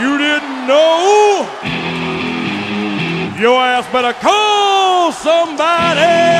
you didn't know, your ass better call somebody.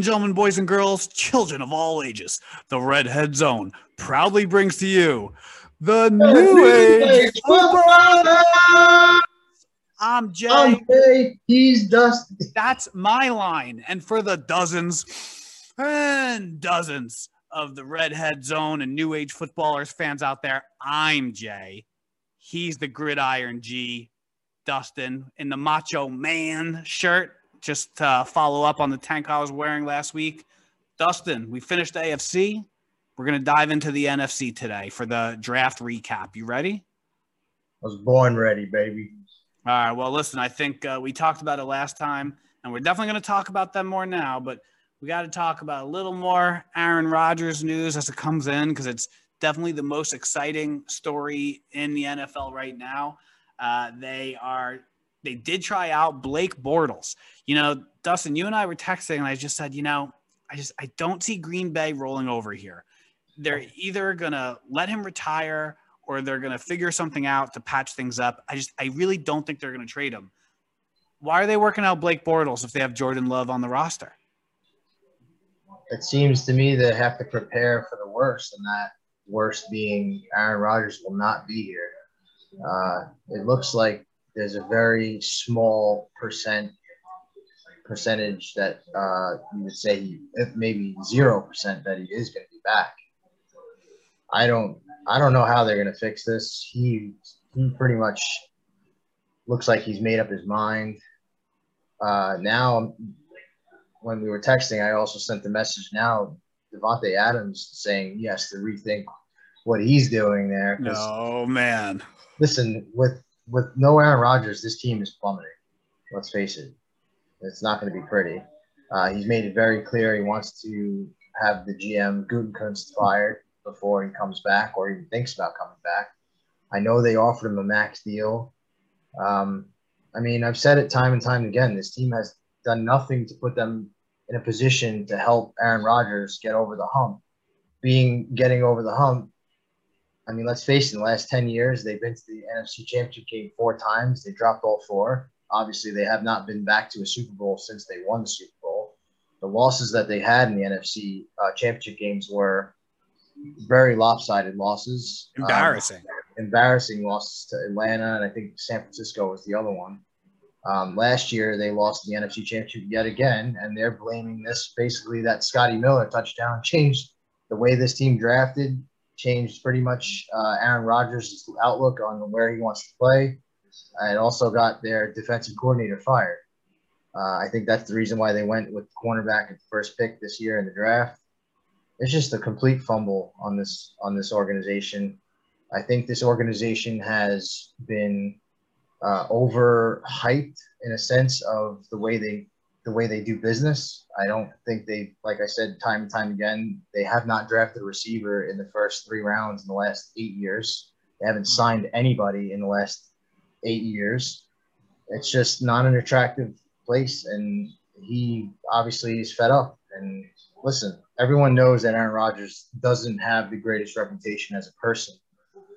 And gentlemen, boys and girls, children of all ages, the Redhead Zone proudly brings to you the New Age Football. I'm Jay. Okay, he's Dusty. That's my line. And for the dozens and dozens of the Redhead Zone and New Age footballers fans out there, I'm Jay. He's the Gridiron G, Dustin, in the Macho Man shirt. Just to follow up on the tank I was wearing last week. Dustin, we finished the AFC. We're going to dive into the NFC today for the draft recap. You ready? I was born ready, baby. All right. Well, listen, I think uh, we talked about it last time, and we're definitely going to talk about them more now, but we got to talk about a little more Aaron Rodgers news as it comes in because it's definitely the most exciting story in the NFL right now. Uh, they are. They did try out Blake Bortles. You know, Dustin, you and I were texting, and I just said, you know, I just I don't see Green Bay rolling over here. They're either gonna let him retire or they're going to figure something out to patch things up. I just, I really don't think they're going to trade him. Why are they working out Blake Bortles if they have Jordan Love on the roster? It seems to me they have to prepare for the worst, and that worst being Aaron Rodgers will not be here. Uh, it looks like there's a very small percent percentage that uh, you would say, he, if maybe zero percent, that he is going to be back. I don't, I don't know how they're going to fix this. He, he pretty much looks like he's made up his mind. Uh, now, when we were texting, I also sent the message now, Davante Adams saying yes to rethink what he's doing there. No, man. Listen, with with no Aaron Rodgers, this team is plummeting. Let's face it, it's not going to be pretty. Uh, he's made it very clear he wants to have the GM Gutekunst fired before he comes back or even thinks about coming back. I know they offered him a max deal. Um, I mean, I've said it time and time again. This team has done nothing to put them in a position to help Aaron Rodgers get over the hump. Being getting over the hump, I mean, let's face it, in the last 10 years, they've been to the NFC Championship game four times. They dropped all four. Obviously, they have not been back to a Super Bowl since they won the Super Bowl. The losses that they had in the NFC uh, Championship games were very lopsided losses. Um, Embarrassing. embarrassing losses to Atlanta, and I think San Francisco was the other one. Um, last year, they lost the NFC Championship yet again, and they're blaming this basically that Scotty Miller touchdown changed the way this team drafted, changed pretty much uh, Aaron Rodgers' outlook on where he wants to play, and also got their defensive coordinator fired. Uh, I think that's the reason why they went with cornerback at the first pick this year in the draft. It's just a complete fumble on this on this organization. I think this organization has been uh, overhyped in a sense of the way they the way they do business. I don't think they, like I said, time and time again, they have not drafted a receiver in the first three rounds in the last eight years. They haven't signed anybody in the last eight years. It's just not an attractive place, and he obviously is fed up. And listen, everyone knows that Aaron Rodgers doesn't have the greatest reputation as a person.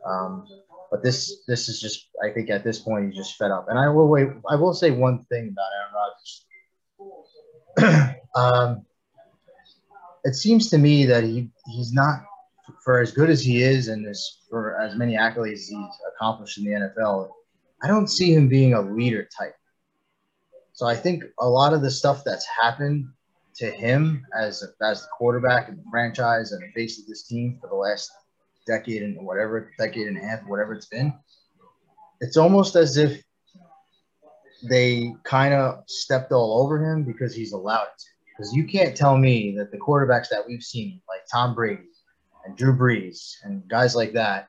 Um, but this this is just I think at this point he's just fed up. And I will wait. I will say one thing about Aaron Rodgers. um, it seems to me that he he's not for as good as he is and as for as many accolades he's accomplished in the NFL. I don't see him being a leader type. So I think a lot of the stuff that's happened to him as a, as the quarterback of the franchise and the face of this team for the last decade and whatever decade and a half, whatever it's been, it's almost as if they kind of stepped all over him because he's allowed it. Because you can't tell me that the quarterbacks that we've seen, like Tom Brady and Drew Brees and guys like that,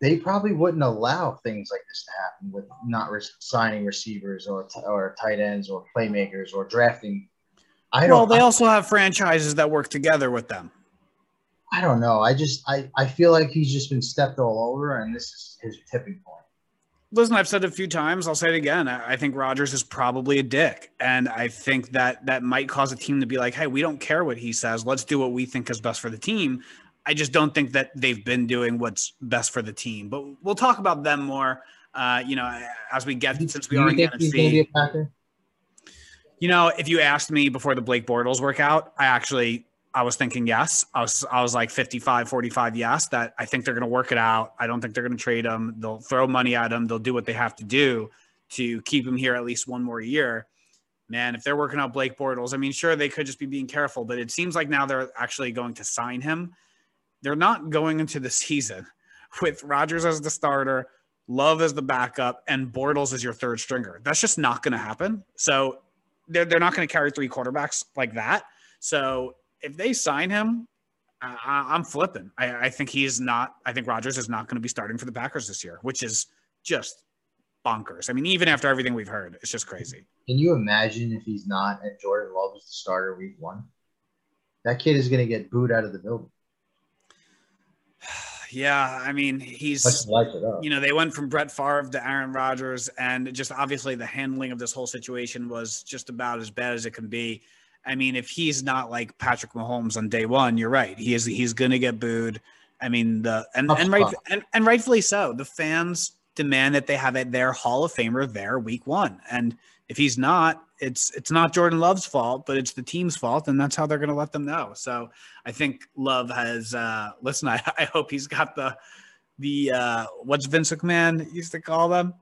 they probably wouldn't allow things like this to happen with not re- signing receivers or t- or tight ends or playmakers or drafting. I don't. Well, they I, also have franchises that work together with them. I don't know. I just I, I feel like he's just been stepped all over, and this is his tipping point. Listen, I've said it a few times. I'll say it again. I, I think Rodgers is probably a dick, and I think that that might cause a team to be like, "Hey, we don't care what he says. Let's do what we think is best for the team." I just don't think that they've been doing what's best for the team. But we'll talk about them more. Uh, you know, as we get since we Do are in the going to be NFC. You know, if you asked me before the Blake Bortles workout, I actually I was thinking yes. I was I was like 55 45 yes that I think they're going to work it out. I don't think they're going to trade him. They'll throw money at him. They'll do what they have to do to keep him here at least one more year. Man, if they're working out Blake Bortles, I mean, sure they could just be being careful, but it seems like now they're actually going to sign him. They're not going into the season with Rodgers as the starter, Love as the backup, and Bortles as your third stringer. That's just not going to happen. So they're, they're not going to carry three quarterbacks like that. So if they sign him, I, I'm flipping. I, I think he's not. I think Rodgers is not going to be starting for the Packers this year, which is just bonkers. I mean, even after everything we've heard, it's just crazy. Can you imagine if he's not and Jordan Love is the starter week one? That kid is going to get booed out of the building. Yeah, I mean, he's Let's light it up. you know, they went from Brett Favre to Aaron Rodgers, and just obviously the handling of this whole situation was just about as bad as it can be. I mean, if he's not like Patrick Mahomes on day one, you're right. He is. He's going to get booed. I mean, the and and right and, and rightfully so. The fans demand that they have it their Hall of Famer there week one, and if he's not, it's it's not Jordan Love's fault, but it's the team's fault, and that's how they're going to let them know. So I think Love has. uh Listen, I, I hope he's got the the uh what's Vince McMahon used to call them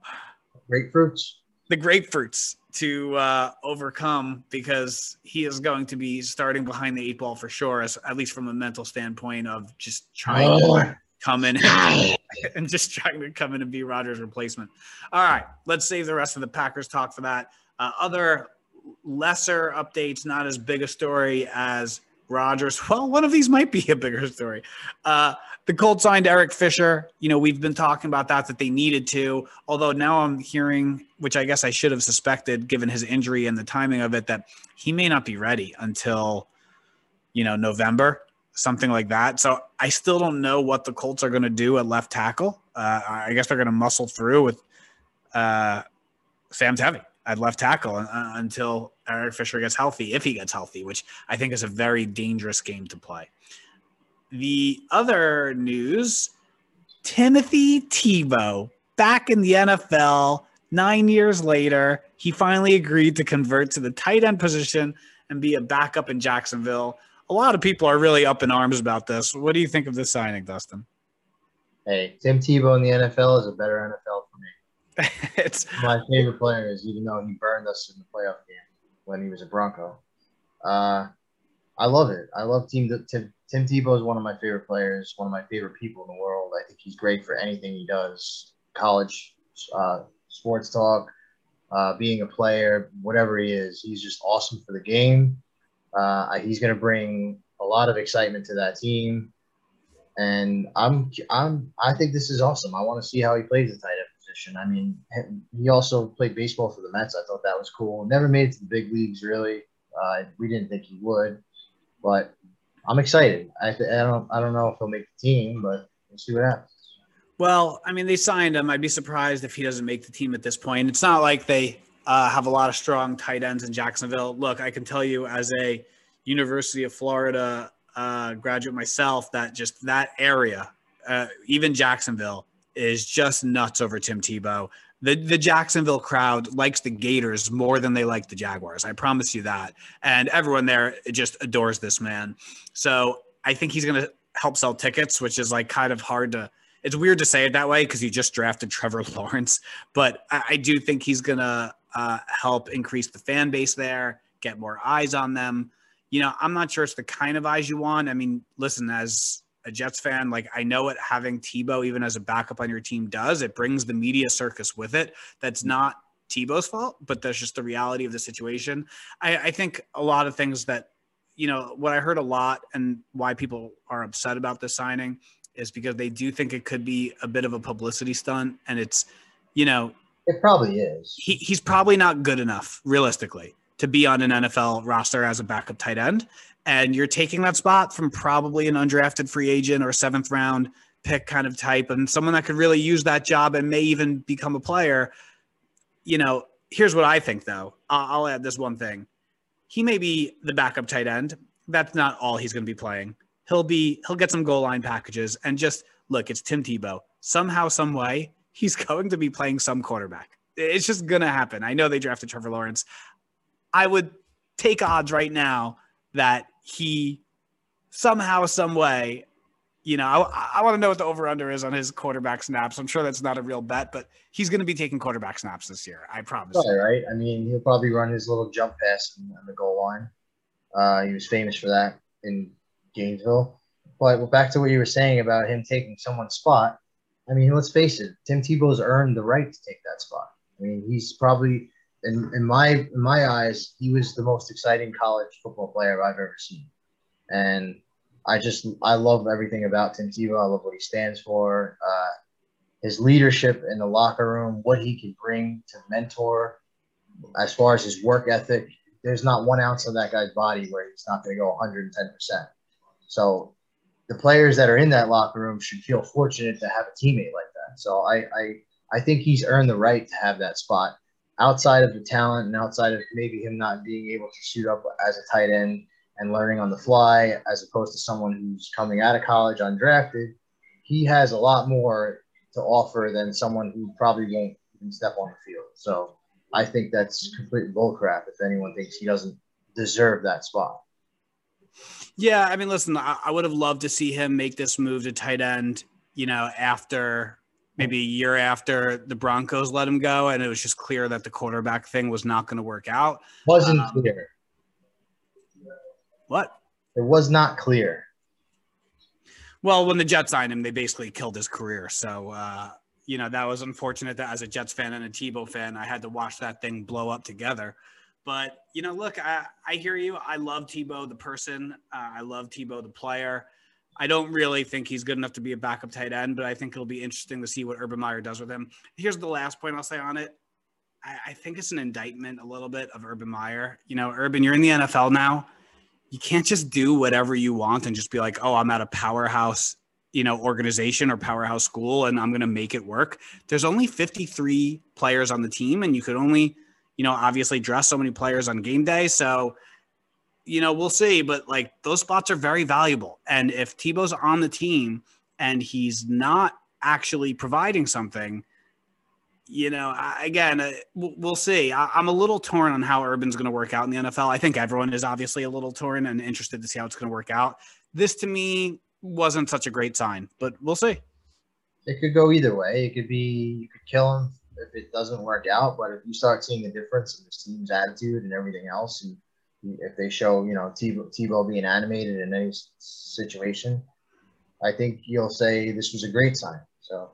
Grapefruits. the grapefruits to uh, overcome because he is going to be starting behind the eight ball for sure, as at least from a mental standpoint of just trying to come in and just trying to come in and be Rodgers' replacement. All right, let's save the rest of the Packers talk for that. Uh, other lesser updates, not as big a story as Rodgers. Well, one of these might be a bigger story. Uh, the Colts signed Eric Fisher. You know, we've been talking about that, that they needed to. Although now I'm hearing, which I guess I should have suspected given his injury and the timing of it, that he may not be ready until, you know, November, something like that. So I still don't know what the Colts are going to do at left tackle. Uh, I guess they're going to muscle through with uh, Sam Tevi at left tackle uh, until Eric Fisher gets healthy, if he gets healthy, which I think is a very dangerous game to play. The other news Timothy Tebow back in the NFL nine years later. He finally agreed to convert to the tight end position and be a backup in Jacksonville. A lot of people are really up in arms about this. What do you think of this signing, Dustin? Hey, Tim Tebow in the NFL is a better NFL for me. it's My favorite player is, even though he burned us in the playoff game when he was a Bronco. Uh, I love it. I love Tim, Tim. Tim Tebow is one of my favorite players, one of my favorite people in the world. I think he's great for anything he does. College, uh, sports talk, uh, being a player, whatever he is, he's just awesome for the game. Uh, he's going to bring a lot of excitement to that team, and I'm I'm I think this is awesome. I want to see how he plays the tight end position. I mean, he also played baseball for the Mets. I thought that was cool. Never made it to the big leagues really. Uh, we didn't think he would, but I'm excited. I, I don't I don't know if he'll make the team, but we'll see what happens. Well, I mean, they signed him. I'd be surprised if he doesn't make the team at this point. It's not like they uh, have a lot of strong tight ends in Jacksonville. Look, I can tell you as a University of Florida uh, graduate myself that just that area, uh, even Jacksonville, is just nuts over Tim Tebow. The, the Jacksonville crowd likes the Gators more than they like the Jaguars. I promise you that. And everyone there just adores this man. So I think he's going to help sell tickets, which is like kind of hard to it's weird to say it that way because you just drafted Trevor Lawrence, but I, I do think he's gonna uh, help increase the fan base there, get more eyes on them. You know, I'm not sure it's the kind of eyes you want. I mean, listen, as a Jets fan, like I know what having Tebow even as a backup on your team does. It brings the media circus with it. That's not Tebow's fault, but that's just the reality of the situation. I, I think a lot of things that, you know, what I heard a lot and why people are upset about this signing is because they do think it could be a bit of a publicity stunt, and it's, you know, It probably is. he, he's probably not good enough realistically to be on an NFL roster as a backup tight end. And you're taking that spot from probably an undrafted free agent or seventh round pick kind of type and someone that could really use that job and may even become a player. You know, here's what I think though. I'll, add this one thing. He may be the backup tight end. That's not all he's going to be playing. He'll be he'll get some goal line packages and just look, it's Tim Tebow. Somehow, some way, he's going to be playing some quarterback. It's just going to happen. I know they drafted Trevor Lawrence. I would take odds right now that he somehow, some way, you know, I, I want to know what the over under is on his quarterback snaps. I'm sure that's not a real bet, but he's going to be taking quarterback snaps this year. I promise. Probably right. I mean, he'll probably run his little jump pass on the goal line. Uh, he was famous for that in Gainesville. But back to what you were saying about him taking someone's spot. I mean, let's face it, Tim Tebow's earned the right to take that spot. I mean, he's probably in, in my in my eyes, he was the most exciting college football player I've ever seen. And I just I love everything about Tim Tebow. I love what he stands for. Uh, his leadership in the locker room, what he can bring to mentor, as far as his work ethic. There's not one ounce of that guy's body where he's not going to go 110 percent. So the players that are in that locker room should feel fortunate to have a teammate like that. So I I, I think he's earned the right to have that spot. Outside of the talent and outside of maybe him not being able to suit up as a tight end and learning on the fly, as opposed to someone who's coming out of college undrafted, he has a lot more to offer than someone who probably won't even step on the field. So I think that's complete bullcrap if anyone thinks he doesn't deserve that spot. Yeah, I mean, listen, I, I would have loved to see him make this move to tight end, you know, after maybe a year after the Broncos let him go, and it was just clear that the quarterback thing was not going to work out. Wasn't Um, clear. What? It was not clear. Well, when the Jets signed him, they basically killed his career. So, uh, you know, that was unfortunate that as a Jets fan and a Tebow fan, I had to watch that thing blow up together. But, you know, look, I, I hear you. I love Tebow, the person. Uh, I love Tebow, the player. I don't really think he's good enough to be a backup tight end, but I think it'll be interesting to see what Urban Meyer does with him. Here's the last point I'll say on it. I, I think it's an indictment a little bit of Urban Meyer. You know, Urban, you're in the NFL now you can't just do whatever you want and just be like, oh, I'm at a powerhouse, you know, organization or powerhouse school and I'm going to make it work. There's only 53 players on the team and you could only, you know, obviously dress so many players on game day. So, you know, we'll see, but like those spots are very valuable. And if Tebow's on the team and he's not actually providing something, you know, again, uh, we'll, see. I'm a little torn on how Urban's going to work out in the NFL. I think everyone is obviously a little torn and interested to see how it's going to work out. This to me wasn't such a great sign, but we'll see. It could go either way. It could be you could kill him if it doesn't work out, but if you start seeing the difference in this team's attitude and everything else, and if they show you know Tebow, Tebow being animated in any situation, I think you'll say this was a great sign. So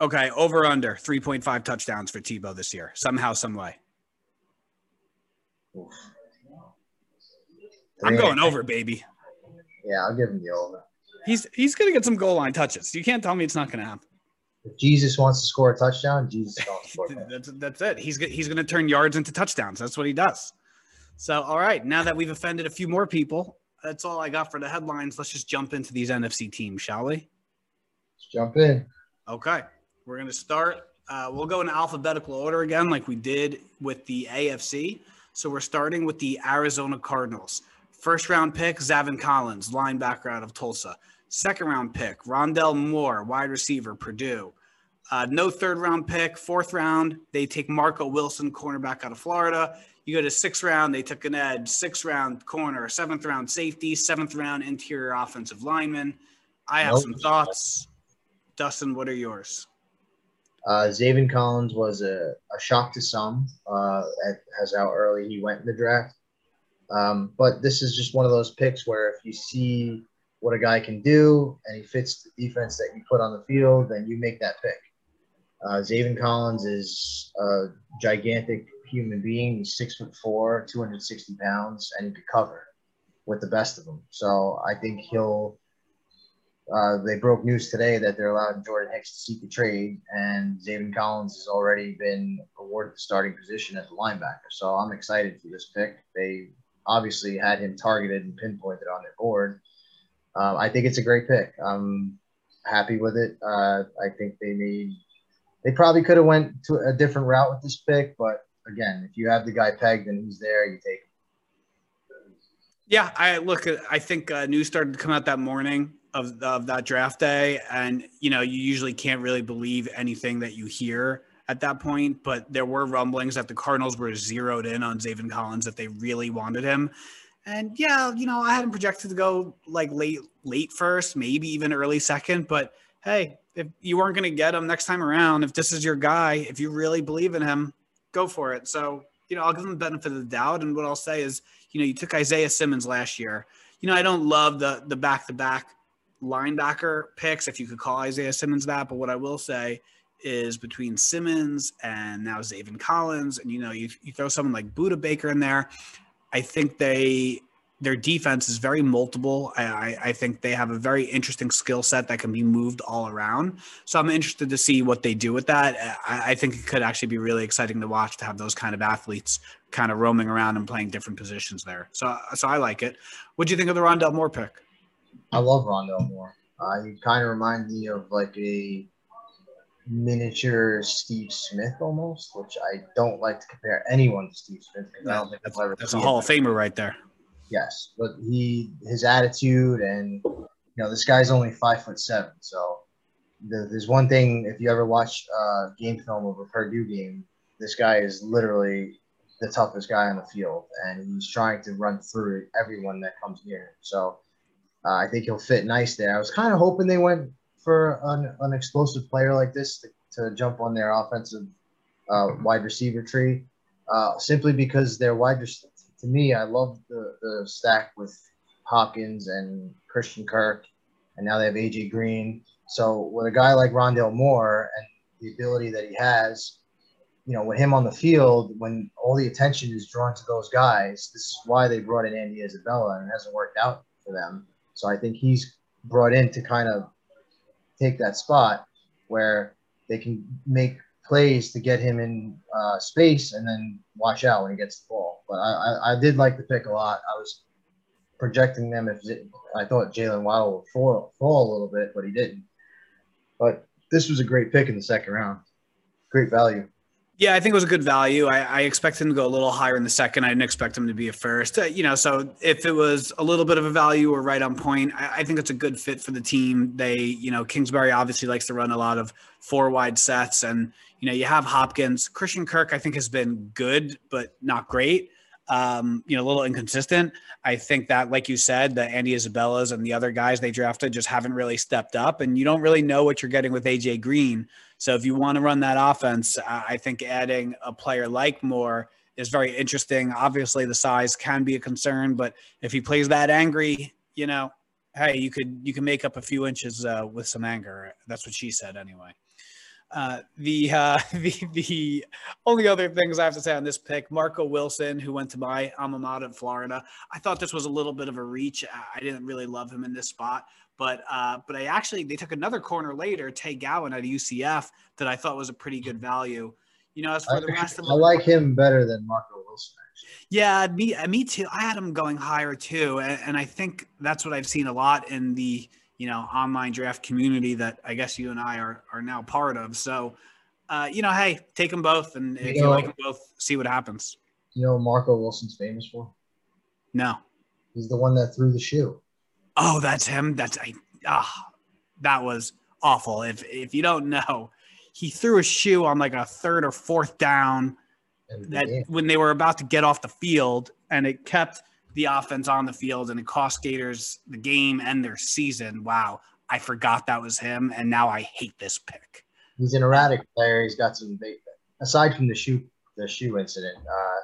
Okay, over under 3.5 touchdowns for Tebow this year, somehow, some way. oof. I'm going over, baby. Yeah, I'll give him the over. He's he's going to get some goal line touches. You can't tell me it's not going to happen. If Jesus wants to score a touchdown, Jesus going to score. That's, that's it. He's he's going to turn yards into touchdowns. That's what he does. So, all right, now that we've offended a few more people, that's all I got for the headlines. Let's just jump into these NFC teams, shall we? Let's jump in. Okay, we're going to start. Uh, we'll go in alphabetical order again, like we did with the AFC. So we're starting with the Arizona Cardinals. First round pick, Zaven Collins, linebacker out of Tulsa. Second round pick, Rondale Moore, wide receiver, Purdue. Uh, no third round pick. Fourth round, they take Marco Wilson, cornerback out of Florida. You go to sixth round, they took an edge. Sixth round, corner. Seventh round, safety. Seventh round, interior offensive lineman. I have Nope. some thoughts. Dustin, what are yours? Uh, Zaven Collins was a, a shock to some uh, at, as how early he went in the draft. Um, but this is just one of those picks where if you see what a guy can do and he fits the defense that you put on the field, then you make that pick. Uh, Zaven Collins is a gigantic human being. He's six foot four, 260 pounds, and he could cover with the best of them. So I think he'll uh, they broke news today that they're allowing Jordan Hicks to seek a trade, and Zaven Collins has already been awarded the starting position at the linebacker. So I'm excited for this pick. They obviously had him targeted and pinpointed on their board. Uh, I think it's a great pick. I'm happy with it. Uh, I think they made they probably could have went to a different route with this pick, but again, if you have the guy pegged and he's there, you take him. Yeah, I look. I think uh, news started to come out that morning of of that draft day, and you know, you usually can't really believe anything that you hear at that point. But there were rumblings that the Cardinals were zeroed in on Zaven Collins that they really wanted him. And yeah, you know, I had him projected to go like late, late first, maybe even early second. But hey, if you weren't going to get him next time around, if this is your guy, if you really believe in him, go for it. So, you know, I'll give him the benefit of the doubt. And what I'll say is, you know, you took Isaiah Simmons last year. You know, I don't love the the back to back linebacker picks, if you could call Isaiah Simmons that. But what I will say is between Simmons and now Zaven Collins, and you know, you, you throw someone like Budda Baker in there. I think they their defense is very multiple. I, I think they have a very interesting skill set that can be moved all around. So I'm interested to see what they do with that. I, I, think it could actually be really exciting to watch to have those kind of athletes kind of roaming around and playing different positions there. So so I like it. What do you think of the Rondale Moore pick? I love Rondale Moore. Uh, he kind of reminds me of like a miniature Steve Smith almost, which I don't like to compare anyone to Steve Smith because I don't think that's, that's a Hall of Famer right there. Yes, but he his attitude and you know this guy's only five foot seven, so the, there's one thing if you ever watch uh, game film of a Purdue game, this guy is literally the toughest guy on the field, and he's trying to run through everyone that comes near him. So uh, I think he'll fit nice there. I was kind of hoping they went for an, an explosive player like this to, to jump on their offensive uh, wide receiver tree, uh, simply because their wide receiver to me, I love the, the stack with Hopkins and Christian Kirk, and now they have AJ Green. So with a guy like Rondale Moore and the ability that he has, you know, with him on the field, when all the attention is drawn to those guys, this is why they brought in Andy Isabella, and it hasn't worked out for them. So I think he's brought in to kind of take that spot where they can make plays to get him in uh, space and then watch out when he gets the ball. But I, I, I, did like the pick a lot. I was projecting them if I thought Jaylen Waddle would fall, fall a little bit, but he didn't. But this was a great pick in the second round. Great value. Yeah, I think it was a good value. I, I expect him to go a little higher in the second. I didn't expect him to be a first. Uh, you know, so if it was a little bit of a value or right on point, I, I, think it's a good fit for the team. They, you know, Kingsbury obviously likes to run a lot of four wide sets, and you know, you have Hopkins. Christian Kirk, I think, has been good but not great um, you know, a little inconsistent. I think that, like you said, the Andy Isabellas and the other guys they drafted just haven't really stepped up, and you don't really know what you're getting with AJ Green. So if you want to run that offense, I think adding a player like Moore is very interesting. Obviously, the size can be a concern, but if he plays that angry, you know, hey, you could you can make up a few inches uh, with some anger. That's what she said, anyway. Uh, the, uh, the the only other things I have to say on this pick, Marco Wilson, who went to my alma mater in Florida. I thought this was a little bit of a reach. I didn't really love him in this spot, but uh, but I actually they took another corner later, Tay Gowan at UCF, that I thought was a pretty good value. You know, as for the rest of them, I like him better than Marco Wilson. Yeah, me me too. I had him going higher too, and, and I think that's what I've seen a lot in the you know online draft community that I guess you and I are are now part of. So, uh, you know, hey, take them both, and if you, know, you like them both, see what happens. You know, Marco Wilson's famous for. No, he's the one that threw the shoe. Oh, that's him. That's I. Ah, that was awful. If if you don't know, he threw a shoe on like a third or fourth down. That when they were about to get off the field, and it kept the offense on the field and it cost Gators the game and their season. Wow. I forgot that was him. And now I hate this pick. He's an erratic player. He's got some big, aside from the shoe, the shoe incident. Uh,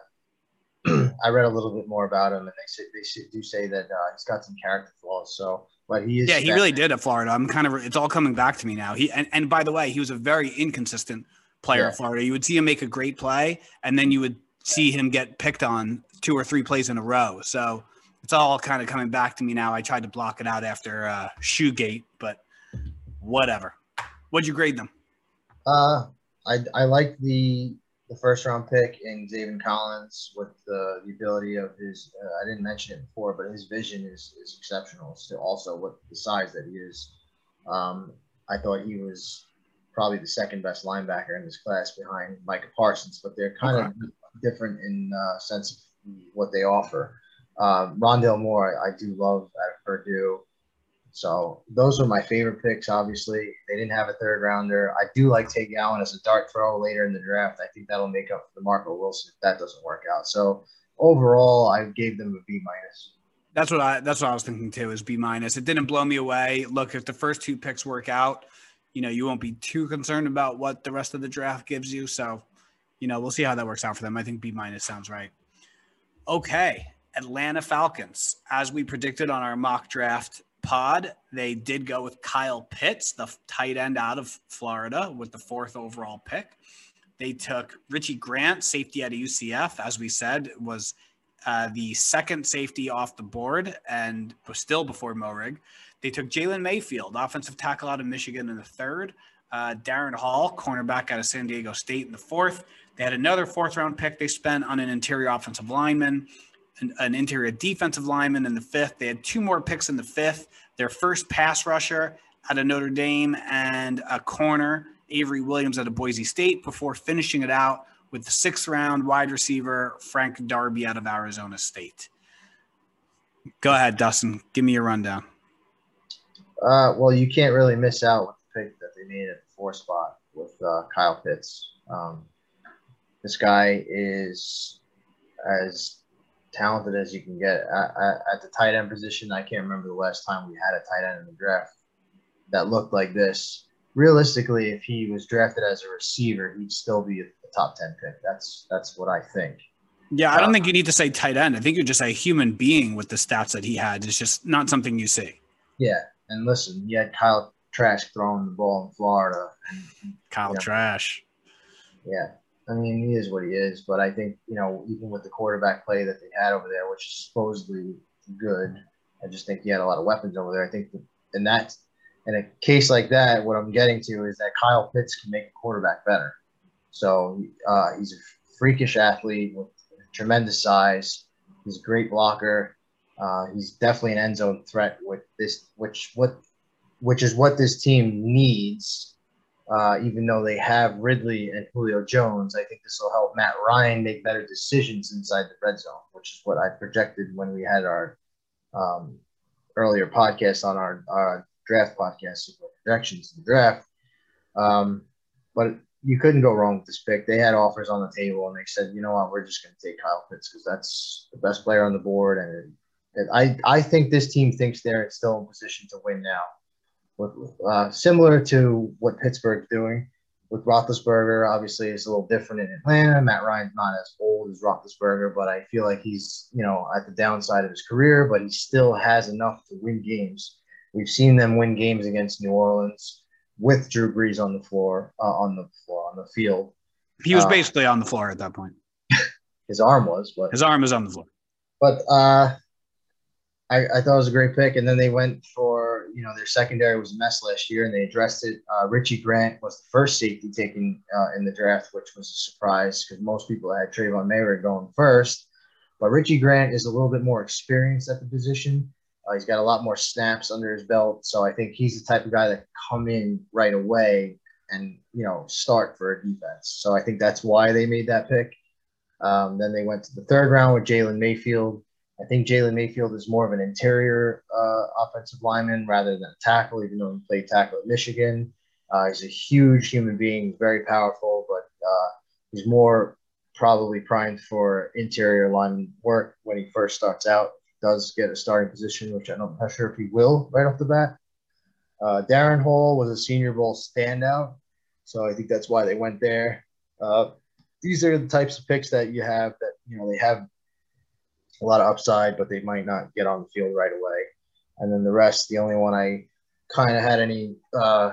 I read a little bit more about him and they say, they do say that uh, he's got some character flaws. So, but he is. Yeah, he really did at Florida. I'm kind of, it's all coming back to me now. He, and, and by the way, he was a very inconsistent player yeah. at Florida. You would see him make a great play and then you would see him get picked on two or three plays in a row. So It's all kind of coming back to me now. I tried to block it out after uh, Shoegate, but whatever. What'd you grade them? Uh, I I like the the first round pick in Zaven Collins with the, the ability of his. Uh, I didn't mention it before, but his vision is is exceptional. So also with the size that he is, um, I thought he was probably the second best linebacker in this class behind Micah Parsons. But they're kind Okay. of different in uh, sense of what they offer. Um, Rondale Moore, I, I do love at Purdue. So those were my favorite picks. Obviously, they didn't have a third rounder. I do like Tate Allen as a dart throw later in the draft. I think that'll make up for the Marco Wilson if that doesn't work out. So overall, I gave them a B minus. That's what I that's what I was thinking too is B minus. It didn't blow me away. Look, if the first two picks work out, you know, you won't be too concerned about what the rest of the draft gives you. So, you know, we'll see how that works out for them. I think B minus sounds right. Okay. Atlanta Falcons. As we predicted on our mock draft pod, they did go with Kyle Pitts, the tight end out of Florida, with the fourth overall pick. They took Richie Grant, safety at UCF, as we said, was uh, the second safety off the board and was still before Moehrig. They took Jalen Mayfield, offensive tackle out of Michigan, in the third. Uh, Darren Hall, cornerback out of San Diego State, in the fourth. They had another fourth round pick they spent on an interior offensive lineman, an, an interior defensive lineman in the fifth. They had two more picks in the fifth. Their first pass rusher out of Notre Dame and a corner, Avery Williams out of Boise State, before finishing it out with the sixth round wide receiver Frank Darby out of Arizona State. Go ahead, Dustin. Give me your rundown. Uh, well, you can't really miss out with the pick that they made at the four spot with uh, Kyle Pitts. Um, this guy is as talented as you can get at, at, at the tight end position. I can't remember the last time we had a tight end in the draft that looked like this. Realistically, if he was drafted as a receiver, he'd still be a, top ten pick. That's that's what I think. Yeah, I don't uh, think you need to say tight end. I think you're just a human being with the stats that he had. It's just not something you see. Yeah, and listen, you had Kyle Trask throwing the ball in Florida, and Kyle Yeah. Trask. Yeah. I mean, he is what he is, but I think, you know, even with the quarterback play that they had over there, which is supposedly good, I just think he had a lot of weapons over there. I think that in that, in a case like that, what I'm getting to is that Kyle Pitts can make a quarterback better. So uh, he's a freakish athlete with tremendous size. He's a great blocker. Uh, he's definitely an end zone threat with this, which what, which is what this team needs uh, even though they have Ridley and Julio Jones, I think this will help Matt Ryan make better decisions inside the red zone, which is what I projected when we had our um, earlier podcast on our, our draft podcast projections in the draft. Um, but you couldn't go wrong with this pick. They had offers on the table, and they said, you know what, we're just going to take Kyle Pitts because that's the best player on the board, and, and I I think this team thinks they're still in position to win now with, uh, similar to what Pittsburgh's doing with Roethlisberger. Obviously, it's a little different in Atlanta. Matt Ryan's not as old as Roethlisberger, but I feel like he's you know at the downside of his career, but he still has enough to win games. We've seen them win games against New Orleans with Drew Brees on the floor, uh, on the floor, on the field. He was Uh, basically on the floor at that point. His arm was, but His arm was on the floor. But uh, I, I thought it was a great pick. And then they went for, you know, their secondary was a mess last year and they addressed it. Uh, Richie Grant was the first safety taken uh, in the draft, which was a surprise because most people had Trayvon Mayweather going first. But Richie Grant is a little bit more experienced at the position. Uh, he's got a lot more snaps under his belt. So I think he's the type of guy that come in right away and, you know, start for a defense. So I think that's why they made that pick. Um, then they went to the third round with Jalen Mayfield. I think Jalen Mayfield is more of an interior uh, offensive lineman rather than a tackle, even though he played tackle at Michigan. Uh, he's a huge human being, very powerful, but uh, he's more probably primed for interior lineman work when he first starts out. Does get a starting position, which I'm not sure if he will right off the bat. Uh, Darren Hall was a Senior Bowl standout, so I think that's why they went there. Uh, these are the types of picks that you have that you know they have a lot of upside, but they might not get on the field right away. And then the rest, the only one I kind of had any uh,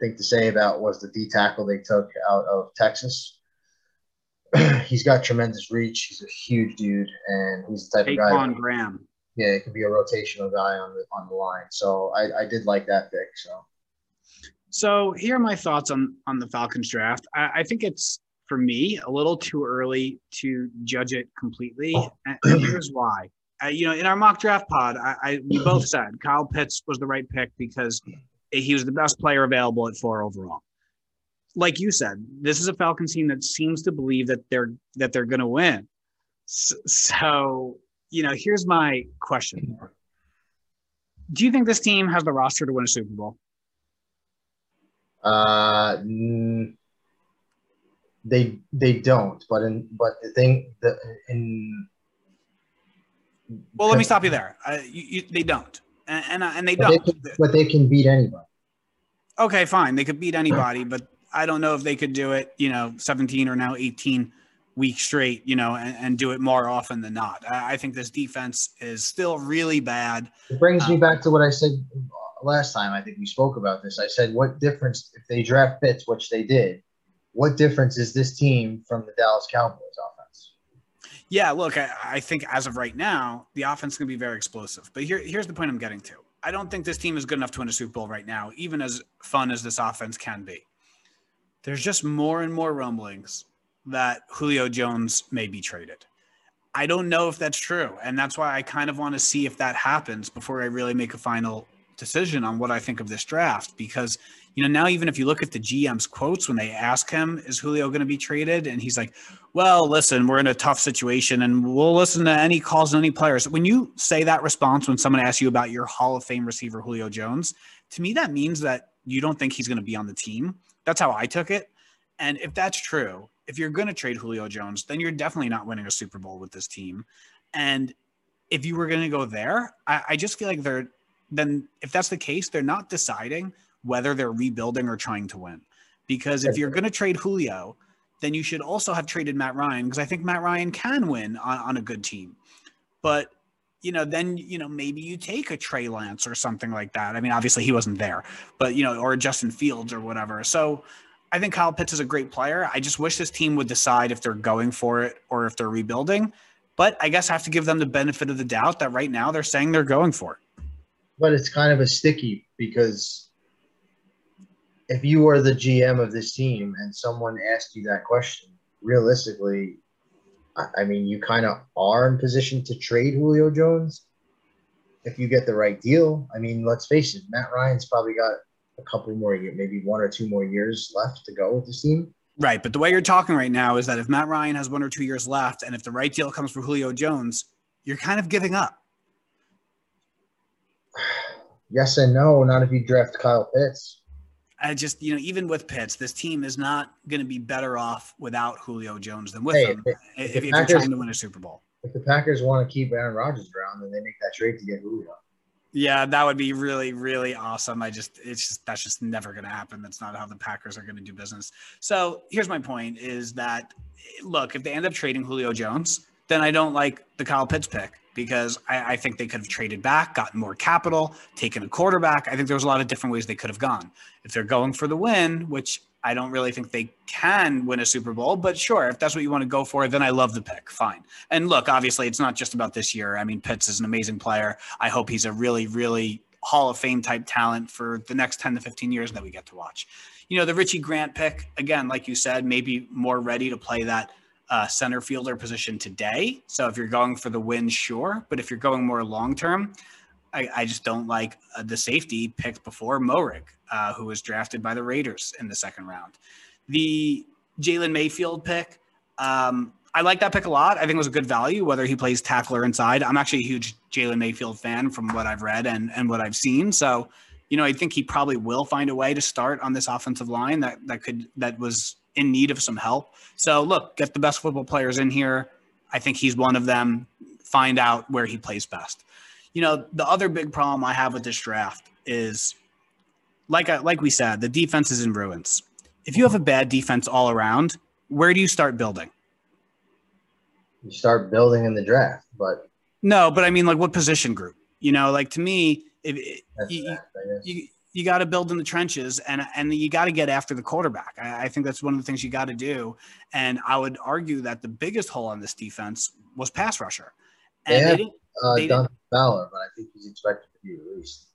thing to say about was the D tackle they took out of Texas. he's got tremendous reach. He's a huge dude, and he's the type of guy. Ta'Quon Graham. yeah, it could be a rotational guy on the on the line. So I, I did like that pick. So So here are my thoughts on on the Falcons draft. I, I think it's for me a little too early to judge it completely, and, and here's why. Uh, you know, in our mock draft pod, I, I we both said Kyle Pitts was the right pick because he was the best player available at four overall. Like you said, this is a Falcons team that seems to believe that they're that they're going to win. So, so, you know, here's my question: Do you think this team has the roster to win a Super Bowl? uh, mm, they they don't. But in but the thing the in Well, let me stop you there. Uh, you, you, they don't, and and, uh, and they But don't. can, but they can beat anybody. Okay, fine. They could beat anybody, but I don't know if they could do it. You know, 17 or now 18 weeks straight. You know, and, and do it more often than not. I, I think this defense is still really bad. It brings me Um, back to what I said last time. I think we spoke about this. I said, what difference if they draft Pitts, which they did? What difference is this team from the Dallas Cowboys offense? Yeah, look, I, I think as of right now, the offense is going to be very explosive. But here, here's the point I'm getting to. I don't think this team is good enough to win a Super Bowl right now, even as fun as this offense can be. There's just more and more rumblings that Julio Jones may be traded. I don't know if that's true. And that's why I kind of want to see if that happens before I really make a final decision on what I think of this draft. Because, you know, now even if you look at the GM's quotes when they ask him, is Julio going to be traded? And he's like, well, listen, we're in a tough situation and we'll listen to any calls and any players. When you say that response when someone asks you about your Hall of Fame receiver, Julio Jones, to me, that means that you don't think he's going to be on the team. That's how I took it. And if that's true, if you're going to trade Julio Jones, then you're definitely not winning a Super Bowl with this team. And if you were going to go there, I, I just feel like they're, then if that's the case, they're not deciding whether they're rebuilding or trying to win. Because if you're going to trade Julio, then you should also have traded Matt Ryan because I think Matt Ryan can win on, on a good team. But you know, then you know maybe you take a Trey Lance or something like that. I mean, obviously he wasn't there, but you know, or Justin Fields or whatever. So I think Kyle Pitts is a great player. I just wish this team would decide if they're going for it or if they're rebuilding. But I guess I have to give them the benefit of the doubt that right now they're saying they're going for it. But it's kind of a sticky because if you were the GM of this team and someone asked you that question, realistically, I- I mean, you kind of are in position to trade Julio Jones if you get the right deal. I mean, let's face it, Matt Ryan's probably got a couple more years, maybe one or two more years left to go with this team. Right. But the way you're talking right now is that if Matt Ryan has one or two years left and if the right deal comes for Julio Jones, you're kind of giving up. Yes and no, not if you draft Kyle Pitts. I just, you know, even with Pitts, this team is not going to be better off without Julio Jones than with Hey, him if- if, if if the you're trying to win a Super Bowl. If the Packers want to keep Aaron Rodgers around, then they make that trade to get Julio. Yeah, that would be really, really awesome. I just, it's just, that's just never going to happen. That's not how the Packers are going to do business. So here's my point is that, look, if they end up trading Julio Jones, then I don't like the Kyle Pitts pick because I, I think they could have traded back, gotten more capital, taken a quarterback. I think there was a lot of different ways they could have gone. If they're going for the win, which I don't really think they can win a Super Bowl, but sure, if that's what you want to go for, then I love the pick. Fine. And look, obviously, it's not just about this year. I mean, Pitts is an amazing player. I hope he's a really, really Hall of Fame type talent for the next 10 to 15 years that we get to watch. You know, the Richie Grant pick, again, like you said, maybe more ready to play that uh, center fielder position today. So if you're going for the win, sure. But if you're going more long term, I, I just don't like uh, the safety picked before Moehrig, uh, who was drafted by the Raiders in the second round. The Jalen Mayfield pick, um, I like that pick a lot. I think it was a good value, whether he plays tackle or inside. I'm actually a huge Jalen Mayfield fan from what I've read and, and what I've seen. So, you know, I think he probably will find a way to start on this offensive line that that could that was in need of some help. So, look, get the best football players in here. I think he's one of them. Find out where he plays best. You know, the other big problem I have with this draft is, like I, like we said, the defense is in ruins. If you have a bad defense all around, where do you start building? You start building in the draft, but No, but I mean, like, what position group? You know, like to me, if you, that, I guess. you you got to build in the trenches and and you got to get after the quarterback. I, I think that's one of the things you got to do. And I would argue that the biggest hole on this defense was pass rusher. And Yeah. they didn't uh, Duncan Fowler, but I think he's expected to be released.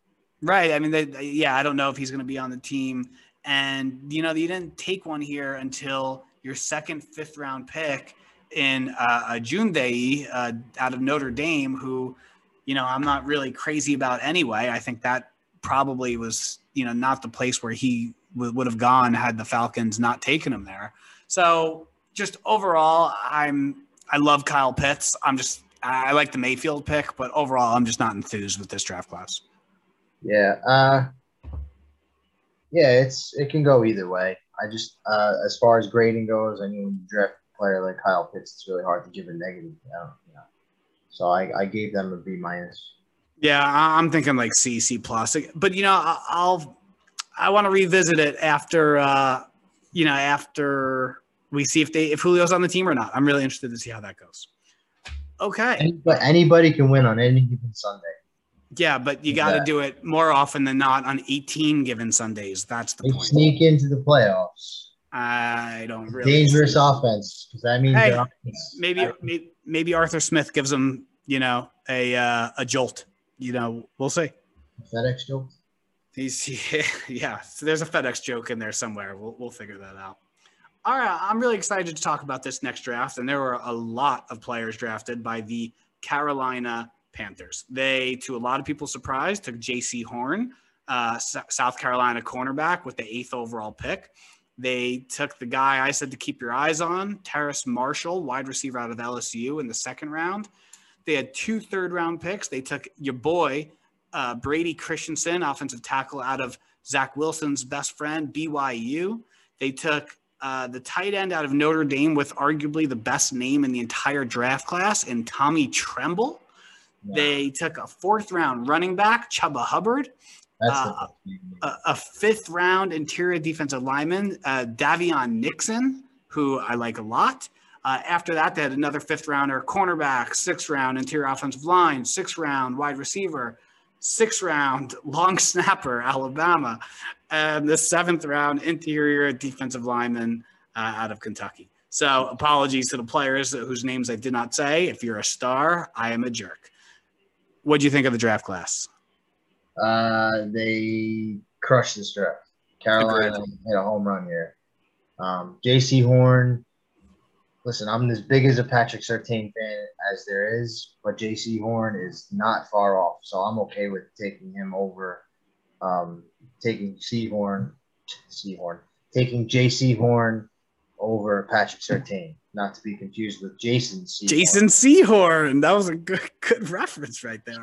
Right. I mean, they, yeah, I don't know if he's going to be on the team. And, you know, you didn't take one here until your second, fifth round pick in uh, Ogundeji uh, out of Notre Dame, who, you know, I'm not really crazy about anyway. I think that probably was, you know, not the place where he w- would have gone had the Falcons not taken him there. So just overall, I'm, I love Kyle Pitts. I'm just, I like the Mayfield pick, but overall, I'm just not enthused with this draft class. Yeah. Uh, yeah, it's it can go either way. I just uh, as far as grading goes, I mean, when you draft a player like Kyle Pitts, it's really hard to give a negative. You know. So I, I gave them a B minus. Yeah, I- I'm thinking like C, C plus. But you know, I'll I want to revisit it after uh, you know after we see if they if Julio's on the team or not. I'm really interested to see how that goes. Okay. But anybody can win on any given Sunday. Yeah, but you got to Yeah. do it more often than not on 18 given Sundays. That's the They point. sneak into the playoffs. I don't really Dangerous offense because that means Hey, maybe maybe maybe Arthur Smith gives them you know a uh, a jolt. You know, we'll see. FedEx joke. He's yeah. So there's a FedEx joke in there somewhere. We'll we'll figure that out. All right, I'm really excited to talk about this next draft, and there were a lot of players drafted by the Carolina Panthers. They, to a lot of people's surprise, took Jaycee Horn, uh, S- South Carolina cornerback, with the eighth overall pick. They took the guy I said to keep your eyes on, Terrace Marshall, wide receiver out of LSU, in the second round. They had two third round picks. They took your boy, uh, Brady Christensen, offensive tackle out of Zach Wilson's best friend, BYU. They took uh, the tight end out of Notre Dame with arguably the best name in the entire draft class, and Tommy Tremble. They took a fourth round running back, Chuba Hubbard, That's uh, a, a fifth round interior defensive lineman, uh, Daviyon Nixon, who I like a lot. Uh, after that, they had another fifth rounder, cornerback, sixth round interior offensive line, sixth round wide receiver, sixth round long snapper, Alabama, and the seventh round interior defensive lineman uh, out of Kentucky. So apologies to the players whose names I did not say. If you're a star, I am a jerk. What do you think of the draft class? Uh, they crushed this draft. Carolina hit a home run here. Um, Jaycee Horn. Listen, I'm as big as a Patrick Surtain fan as there is, but Jaycee Horn is not far off, so I'm okay with taking him over. Um, taking C. Horn, C. Horn, taking Jaycee Horn over Patrick Surtain, not to be confused with Jason C. Jason Sehorn. That was a good good reference right there.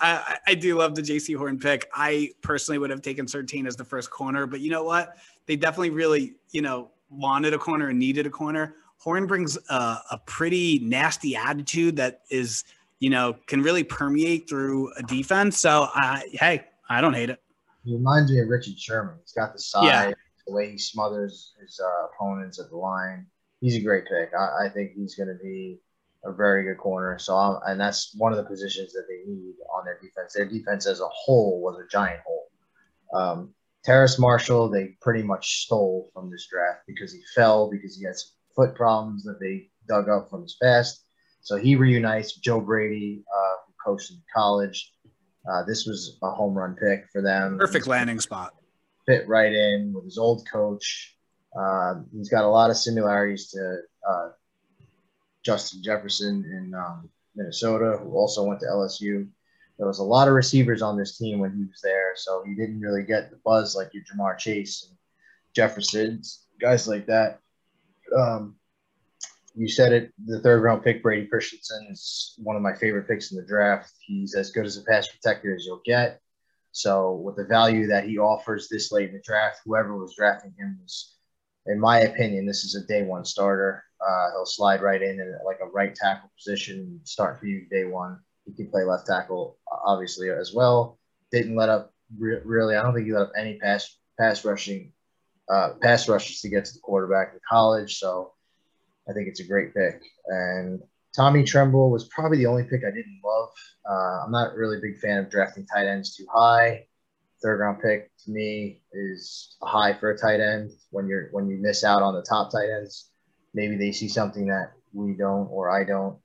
I I do love the Jaycee Horn pick. I personally would have taken Surtain as the first corner, but you know what? They definitely really, you know, wanted a corner and needed a corner. Horn brings a, a pretty nasty attitude that is, you know, can really permeate through a defense. So, I, hey, I don't hate it. He reminds me of Richard Sherman. He's got the size, Yeah. the way he smothers his uh, opponents at the line. He's a great pick. I, I think he's going to be a very good corner. So, I'm, and that's one of the positions that they need on their defense. Their defense as a whole was a giant hole. Um, Terrace Marshall, they pretty much stole from this draft because he fell because he had some foot problems that they dug up from his past. So he reunites Joe Brady, uh, who coached in college. Uh, this was a home run pick for them. Perfect landing spot. fit right in with his old coach. Um, he's got a lot of similarities to uh, Justin Jefferson in um, Minnesota, who also went to LSU. There was a lot of receivers on this team when he was there, so he didn't really get the buzz like your Ja'Marr Chase and Jefferson, guys like that. Um, you said it, the third round pick, Brady Christensen, is one of my favorite picks in the draft. He's as good as a pass protector as you'll get. So with the value that he offers this late in the draft, whoever was drafting him was, in my opinion, this is a day one starter. Uh, he'll slide right in at like a right tackle position, start for you day one. He can play left tackle, obviously, as well. Didn't let up re- really. I don't think he let up any pass pass rushing, uh, pass rushes to get to the quarterback in college. So I think it's a great pick. And Tommy Tremble was probably the only pick I didn't love. Uh, I'm not really a big fan of drafting tight ends too high. Third round pick to me is high for a tight end. When you're when you miss out on the top tight ends, maybe they see something that we don't or I don't.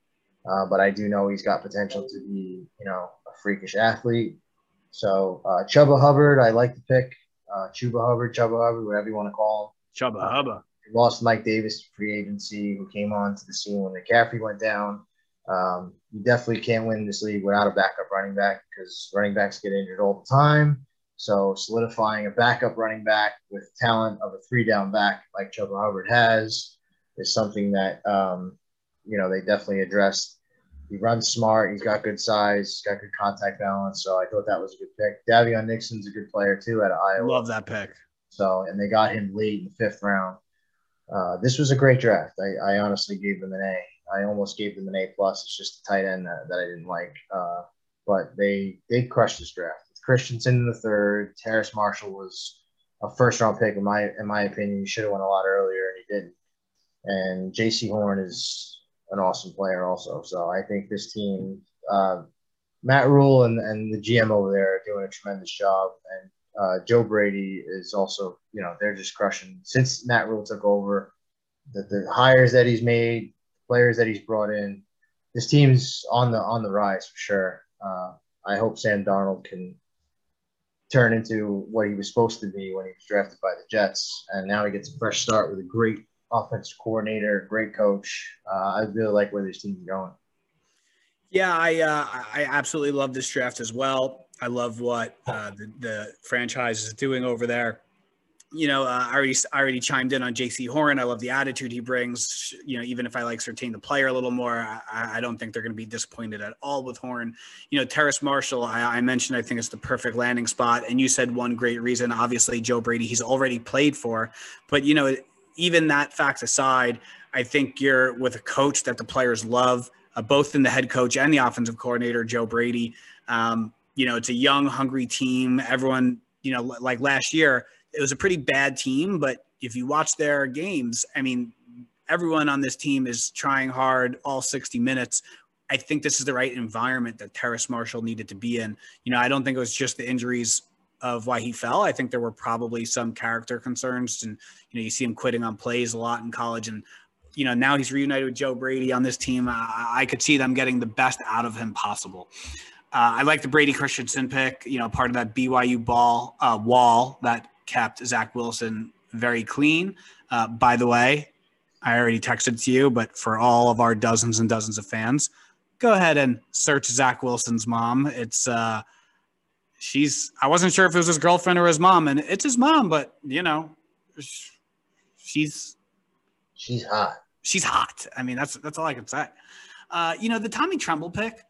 uh, but I do know he's got potential to be, you know, a freakish athlete. So uh, Chuba Hubbard, I like the pick. Uh, Chuba Hubbard, Chuba Hubbard, whatever you want to call him. Chubba Hubba. lost Mike Davis to free agency, who came on to the scene when McCaffrey went down. Um, you definitely can't win this league without a backup running back because running backs get injured all the time. So solidifying a backup running back with talent of a three down back like Chuba Hubbard has is something that um, you know they definitely addressed. He runs smart. He's got good size. He's got good contact balance. So I thought that was a good pick. Daviyon Nixon's a good player too at Iowa. Love that pick. So, and they got him late in the fifth round. Uh, this was a great draft. I, I honestly gave them an A. I almost gave them an A plus. It's just the tight end that, that I didn't like. Uh, but they they crushed this draft. Christensen in the third. Terrace Marshall was a first round pick in my in my opinion. He should have went a lot earlier and he didn't. And Jaycee Horn is an awesome player also. So I think this team, uh, Matt Rhule and, and the GM over there are doing a tremendous job. And uh, Joe Brady is also, you know, they're just crushing. Since Matt Rhule took over, the, the hires that he's made, players that he's brought in, this team's on the on the rise for sure. Uh, I hope Sam Darnold can turn into what he was supposed to be when he was drafted by the Jets, and now he gets a fresh start with a great offensive coordinator, great coach. Uh, I really like where this team's going. Yeah, I uh, I absolutely love this draft as well. I love what uh, the, the franchise is doing over there. You know, uh, I already I already chimed in on Jaycee Horn. I love the attitude he brings. You know, even if I like Surtain the player a little more, I, I don't think they're going to be disappointed at all with Horn. You know, Terrace Marshall, I, I mentioned I think it's the perfect landing spot, and you said one great reason. Obviously, Joe Brady, he's already played for, but you know, even that fact aside, I think you're with a coach that the players love, uh, both in the head coach and the offensive coordinator, Joe Brady. Um, you know, it's a young, hungry team. Everyone, you know, like last year, it was a pretty bad team, but if you watch their games, I mean, everyone on this team is trying hard all 60 minutes. I think this is the right environment that Terrace Marshall needed to be in. You know, I don't think it was just the injuries of why he fell. I think there were probably some character concerns, and you know, you see him quitting on plays a lot in college, and you know, now he's reunited with Joe Brady on this team. I, I could see them getting the best out of him possible. Uh, I like the Brady Christensen pick. You know, part of that BYU ball uh, wall that kept Zach Wilson very clean. Uh, by the way, I already texted to you, but for all of our dozens and dozens of fans, go ahead and search Zach Wilson's mom. It's uh, she's. I wasn't sure if it was his girlfriend or his mom, and it's his mom, but you know, she's she's hot. She's hot. I mean, that's that's all I can say. Uh, you know, the Tommy Tremble pick.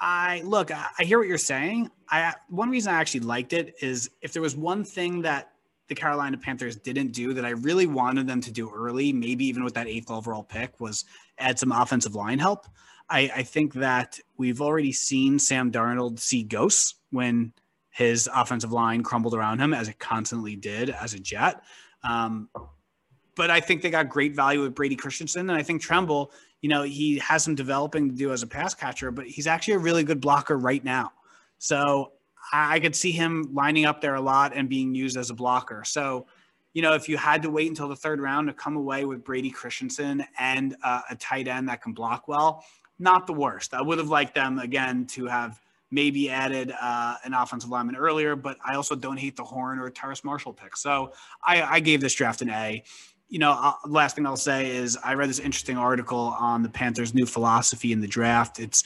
I look. I, I hear what you're saying. I one reason I actually liked it is if there was one thing that the Carolina Panthers didn't do that I really wanted them to do early, maybe even with that eighth overall pick, was add some offensive line help. I, I think that we've already seen Sam Darnold see ghosts when his offensive line crumbled around him, as it constantly did as a Jet. Um, but I think they got great value with Brady Christensen, and I think Tremble, you know, he has some developing to do as a pass catcher, but he's actually a really good blocker right now. So I could see him lining up there a lot and being used as a blocker. So, you know, if you had to wait until the third round to come away with Brady Christensen and uh, a tight end that can block well, not the worst. I would have liked them again to have maybe added uh, an offensive lineman earlier, but I also don't hate the Horn or Terrace Marshall pick. So I, I gave this draft an A. You know, uh, last thing I'll say is I read this interesting article on the Panthers' new philosophy in the draft. It's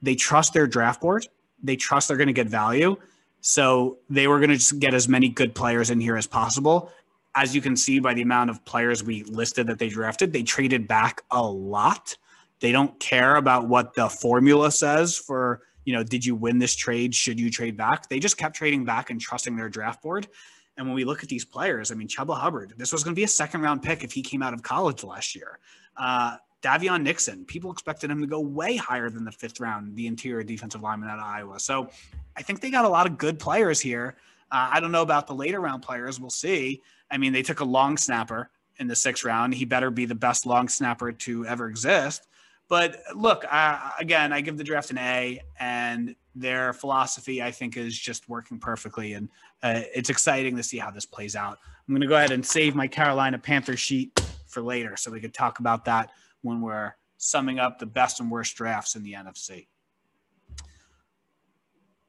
they trust their draft board they trust they're going to get value. So they were going to just get as many good players in here as possible. As you can see by the amount of players we listed that they drafted, they traded back a lot. They don't care about what the formula says for, you know, did you win this trade? Should you trade back? They just kept trading back and trusting their draft board. And when we look at these players, I mean, Chuba Hubbard, this was going to be a second round pick if he came out of college last year. Uh, Daviyon Nixon, people expected him to go way higher than the fifth round, the interior defensive lineman out of Iowa. So I think they got a lot of good players here. Uh, I don't know about the later round players. We'll see. I mean, they took a long snapper in the sixth round. He better be the best long snapper to ever exist. But look, uh, again, I give the draft an A, and their philosophy, I think, is just working perfectly. And uh, it's exciting to see how this plays out. I'm going to go ahead and save my Carolina Panther sheet for later so we could talk about that when we're summing up the best and worst drafts in the NFC.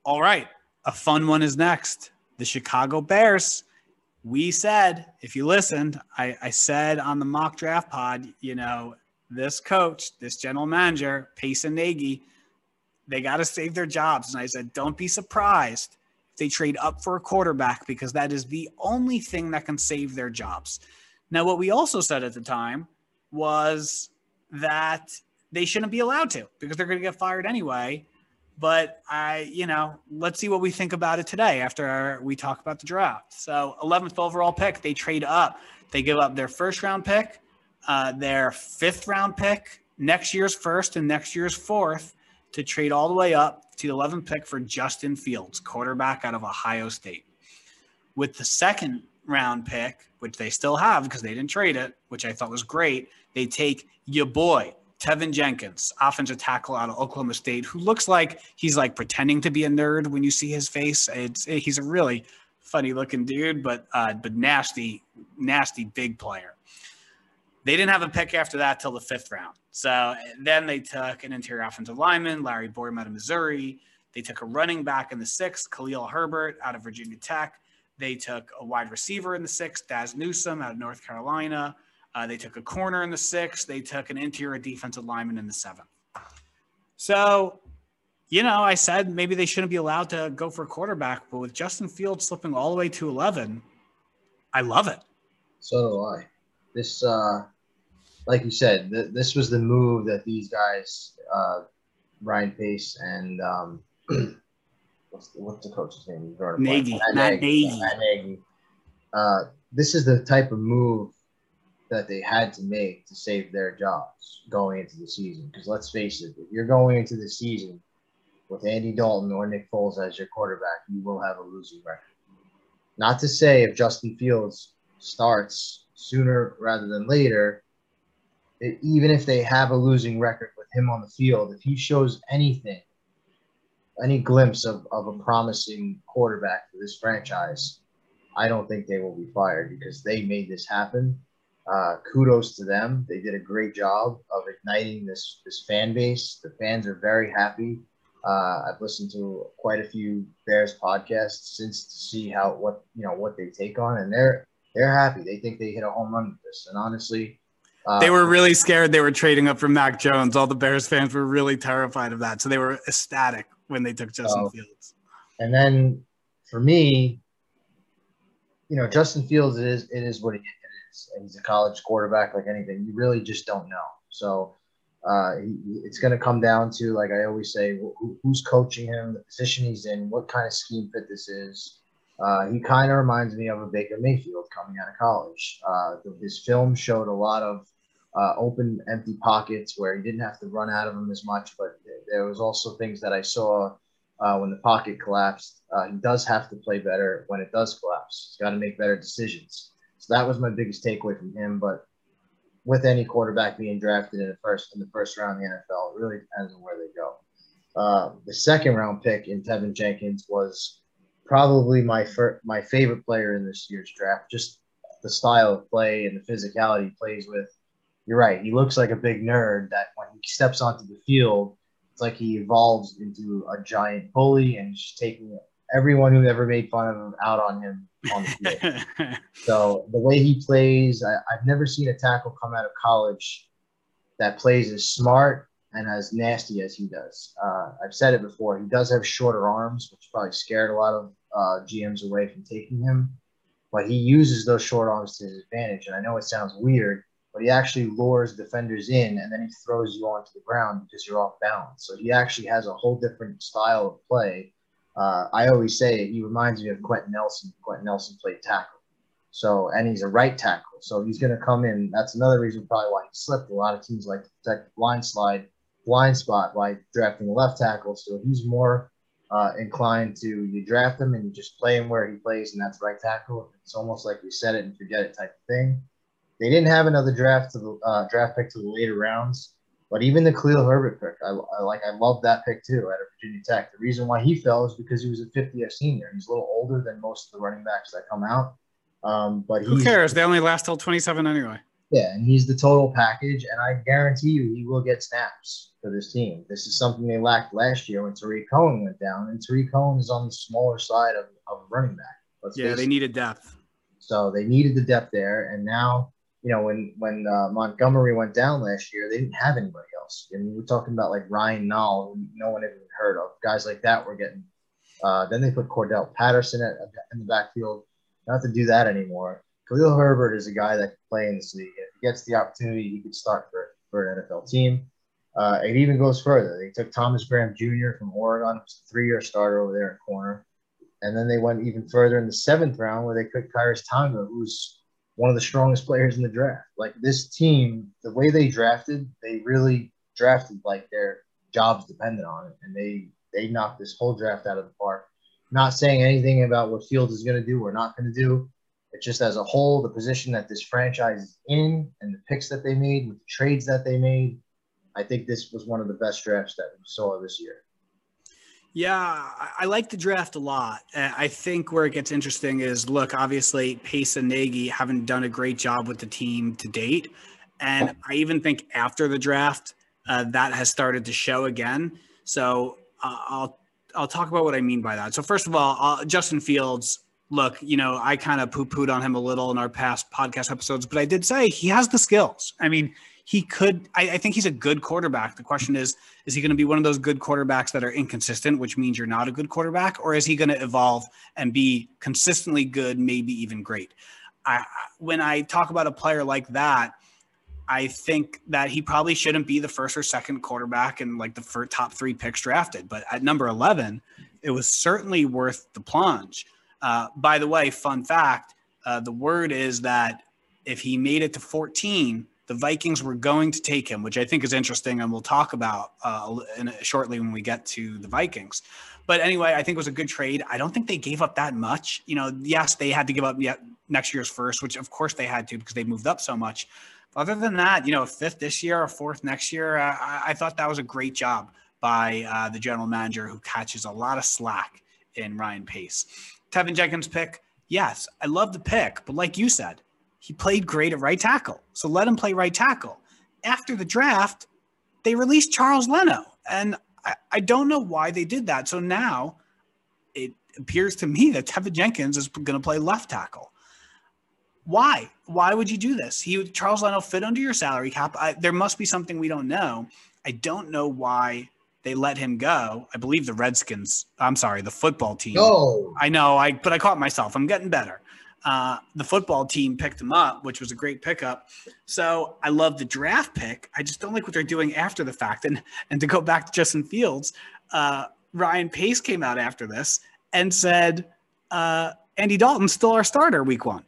All right, a fun one is next. The Chicago Bears. We said, if you listened, I, I said on the mock draft pod, you know, this coach, this general manager, Pace and Nagy, they got to save their jobs. And I said, don't be surprised if they trade up for a quarterback because that is the only thing that can save their jobs. Now, what we also said at the time was that they shouldn't be allowed to because they're going to get fired anyway. But I, you know, let's see what we think about it today after we talk about the draft. So, 11th overall pick, they trade up. They give up their first round pick, uh, their fifth round pick, next year's first, and next year's fourth to trade all the way up to the 11th pick for Justin Fields, quarterback out of Ohio State. With the second round pick, which they still have because they didn't trade it, which I thought was great, they take your boy, Teven Jenkins, offensive tackle out of Oklahoma State, who looks like he's like pretending to be a nerd when you see his face. It's he's a really funny looking dude, but uh, but nasty, nasty big player. They didn't have a pick after that till the fifth round. So then they took an interior offensive lineman, Larry Borom out of Missouri. They took a running back in the sixth, Khalil Herbert out of Virginia Tech. They took a wide receiver in the sixth, Dazz Newsome out of North Carolina. Uh, they took a corner in the sixth. They took an interior defensive lineman in the seventh. So, you know, I said maybe they shouldn't be allowed to go for a quarterback, but with Justin Fields slipping all the way to 11, I love it. So do I. This, uh, like you said, th- this was the move that these guys, uh, Ryan Pace and um, what's the, what's the coach's name? Nagy. Matt Nagy. Matt Nagy. Uh, this is the type of move that they had to make to save their jobs going into the season. Because let's face it, if you're going into the season with Andy Dalton or Nick Foles as your quarterback, you will have a losing record. Not to say if Justin Fields starts sooner rather than later, even if they have a losing record with him on the field, if he shows anything, any glimpse of, of a promising quarterback for this franchise, I don't think they will be fired because they made this happen uh, kudos to them. They did a great job of igniting this this fan base. The fans are very happy. Uh, I've listened to quite a few Bears podcasts since to see how what you know what they take on, and they're they're happy. They think they hit a home run with this. And honestly, they were really scared. They were trading up for Mac Jones. All the Bears fans were really terrified of that, so they were ecstatic when they took Justin Fields. And then for me, you know, Justin Fields it is it is what he is. And he's a college quarterback, like anything. You really just don't know. So uh, it's going to come down to, like I always say, who, who's coaching him, the position he's in, what kind of scheme fit this is. Uh, he kind of reminds me of a Baker Mayfield coming out of college. Uh, his film showed a lot of uh, open, empty pockets where he didn't have to run out of them as much, but there was also things that I saw uh, when the pocket collapsed. Uh, he does have to play better when it does collapse. He's got to make better decisions. So that was my biggest takeaway from him. But with any quarterback being drafted in the first in the first round of the NFL, it really depends on where they go. Uh, the second round pick in Teven Jenkins was probably my fir- my favorite player in this year's draft. Just the style of play and the physicality he plays with. You're right. He looks like a big nerd that when he steps onto the field, it's like he evolves into a giant bully and just taking everyone who ever made fun of him out on him on the field. so the way he plays, I, I've never seen a tackle come out of college that plays as smart and as nasty as he does. Uh, I've said it before. He does have shorter arms, which probably scared a lot of uh, GMs away from taking him. But he uses those short arms to his advantage. And I know it sounds weird, but he actually lures defenders in and then he throws you onto the ground because you're off balance. So he actually has a whole different style of play uh, I always say he reminds me of Quenton Nelson. Quenton Nelson played tackle. So, and he's a right tackle. So he's going to come in. That's another reason probably why he slipped. A lot of teams like to protect blind slide, blind spot by drafting a left tackle. So he's more uh, inclined to you draft him and you just play him where he plays, and that's right tackle. It's almost like we set it and forget it type of thing. They didn't have another draft to the uh, draft pick to the later rounds. But even the Khalil Herbert pick, I, I like. I love that pick too at Virginia Tech. The reason why he fell is because he was a 50th senior. He's a little older than most of the running backs that come out. Um, but who cares? They only last till 27 anyway. Yeah, and he's the total package, and I guarantee you he will get snaps for this team. This is something they lacked last year when Tarik Cohen went down, and Tarik Cohen is on the smaller side of, of running back. Let's Yeah, they it. needed depth. So they needed the depth there, and now you know when when uh, Montgomery went down last year, they didn't have anybody else. I mean, we're talking about like Ryan Nall, no one ever heard of. Guys like that were getting. Uh, then they put Cordell Patterson at, in the backfield. Not to do that anymore. Khalil Herbert is a guy that can play in this league. If he gets the opportunity, he could start for, for an NFL team. Uh, it even goes further. They took Thomas Graham Jr. from Oregon, who's a three-year starter over there at corner. And then they went even further in the seventh round where they took Khyiris Tonga, who's one of the strongest players in the draft. Like this team, the way they drafted, they really drafted like their jobs depended on it. And they they knocked this whole draft out of the park. Not saying anything about what Fields is going to do or not going to do. It's just as a whole, the position that this franchise is in and the picks that they made with the trades that they made, I think this was one of the best drafts that we saw this year. Yeah, I, like the draft a lot. Uh, I think where it gets interesting is look, obviously, Pace and Nagy haven't done a great job with the team to date. And I even think after the draft, uh, that has started to show again. So uh, I'll I'll talk about what I mean by that. So first of all, uh, Justin Fields. Look, you know, I kind of poo pooed on him a little in our past podcast episodes, but I did say he has the skills. I mean, he could. I, I think he's a good quarterback. The question is, is he going to be one of those good quarterbacks that are inconsistent, which means you're not a good quarterback, or is he going to evolve and be consistently good, maybe even great? I, when I talk about a player like that, I think that he probably shouldn't be the first or second quarterback in like the first, top three picks drafted. But at number 11, it was certainly worth the plunge. Uh, by the way, fun fact uh, the word is that if he made it to 14, the Vikings were going to take him, which I think is interesting, and we'll talk about uh, in shortly when we get to the Vikings. But anyway, I think it was a good trade. I don't think they gave up that much. You know, yes, they had to give up yet next year's first, which of course they had to because they moved up so much. Other than that, you know, fifth this year, a fourth next year, I, I, thought that was a great job by uh, the general manager who catches a lot of slack in Ryan Pace. Teven Jenkins pick, yes, I love the pick, but like you said, he played great at right tackle. So let him play right tackle. After the draft, they released Charles Leno. And I, I don't know why they did that. So now it appears to me that Teven Jenkins is going to play left tackle. Why? Why would you do this? He Charles Leno fit under your salary cap. I, there must be something we don't know. I don't know why they let him go. I believe the Redskins. I'm sorry, the football team. No, I know. I but I caught myself. I'm getting better. Uh, the football team picked him up, which was a great pickup. So I love the draft pick. I just don't like what they're doing after the fact. And and to go back to Justin Fields, uh, Ryan Pace came out after this and said, uh, "Andy Dalton's still our starter week one."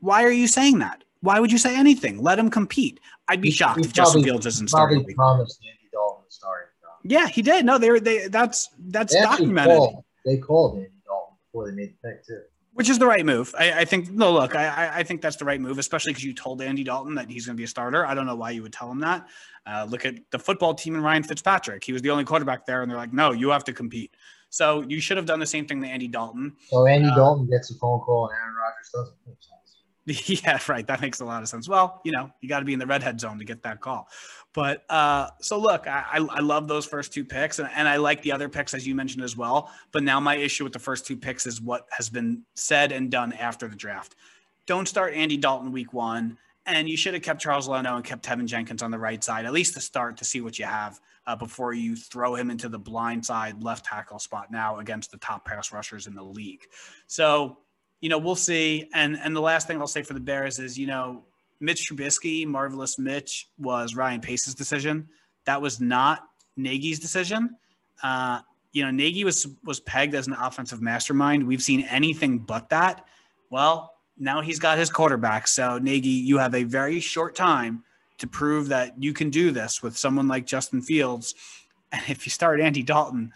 Why are you saying that? Why would you say anything? Let him compete. I'd be shocked he if Justin Fields isn't starting. Promised Andy Dalton to start. Yeah, he did. No, they were they. That's that's They documented. called. They called Andy Dalton before they made the pick too. Which is the right move. I, I think. No, look, I, I- think that's the right move, especially because you told Andy Dalton that he's going to be a starter. I don't know why you would tell him that. Uh, look at the football team and Ryan Fitzpatrick. He was the only quarterback there, and they're like, no, you have to compete. So you should have done the same thing to Andy Dalton. So Andy Uh, Dalton gets a phone call and Aaron Rodgers doesn't. Yeah, right. That makes a lot of sense. Well, you know, you got to be in the redhead zone to get that call. But uh, so look, I, I I love those first two picks, and, and I like the other picks as you mentioned as well. But now my issue with the first two picks is what has been said and done after the draft. Don't start Andy Dalton week one, and you should have kept Charles Leno and kept Teven Jenkins on the right side at least to start to see what you have uh, before you throw him into the blind side left tackle spot now against the top pass rushers in the league. So you know, we'll see. And and the last thing I'll say for the Bears is, you know, Mitch Trubisky, marvelous Mitch, was Ryan Pace's decision. That was not Nagy's decision. Uh, you know, Nagy was was pegged as an offensive mastermind. We've seen anything but that. Well, now he's got his quarterback. So Nagy, you have a very short time to prove that you can do this with someone like Justin Fields. And if you start Andy Dalton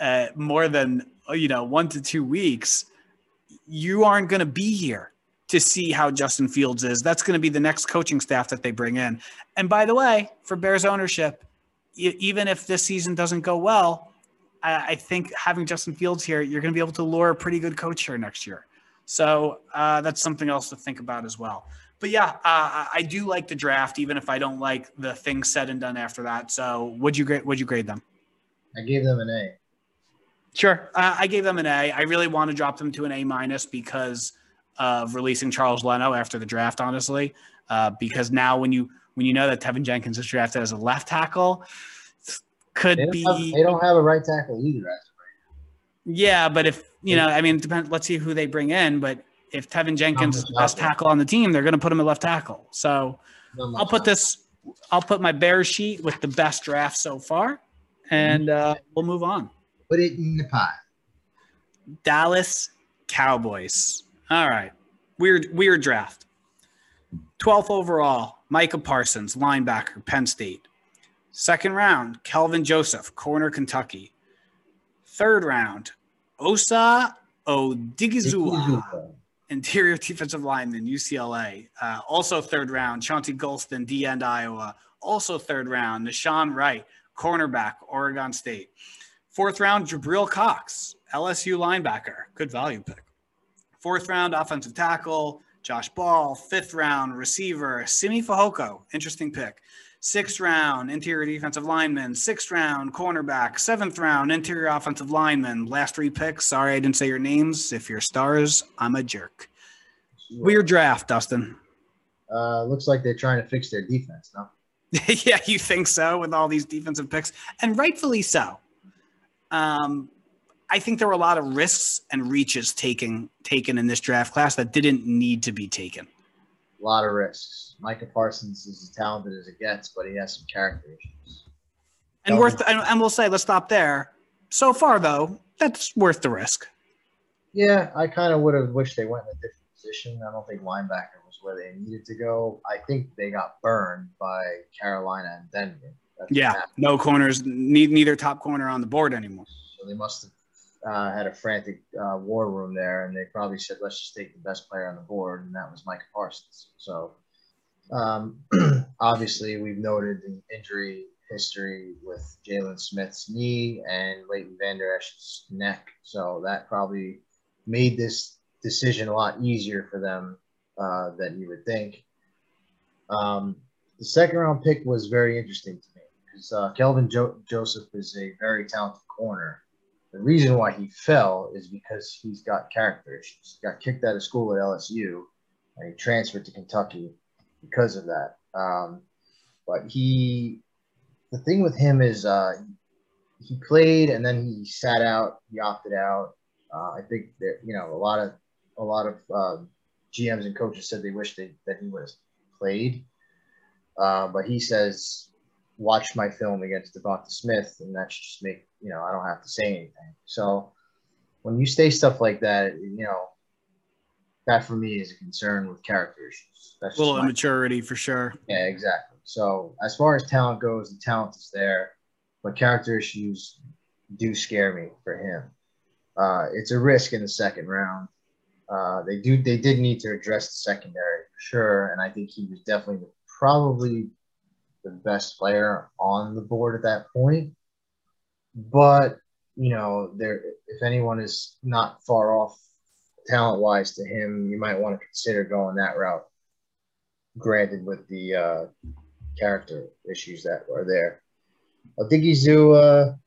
uh, more than you know one to two weeks, you aren't going to be here to see how Justin Fields is. That's going to be the next coaching staff that they bring in. And by the way, for Bears ownership, even if this season doesn't go well, I, think having Justin Fields here, you're going to be able to lure a pretty good coach here next year. So uh, that's something else to think about as well. but yeah, uh, I I do like the draft, even if I don't like the things said and done after that. So, would you grade? Would you grade them? I gave them an A. Sure. Uh, I gave them an A. I really want to drop them to an A minus because of releasing Charles Leno after the draft. Honestly, uh, because now when you when you know that Teven Jenkins is drafted as a left tackle, could They don't, be have, they don't have a right tackle either. yeah. But if you know, I mean, it depends. Let's see who they bring in. But if Teven Jenkins is the best tackle on the team, they're going to put him at left tackle. So. I'll put this. I'll put my Bears sheet with the best draft so far, and uh, we'll move on. Put it in the pot. Dallas Cowboys. All right. Weird, weird draft. 12th overall, Micah Parsons, linebacker, Penn State. Second round, Kelvin Joseph, corner, Kentucky. Third round, Osa Odighizuwa, interior defensive lineman, UCLA. Uh, also third round, Chauncey Golston, D end, Iowa. Also third round, Nahshon Wright, cornerback, Oregon State. Fourth round, Jabril Cox, LSU linebacker. Good value pick. Fourth round, offensive tackle, Josh Ball. Fifth round, receiver, Simi Fehoko. Interesting pick. Sixth round, interior defensive lineman. Sixth round, cornerback. Seventh round, interior offensive lineman. Last three picks. Sorry I didn't say your names. If you're stars, I'm a jerk. Weird draft, Dustin. Uh, looks like they're trying to fix their defense now. yeah, you think so with all these defensive picks, and rightfully so. Um, I think there were a lot of risks and reaches taken taken in this draft class that didn't need to be taken. A lot of risks. Micah Parsons is as talented as it gets, but he has some character issues. And worth and, and we'll say let's stop there. So far though, that's worth the risk. Yeah, I kind of would have wished they went in a different position. I don't think linebacker was where they needed to go. I think they got burned by Carolina and Denver. That's Yeah, no corners, ne- neither top corner on the board anymore. So they must have uh, had a frantic uh, war room there, and they probably said, "Let's just take the best player on the board," and that was Micah Parsons. So um, obviously, we've noted the injury history with Jaylon Smith's knee and Leighton Vander Esch's neck, so that probably made this decision a lot easier for them uh, than you would think. Um, the second round pick was very interesting to me because uh, Kelvin jo- Joseph is a very talented corner. The reason why he fell is because he's got character issues. He got kicked out of school at LSU and he transferred to Kentucky because of that. Um, but he, the thing with him is uh, he played and then he sat out. He opted out. Uh, I think that you know a lot of a lot of uh, GMs and coaches said they wish they, that he would have played. Uh, but he says, watch my film against DeVonta Smith, and that should just make you know I don't have to say anything. So when you say stuff like that, you know that for me is a concern with character issues. That's A little immaturity for sure. yeah, exactly. So as far as talent goes, the talent is there, but character issues do scare me for him. Uh, it's a risk in the second round. Uh, they do they did need to address the secondary for sure, and I think he was definitely probably the best player on the board at that point. But you know, there if anyone is not far off talent wise to him, you might want to consider going that route. Granted, with the uh, character issues that are there. Odighizuwa,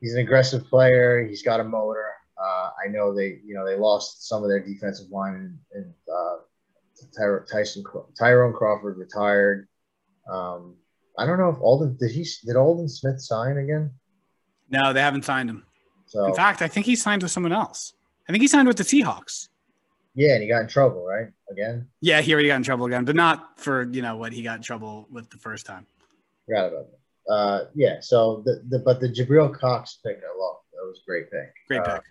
he's an aggressive player. He's got a motor. Uh, I know they, you know, they lost some of their defensive line, and uh, Ty- Tyson Tyrone Crawford retired. Um, I don't know if Aldon did he did Aldon Smith sign again? No, they haven't signed him. So In fact, I think he signed with someone else. I think he signed with the Seahawks. yeah, and he got in trouble, right? Again, Yeah, he already got in trouble again, but not for you know what he got in trouble with the first time. forgot about that. Uh, yeah. So the, the but the Jabril Cox pick, I love. That was a great pick. Great Uh, pick.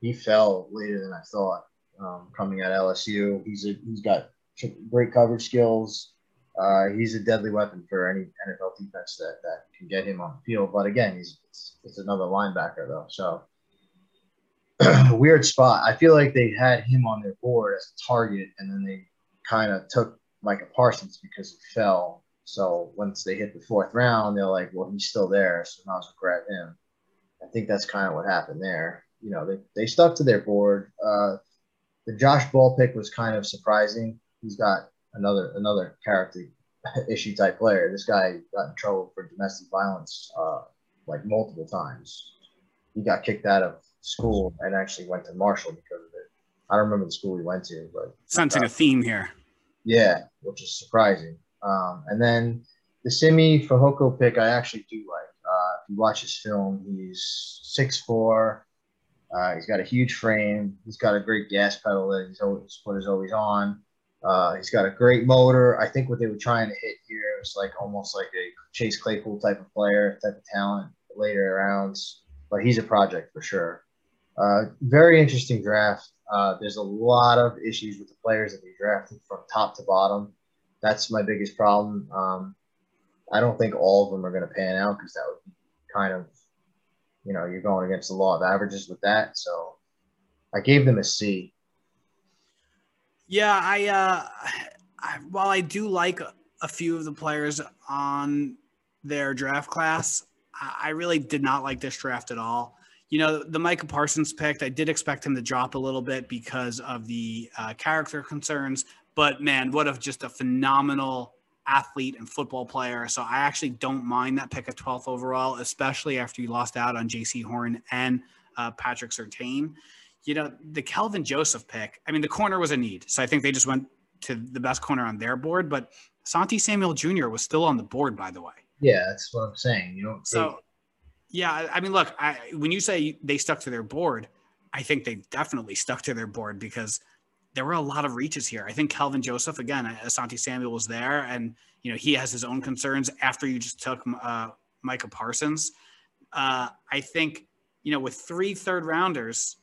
he fell later than I thought. Um, coming at LSU, he's a, he's got great coverage skills. Uh, he's a deadly weapon for any NFL defense that, that can get him on the field. But again, he's it's, it's another linebacker though, so weird spot. I feel like they had him on their board as a target, and then they kind of took Micah Parsons because he fell. So once they hit the fourth round, they're like, well, he's still there, so might as grab him. I think that's kind of what happened there. You know, they, they stuck to their board. Uh, the Josh Ball pick was kind of surprising. He's got another another character issue type player. This guy got in trouble for domestic violence uh, like multiple times. He got kicked out of school and actually went to Marshall because of it. I don't remember the school he went to, but Sensing uh, a theme here. yeah, which is surprising. Um, and then the Simi Fehoko pick, I actually do like. Uh, if you watch his film, he's 6'4. Uh, he's got a huge frame. He's got a great gas pedal that he's always what is always on. Uh, he's got a great motor. I think what they were trying to hit here was like almost like a Chase Claypool type of player, type of talent later rounds. But he's a project for sure. Uh, very interesting draft. Uh, there's a lot of issues with the players that they drafted from top to bottom. That's my biggest problem. Um, I don't think all of them are going to pan out because that would be kind of, you know, you're going against the law of averages with that. So I gave them a C. Yeah, I, uh, I while I do like a, few of the players on their draft class, I, really did not like this draft at all. You know, the Micah Parsons picked, I did expect him to drop a little bit because of the uh, character concerns, but man, what a just a phenomenal athlete and football player. So I actually don't mind that pick at 12th overall, especially after you lost out on Jaycee Horn and uh, Patrick Surtain. You know, the Kelvin Joseph pick, I mean, the corner was a need. So I think they just went to the best corner on their board, but Santi Samuel Jr. was still on the board, by the way. Yeah, that's what I'm saying. You don't So, yeah, I- mean, look, I, when you say they stuck to their board, I think they definitely stuck to their board because there were a lot of reaches here. I think Kelvin Joseph, again, Asante Samuel was there, and you know he has his own concerns after you just took uh, Micah Parsons. Uh, I think you know with three third rounders,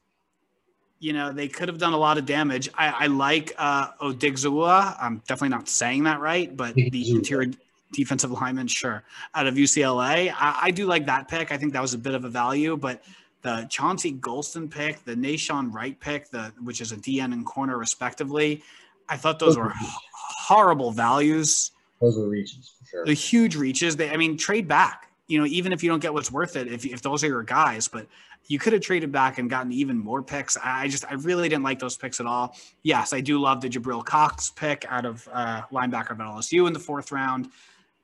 you know they could have done a lot of damage. I, I like uh, Odigzua. I'm definitely not saying that right, but the interior defensive lineman, sure, out of UCLA. I, I do like that pick. I think that was a bit of a value, but the Chauncey Golston pick, the Nahshon Wright pick, the which is a DN and corner respectively, I thought those were horrible values. those were reaches for sure. The huge reaches. They, I mean, trade back. You know, even if you don't get what's worth it, if if those are your guys, but you could have traded back and gotten even more picks. I just, I really didn't like those picks at all. Yes, I do love the Jabril Cox pick out of uh, linebacker of LSU in the fourth round,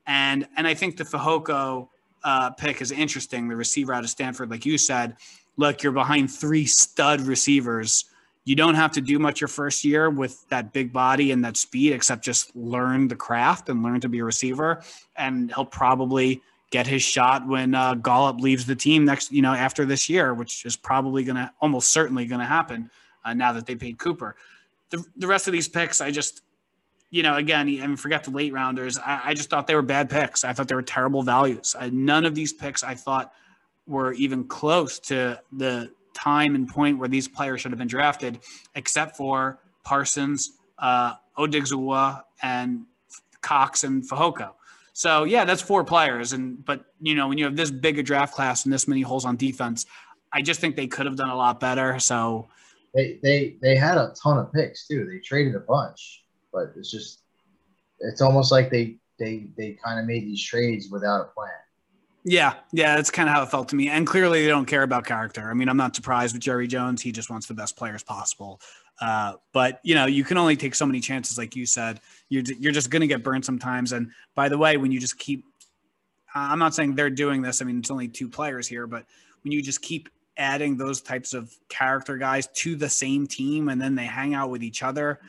and and I think the Fehoko uh, pick is interesting. The receiver out of Stanford, like you said, look, you're behind three stud receivers. You don't have to do much your first year with that big body and that speed, except just learn the craft and learn to be a receiver. And he'll probably get his shot when uh, Gallup leaves the team next, you know, after this year, which is probably going to, almost certainly going to happen uh, now that they paid Cooper. The, the rest of these picks, I just, you know, again, I mean, forget the late rounders. I, I just thought they were bad picks. I thought they were terrible values. I, none of these picks I thought were even close to the time and point where these players should have been drafted, except for Parsons, uh, Odigzua, and Cox and Fehoko. So yeah, that's four players. And but you know, when you have this big a draft class and this many holes on defense, I just think they could have done a lot better. So They they they had a ton of picks too. They traded a bunch, but it's just it's almost like they they they kind of made these trades without a plan. Yeah, yeah, that's kind of how it felt to me. And clearly, they don't care about character. I mean, I'm not surprised with Jerry Jones. He just wants the best players possible. Uh, but you know, you can only take so many chances, like you said. You're you're just going to get burned sometimes. And by the way, when you just keep, I'm not saying they're doing this. I mean, it's only two players here, but when you just keep adding those types of character guys to the same team, and then they hang out with each other,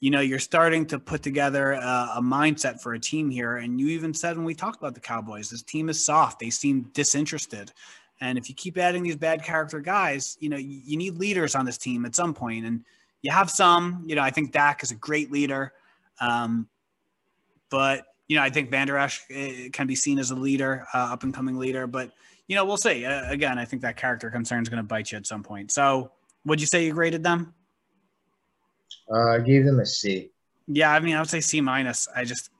you know, you're starting to put together a, a mindset for a team here. And you even said when we talked about the Cowboys, this team is soft. They seem disinterested. And if you keep adding these bad character guys, you know, you, you need leaders on this team at some point. And you have some, you know, I think Dak is a great leader. Um, but, you know, I think Van Der Esch eh, can be seen as a leader, uh, up and coming leader. But, you know, we'll see. Uh, again, I think that character concern is going to bite you at some point. So, would you say you graded them? Uh, I gave them a C. Yeah, I mean, I would say C minus. I just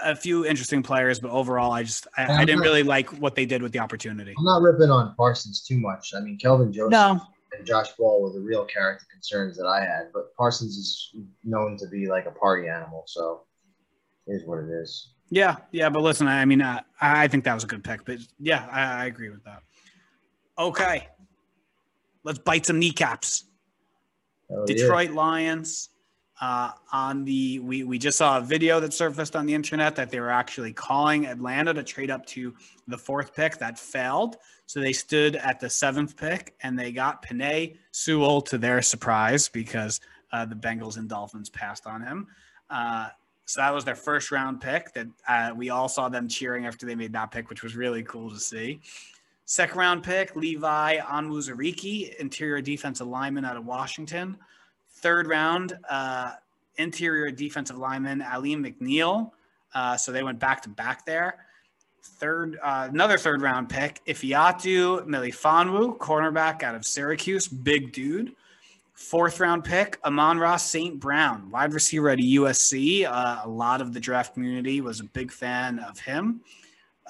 a few interesting players, but overall, I just I, I didn't really like what they did with the opportunity. I'm not ripping on Parsons too much. I mean, Kelvin Joseph No, and Josh Ball were the real character concerns that I had, but Parsons is known to be like a party animal, so is what it is. yeah, yeah, but listen, I mean, uh, I think that was a good pick, but yeah, I, I agree with that. Okay, let's bite some kneecaps. Yeah. Detroit Lions. Uh, on the we we just saw a video that surfaced on the internet that they were actually calling Atlanta to trade up to the fourth pick. That failed, so they stood at the seventh pick and they got Penei Sewell to their surprise because uh, the Bengals and Dolphins passed on him. Uh, so that was their first round pick that uh, we all saw them cheering after they made that pick, which was really cool to see. Second round pick, Levi Onwuzurike, interior defensive lineman out of Washington. Third round, uh, interior defensive lineman, Alim McNeil. Uh, so they went back to back there. Third, uh, another third round pick, Ifeatu Melifonwu, cornerback out of Syracuse, big dude. Fourth round pick, Amon-Ra St. Brown, wide receiver at USC. Uh, a lot of the draft community was a big fan of him.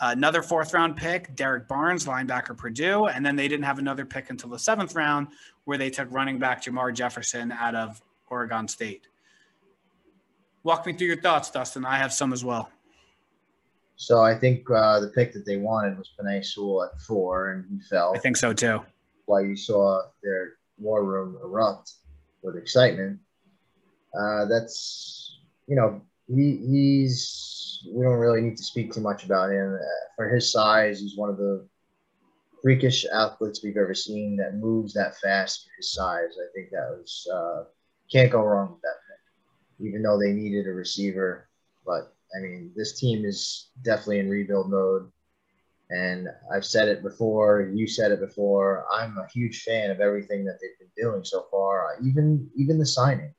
Uh, another fourth round pick, Derrick Barnes, linebacker Purdue. And then they didn't have another pick until the seventh round, where they took running back Jermar Jefferson out of Oregon State. Walk me through your thoughts, Dustin. I have some as well. So I think uh, the pick that they wanted was Penei Sewell at four, and he fell. I think so too. Why you saw their war room erupt with excitement. Uh, that's you know he he's we don't really need to speak too much about him uh, for his size. He's one of the freakish athletes we've ever seen that moves that fast for his size. I think that was uh, can't go wrong with that pick, even though they needed a receiver. But I mean, this team is definitely in rebuild mode. And I've said it before. You said it before. I'm a huge fan of everything that they've been doing so far. Even even the signing.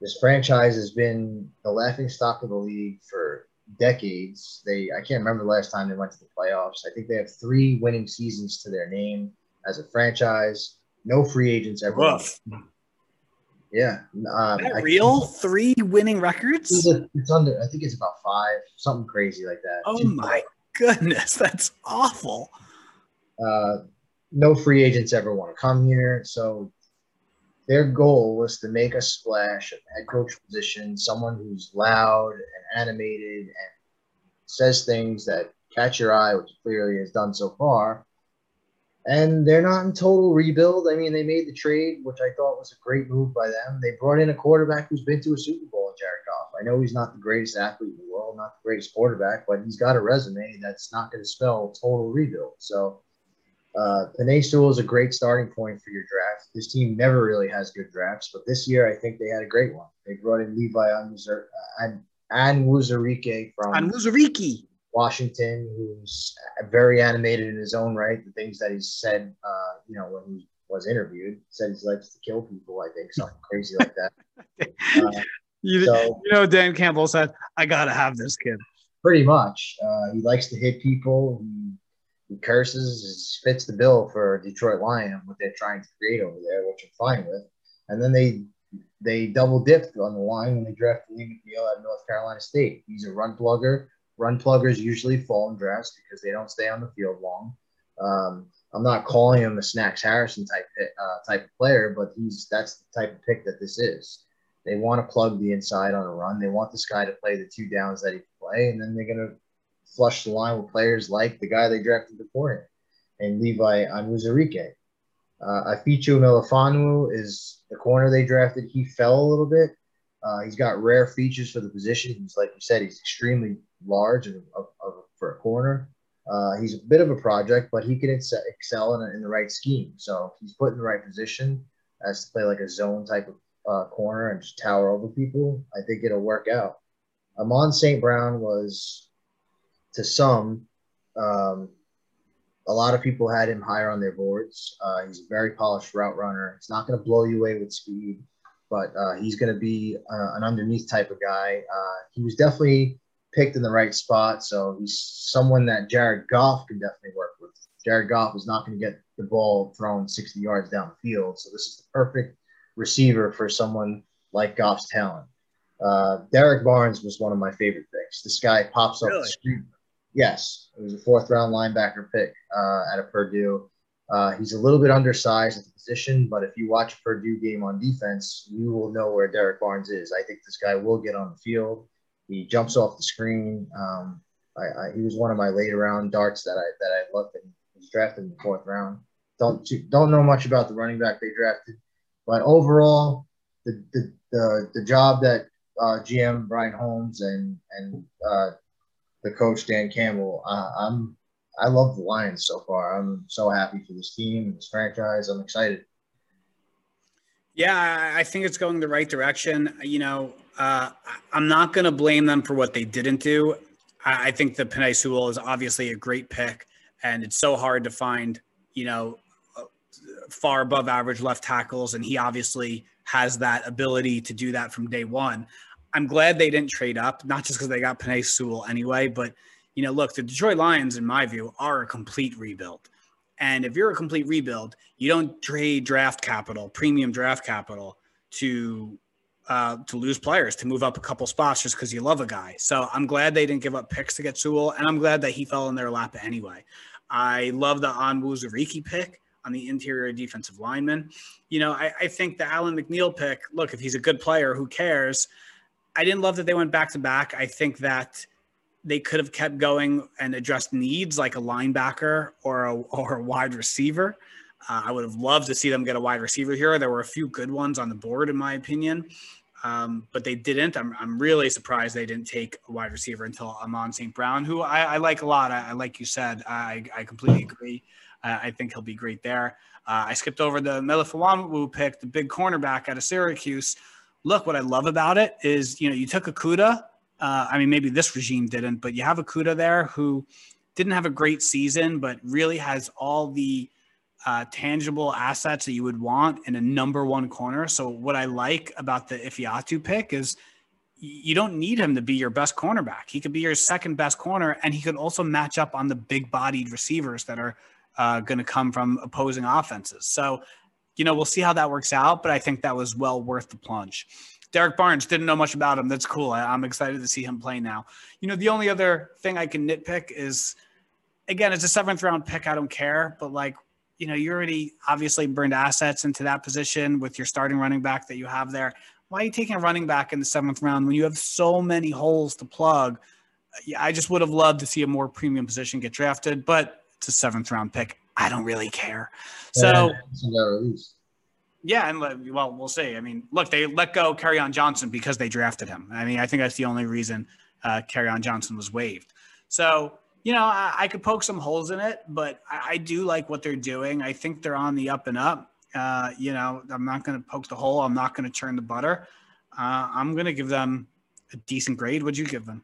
This franchise has been the laughing stock of the league for decades. They I can't remember the last time they went to the playoffs. I think they have three winning seasons to their name as a franchise. No free agents ever. Rough. Yeah. Um, real? Three winning records? It's, under. I think it's about five, something crazy like that. Oh Two- my goodness, that's awful. uh, no free agents ever want to come here. So their goal was to make a splash at head coach position, someone who's loud and animated and says things that catch your eye, which clearly has done so far. And they're not in total rebuild. I mean, they made the trade, which I thought was a great move by them. They brought in a quarterback who's been to a Super Bowl, Jared Goff. I know he's not the greatest athlete in the world, not the greatest quarterback, but he's got a resume that's not going to spell total rebuild. So uh, Penei Sewell is a great starting point for your draft. This team never really has good drafts, but this year I think they had a great one. They brought in Levi Onwuzurike from Onwuzurike. Washington, who's very animated in his own right. The things that he said, uh, you know, when he was interviewed, said he likes to kill people. I think something crazy like that. Uh, You, so you know, Dan Campbell said, I got to have this kid. pretty much, uh, he likes to hit people. He, he curses, fits the bill for Detroit Lion, what they're trying to create over there, which I'm fine with. And then they they double dipped on the line when they drafted Lee McNeil at North Carolina State. He's a run plugger. Run pluggers usually fall in drafts because they don't stay on the field long. Um, I'm not calling him a Snacks Harrison type uh, type of player, but he's that's the type of pick that this is. They want to plug the inside on a run. They want this guy to play the two downs that he can play, and then they're gonna flush the line with players like the guy they drafted before him, and Levi Onwuzurike. Uh, Ifeatu Melifonwu is the corner they drafted. He fell a little bit. Uh, he's got rare features for the position. He's like you said, he's extremely large of, of, of, for a corner. Uh, he's a bit of a project, but he can ex- excel in, in the right scheme. So he's put in the right position as to play like a zone type of uh, corner and just tower over people, I think it'll work out. Amon St. Brown was, to some, um, a lot of people had him higher on their boards. Uh, he's a very polished route runner. He's not going to blow you away with speed, but uh, he's going to be uh, an underneath type of guy. Uh, he was definitely picked in the right spot, so he's someone that Jared Goff can definitely work with. Jared Goff is not going to get the ball thrown 60 yards down the field, so this is the perfect receiver for someone like Goff's talent. Uh, Derrick Barnes was one of my favorite picks. This guy pops up Really? the street. Yes, it was a fourth round linebacker pick uh, out of Purdue. Uh, he's a little bit undersized at the position, but if you watch a Purdue game on defense, you will know where Derrick Barnes is. I think this guy will get on the field. He jumps off the screen. Um, I, I, he was one of my later round darts that I that I looked and was drafted in the fourth round. Don't don't know much about the running back they drafted, but overall, the the the, the job that uh, GM Brian Holmes and and uh, the coach Dan Campbell. I'm I love the Lions so far. I'm so happy for this team, and this franchise. I'm excited. Yeah, I think it's going the right direction. You know, uh, I'm not going to blame them for what they didn't do. I, think the Penei Sewell is obviously a great pick, and it's so hard to find, you know, far above average left tackles, and he obviously has that ability to do that from day one. I'm glad they didn't trade up, not just because they got Penei Sewell anyway, but you know, look, the Detroit Lions, in my view, are a complete rebuild. And if you're a complete rebuild, you don't trade draft capital, premium draft capital, to uh, to lose players, to move up a couple spots just because you love a guy. So I'm glad they didn't give up picks to get Sewell, and I'm glad that he fell in their lap anyway. I love the Onwuzurike pick on the interior defensive lineman. You know, I, I think the Alim McNeill pick, look, if he's a good player, who cares? I didn't love that they went back to back. I think that they could have kept going and addressed needs like a linebacker or a, or a wide receiver. Uh, I would have loved to see them get a wide receiver here. There were a few good ones on the board, in my opinion, um, but they didn't. I'm, I'm really surprised they didn't take a wide receiver until Amon St. Brown, who I, I, like a lot. I, I like you said, I, I completely agree. Uh, I think he'll be great there. Uh, I skipped over the Melifonwu pick, the big cornerback out of Syracuse. Look, what I love about it is, you know, you took Okudah. Uh, I mean, maybe this regime didn't, but you have Okudah there who didn't have a great season, but really has all the uh, tangible assets that you would want in a number one corner. So what I like about the Ifeatu pick is you don't need him to be your best cornerback. He could be your second best corner, and he could also match up on the big bodied receivers that are uh, going to come from opposing offenses. So, you know, we'll see how that works out, but I think that was well worth the plunge. Derrick Barnes didn't know much about him. That's cool. I, am excited to see him play now. You know, the only other thing I can nitpick is, again, it's a seventh round pick. I don't care, but like, you know, you already obviously burned assets into that position with your starting running back that you have there. Why are you taking a running back in the seventh round when you have so many holes to plug? I just would have loved to see a more premium position get drafted, but it's a seventh round pick. I don't really care. So, yeah, and well, we'll see. I mean, look, they let go Kerryon Johnson because they drafted him. I mean, I think that's the only reason uh, Kerryon Johnson was waived. So, you know, I, I, could poke some holes in it, but I, I, do like what they're doing. I think they're on the up and up. Uh, you know, I'm not going to poke the hole. I'm not going to churn the butter. Uh, I'm going to give them a decent grade. What'd you give them?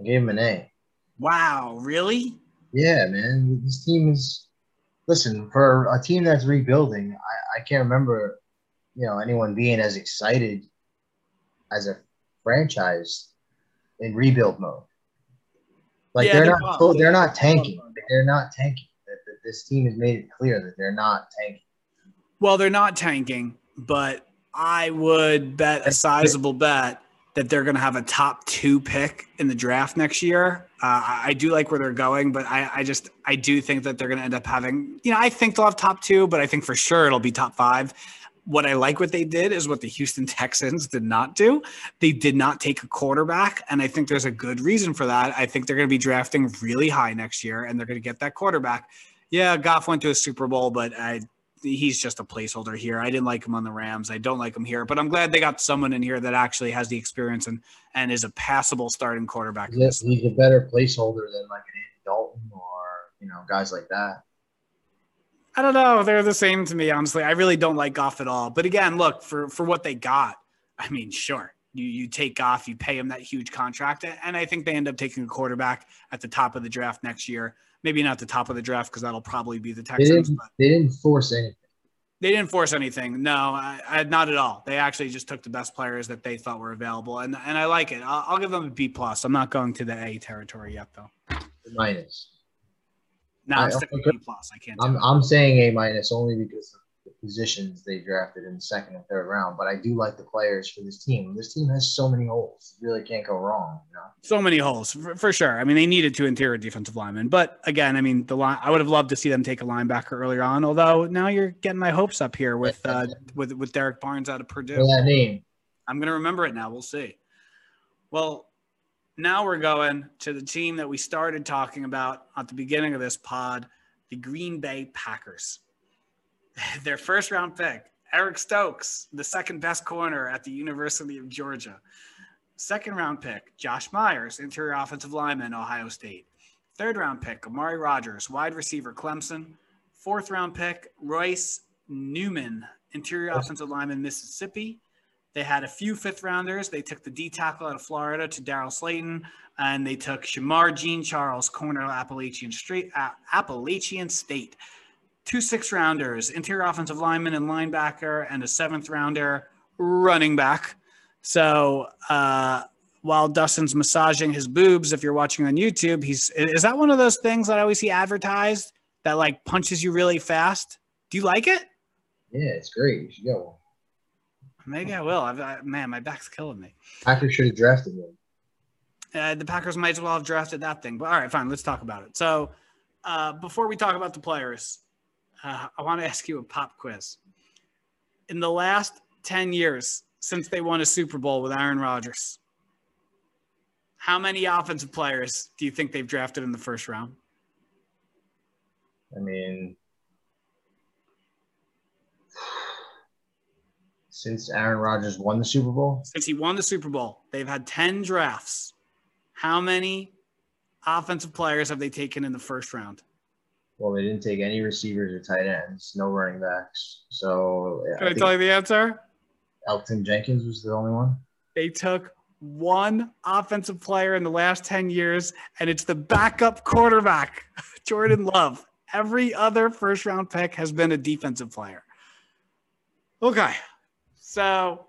I gave them an A. Wow, really? Yeah, man. This team is listen for a team that's rebuilding. I, I can't remember, you know, anyone being as excited as a franchise in rebuild mode. Like yeah, they're, they're not, not they're not tanking. They're not tanking. This team has made it clear that they're not tanking. Well, they're not tanking, but I would bet a sizable bet that they're going to have a top two pick in the draft next year. Uh, I do like where they're going, but I, I just I do think that they're going to end up having. You know, I think they'll have top two, but I think for sure it'll be top five. What I like what they did is what the Houston Texans did not do. They did not take a quarterback, and I think there's a good reason for that. I think they're going to be drafting really high next year, and they're going to get that quarterback. Yeah, Goff went to a Super Bowl, but I he's just a placeholder here. I didn't like him on the Rams. I don't like him here, but I'm glad they got someone in here that actually has the experience and and is a passable starting quarterback. He's, a, he's a better placeholder than like an Andy Dalton or you know guys like that. I don't know. They're the same to me, honestly. I really don't like Goff at all. But again, look for for what they got. I mean, sure. You, you take Goff, you pay him that huge contract, and I think they end up taking a quarterback at the top of the draft next year maybe not the top of the draft because that'll probably be the Texans. They didn't, they didn't force anything. They didn't force anything. No, I, I, not at all. They actually just took the best players that they thought were available, and and I like it. I'll, I'll give them a B plus. I'm not going to the A territory yet, though. Minus. No, I'm sticking B plus. I can't. I'm, I'm saying A minus only because the positions they drafted in the second and third round. But I do like the players for this team. This team has so many holes. You really can't go wrong. You know? So many holes for, for, sure. I mean, they needed two interior defensive linemen, but again, I mean, the line. I would have loved to see them take a linebacker earlier on. Although now you're getting my hopes up here with uh, with with Derrick Barnes out of Purdue. that name. I'm gonna remember it now. We'll see. Well, now we're going to the team that we started talking about at the beginning of this pod, the Green Bay Packers. Their first round pick. Eric Stokes, the second best corner at the University of Georgia. Second round pick, Josh Myers, interior offensive lineman, Ohio State. Third round pick, Amari Rogers, wide receiver, Clemson. Fourth round pick, Royce Newman, interior offensive lineman, Mississippi. They had a few fifth rounders. They took the D tackle out of Florida Tedarrell Slaton, and they took Shamar Jean Charles, corner of Appalachian Street, uh, Appalachian State. Two six rounders, interior offensive lineman and linebacker, and a seventh rounder, running back. So uh, while Dustin's massaging his boobs, if you're watching on YouTube, he's is that one of those things that I always see advertised that like punches you really fast? Do you like it? Yeah, it's great. You should get one. Maybe I will. I've, I, man, my back's killing me. Packers should have drafted him. Uh, the Packers might as well have drafted that thing. But all right, fine. Let's talk about it. So uh, before we talk about the players, uh, I want to ask you a pop quiz. In the last 10 years since they won a Super Bowl with Aaron Rodgers, how many offensive players do you think they've drafted in the first round? I mean, since Aaron Rodgers won the Super Bowl, Since he won the Super Bowl, they've had 10 drafts. How many offensive players have they taken in the first round? Well, they didn't take any receivers or tight ends, no running backs. So Can I, I tell you the answer? Elgton Jenkins was the only one. They took one offensive player in the last 10 years, and it's the backup quarterback, Jordan Love. Every other first round pick has been a defensive player. Okay. So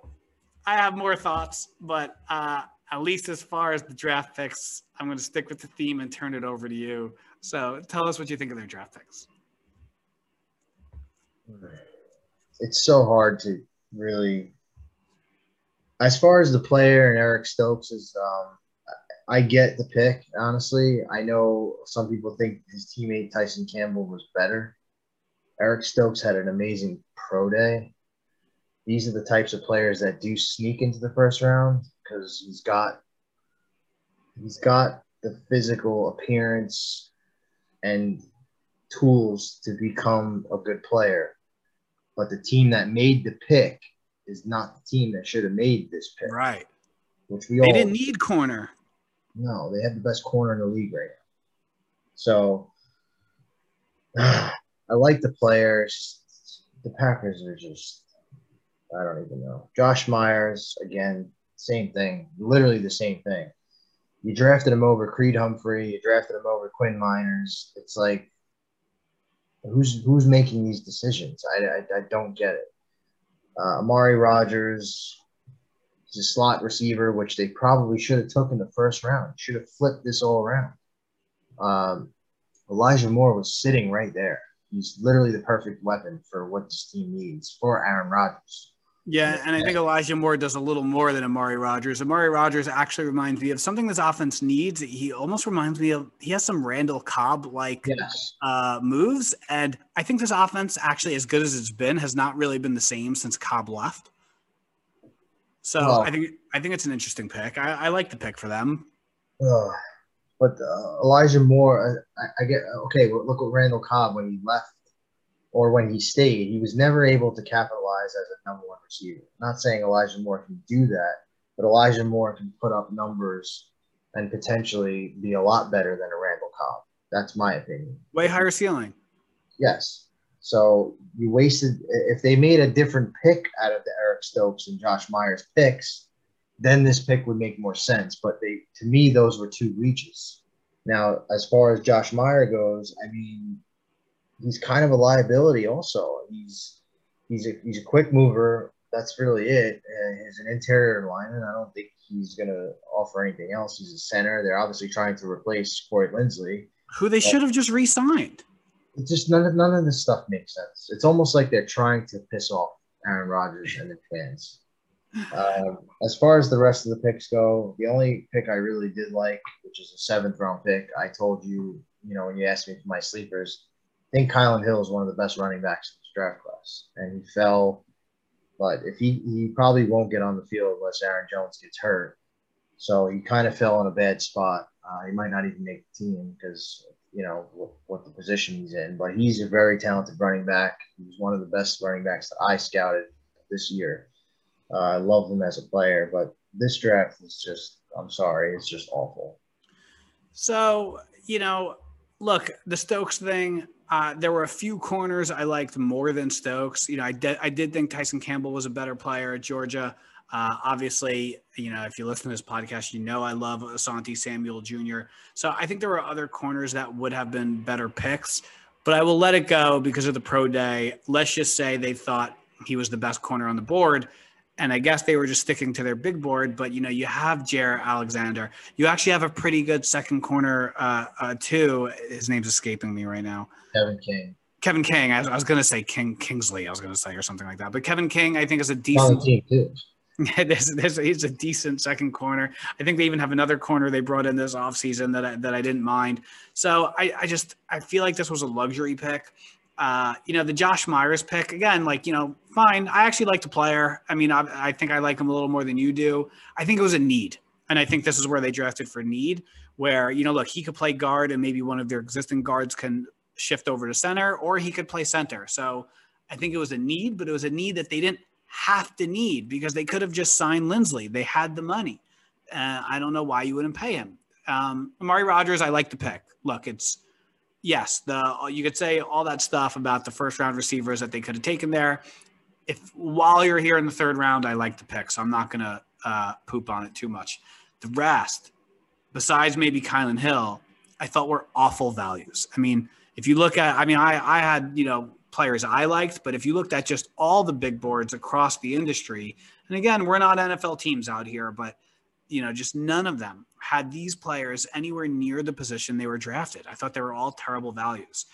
I have more thoughts, but uh, at least as far as the draft picks, I'm going to stick with the theme and turn it over to you. So tell us what you think of their draft picks. It's so hard to really. As far as the player and Eric Stokes is, um, I get the pick. Honestly, I know some people think his teammate Tyson Campbell was better. Eric Stokes had an amazing pro day. These are the types of players that do sneak into the first round because he's got he's got the physical appearance and tools to become a good player. But the team that made the pick is not the team that should have made this pick, Right. which we They all didn't need corner. no, they have the best corner in the league right now. So I like the players. The Packers are just I don't even know. Josh Myers, again, same thing. Literally the same thing. You drafted him over Creed Humphrey, you drafted him over Quinn Meinerz. It's like who's who's making these decisions? I, I, I don't get it. Uh, Amari Rogers, He's a slot receiver, which they probably should have took in the first round. Should have flipped this all around. Um, Elijah Moore was sitting right there. He's literally the perfect weapon for what this team needs for Aaron Rodgers. Yeah, and I think Elijah Moore does a little more than Amari Rogers. Amari Rogers actually reminds me of something this offense needs. He almost reminds me of he has some Randall Cobb like Yes. uh, moves, and I think this offense actually, as good as it's been, has not really been the same since Cobb left. So Well- I think I think it's an interesting pick. I, I like the pick for them. Ugh. But uh, Elijah Moore, I, I get okay. Look at Randall Cobb when he left or when he stayed. He was never able to capitalize as a number one receiver. Not saying Elijah Moore can do that, but Elijah Moore can put up numbers and potentially be a lot better than a Randall Cobb. That's my opinion. Way higher ceiling. Yes. So you wasted. If they made a different pick out of the Eric Stokes and Josh Myers picks, then this pick would make more sense. But they, to me, those were two reaches. Now, as far as Josh Meyer goes, I mean, he's kind of a liability. Also, he's he's a he's a quick mover. That's really it. Uh, he's an interior lineman. I don't think he's going to offer anything else. He's a center. They're obviously trying to replace Corey Linsley Who they should have just re-signed. it just none of none of this stuff makes sense. It's almost like they're trying to piss off Aaron Rodgers and the fans. Um, as far as the rest of the picks go, the only pick I really did like, which is a seventh round pick, I told you, you know, when you asked me for my sleepers, think Kylan Hill is one of the best running backs in this draft class, and he fell. But if he he probably won't get on the field unless Aaron Jones gets hurt, so he kind of fell in a bad spot. Uh, he might not even make the team because you know what, what the position he's in. But he's a very talented running back. He was one of the best running backs that I scouted this year. Uh, I love him as a player, but this draft is just, I'm sorry, it's just awful. So, you know, look, the Stokes thing, uh, there were a few corners I liked more than Stokes. You know, I did, I did think Tyson Campbell was a better player at Georgia. Uh, obviously, you know, if you listen to this podcast, you know I love Asante Samuel Jr. So I think there were other corners that would have been better picks, but I will let it go because of the pro day. Let's just say they thought he was the best corner on the board. And I guess they were just sticking to their big board, but you know, you have Jaire Alexander. You actually have a pretty good second corner, uh, uh, too. His name's escaping me right now. Kevin King. Kevin King. I, I was going to say King Kingsley. I was going to say or something like that. But Kevin King, I think, is a decent. there's, there's, he's a decent second corner. I think they even have another corner they brought in this offseason that I, that I didn't mind. So I, I just I feel like this was a luxury pick. Uh, you know, the Josh Myers pick again, like you know, fine. I actually like the player. I mean, I, I think I like him a little more than you do. I think it was a need, and I think this is where they drafted for need. Where you know, look, he could play guard, and maybe one of their existing guards can shift over to center, or he could play center. So I think it was a need, but it was a need that they didn't have to need because they could have just signed Linsley. They had the money. Uh, I don't know why you wouldn't pay him. Um, Amari Rogers, I like the pick. Look, it's yes, the you could say all that stuff about the first round receivers that they could have taken there. If while you're here in the third round, I like the pick, so I'm not gonna uh, poop on it too much. The rest, besides maybe Kylan Hill, I thought were awful values. I mean, if you look at, I mean, I I had you know players I liked, but if you looked at just all the big boards across the industry, and again, we're not NFL teams out here, but you know, just none of them had these players anywhere near the position they were drafted. I thought they were all terrible values.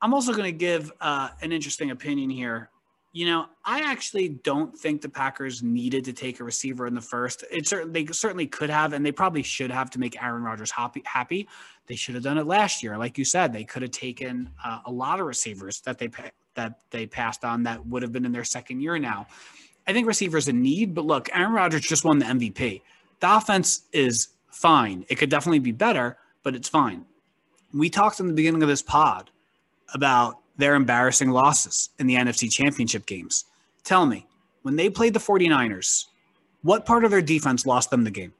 I'm also going to give uh, an interesting opinion here. You know, I actually don't think the Packers needed to take a receiver in the first. It certainly they certainly could have, and they probably should have to make Aaron Rodgers happy. Happy, they should have done it last year. Like you said, they could have taken uh, a lot of receivers that they that they passed on that would have been in their second year now. I think receivers a need, but look, Aaron Rodgers just won the MVP. The offense is fine. It could definitely be better, but it's fine. We talked in the beginning of this pod about their embarrassing losses in the NFC championship games. Tell me, when they played the 49ers, what part of their defense lost them the game?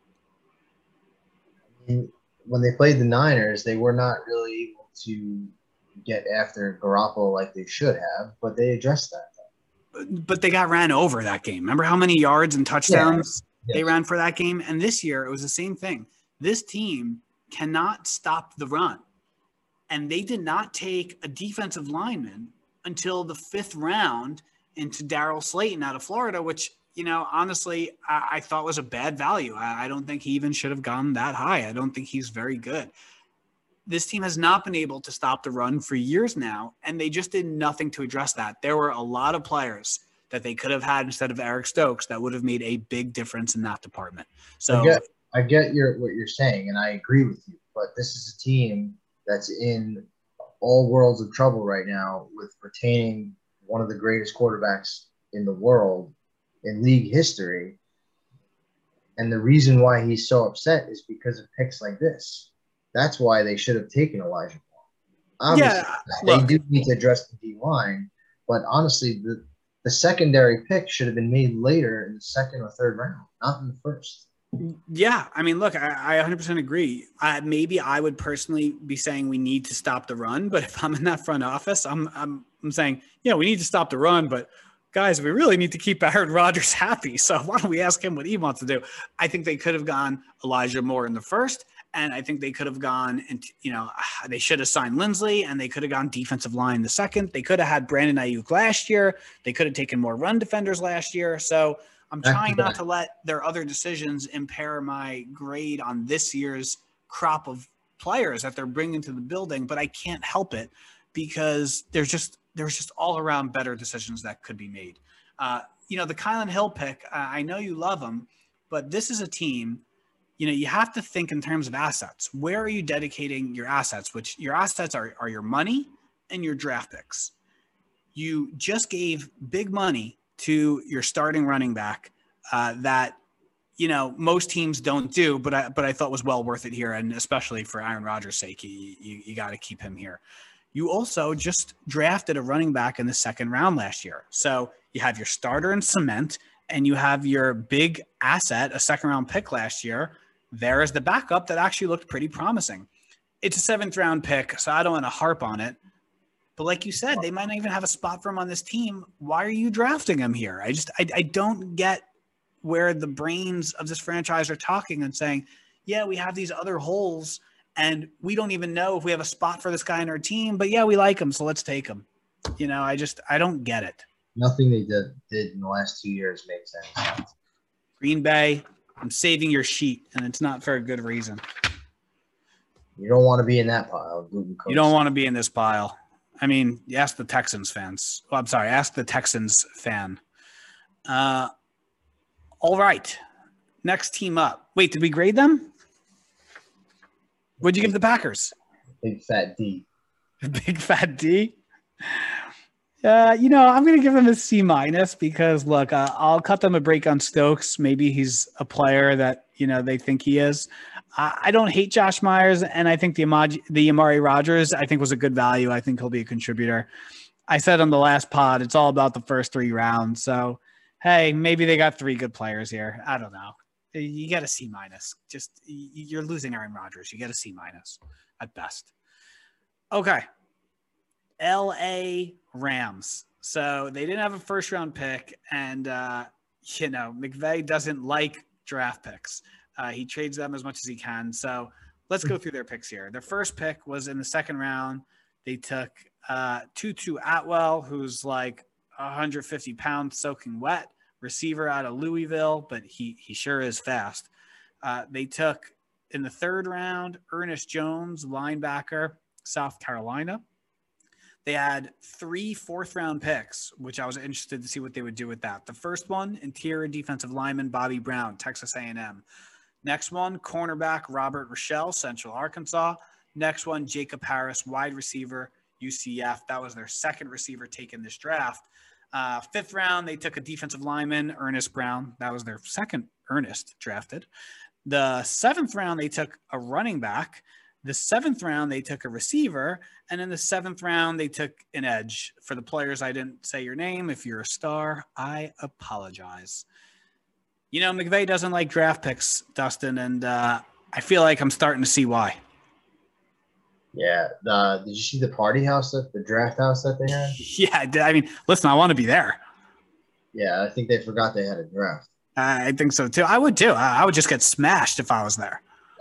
When they played the Niners, they were not really able to get after Garoppolo like they should have, but they addressed that. But they got ran over that game. Remember how many yards and touchdowns Yes. they ran for that game? And this year, it was the same thing. This team cannot stop the run. And they did not take a defensive lineman until the fifth round into Daryl Slaton out of Florida, which, you know, honestly, I, I thought was a bad value. I, I don't think he even should have gone that high. I don't think he's very good. This team has not been able to stop the run for years now, and they just did nothing to address that. There were a lot of players that they could have had instead of Eric Stokes that would have made a big difference in that department. So I get, I get your what you're saying, and I agree with you. But this is a team that's in all worlds of trouble right now with retaining one of the greatest quarterbacks in the world in league history. And the reason why he's so upset is because of picks like this. That's why they should have taken Elijah Moore. Obviously, yeah, they look, do need to address the D line, but honestly, the the secondary pick should have been made later in the second or third round, not in the first. Yeah, I mean, look, I, I 100% agree. I, maybe I would personally be saying we need to stop the run, but if I'm in that front office, I'm I'm I'm saying, yeah, we need to stop the run, but guys, we really need to keep Aaron Rodgers happy. So why don't we ask him what he wants to do? I think they could have gone Elijah Moore in the first, and I think they could have gone and you know they should have signed Linsley, and they could have gone defensive line the second. They could have had Brandon Aiyuk last year. They could have taken more run defenders last year. So I'm trying not to let their other decisions impair my grade on this year's crop of players that they're bringing to the building, but I can't help it because there's just there's just all around better decisions that could be made. Uh, you know, the Kylan Hill pick, uh, I know you love him, but this is a team. You know, you have to think in terms of assets. Where are you dedicating your assets? Which your assets are are your money and your draft picks. You just gave big money to your starting running back uh, that you know most teams don't do, but I but I thought was well worth it here, and especially for Aaron Rodgers' sake, you you, you got to keep him here. You also just drafted a running back in the second round last year, so You have your starter in cement, and you have your big asset, a second round pick last year. There is the backup that actually looked pretty promising. It's a seventh round pick, so I don't want to harp on it. But like you said, they might not even have a spot for him on this team. Why are you drafting him here? I just I, I don't get where the brains of this franchise are talking and saying, yeah, we have these other holes and we don't even know if we have a spot for this guy in our team, but yeah, we like him, so let's take him. You know, I just I don't get it. Nothing they did did in the last two years makes sense. Green Bay, I'm saving your sheet, and it's not for a good reason. You don't want to be in that pile. You don't want to be in this pile. I mean, ask the Texans fans. I'm sorry, ask the Texans fan. Uh, all right. Next team up. Wait, did we grade them? What'd you give the Packers? big fat D. Big fat D. Uh, you know, I'm going to give them a C minus because look, uh, I'll cut them a break on Stokes. Maybe he's a player that you know they think he is. I, I don't hate Josh Myers, and I think the Amaj- the Amari Rogers I think was a good value. I think he'll be a contributor. I said on the last pod, it's all about the first three rounds. So, hey, maybe they got three good players here. I don't know. You get a C minus. Just you're losing Aaron Rodgers. You get a C minus at best. Okay. LA Rams. So they didn't have a first round pick, and uh, you know McVay doesn't like draft picks. Uh, he trades them as much as he can. So let's go through their picks here. Their first pick was in the second round. They took uh, Tutu Atwell, who's like 150 pounds soaking wet, receiver out of Louisville, but he he sure is fast. Uh, they took in the third round Ernest Jones, linebacker, South Carolina. They had three fourth round picks, which I was interested to see what they would do with that. The first one, interior defensive lineman Bobby Brown, Texas A&M. Next one, cornerback Robert Rochell, Central Arkansas. Next one, Jacob Harris, wide receiver, UCF. That was their second receiver taken this draft. Uh, fifth round, they took a defensive lineman, Earnest Brown. That was their second Ernest drafted. The seventh round, they took a running back. The seventh round, they took a receiver. And in the seventh round, they took an edge. For the players, I didn't say your name. If you're a star, I apologize. You know, McVay doesn't like draft picks, Dustin, and uh, I feel like I'm starting to see why. Yeah. Uh, did you see the party house that the draft house that they had? Yeah, I mean, listen, I want to be there. Yeah, I think they forgot they had a draft. I think so too. I would too. I would just get smashed if I was there,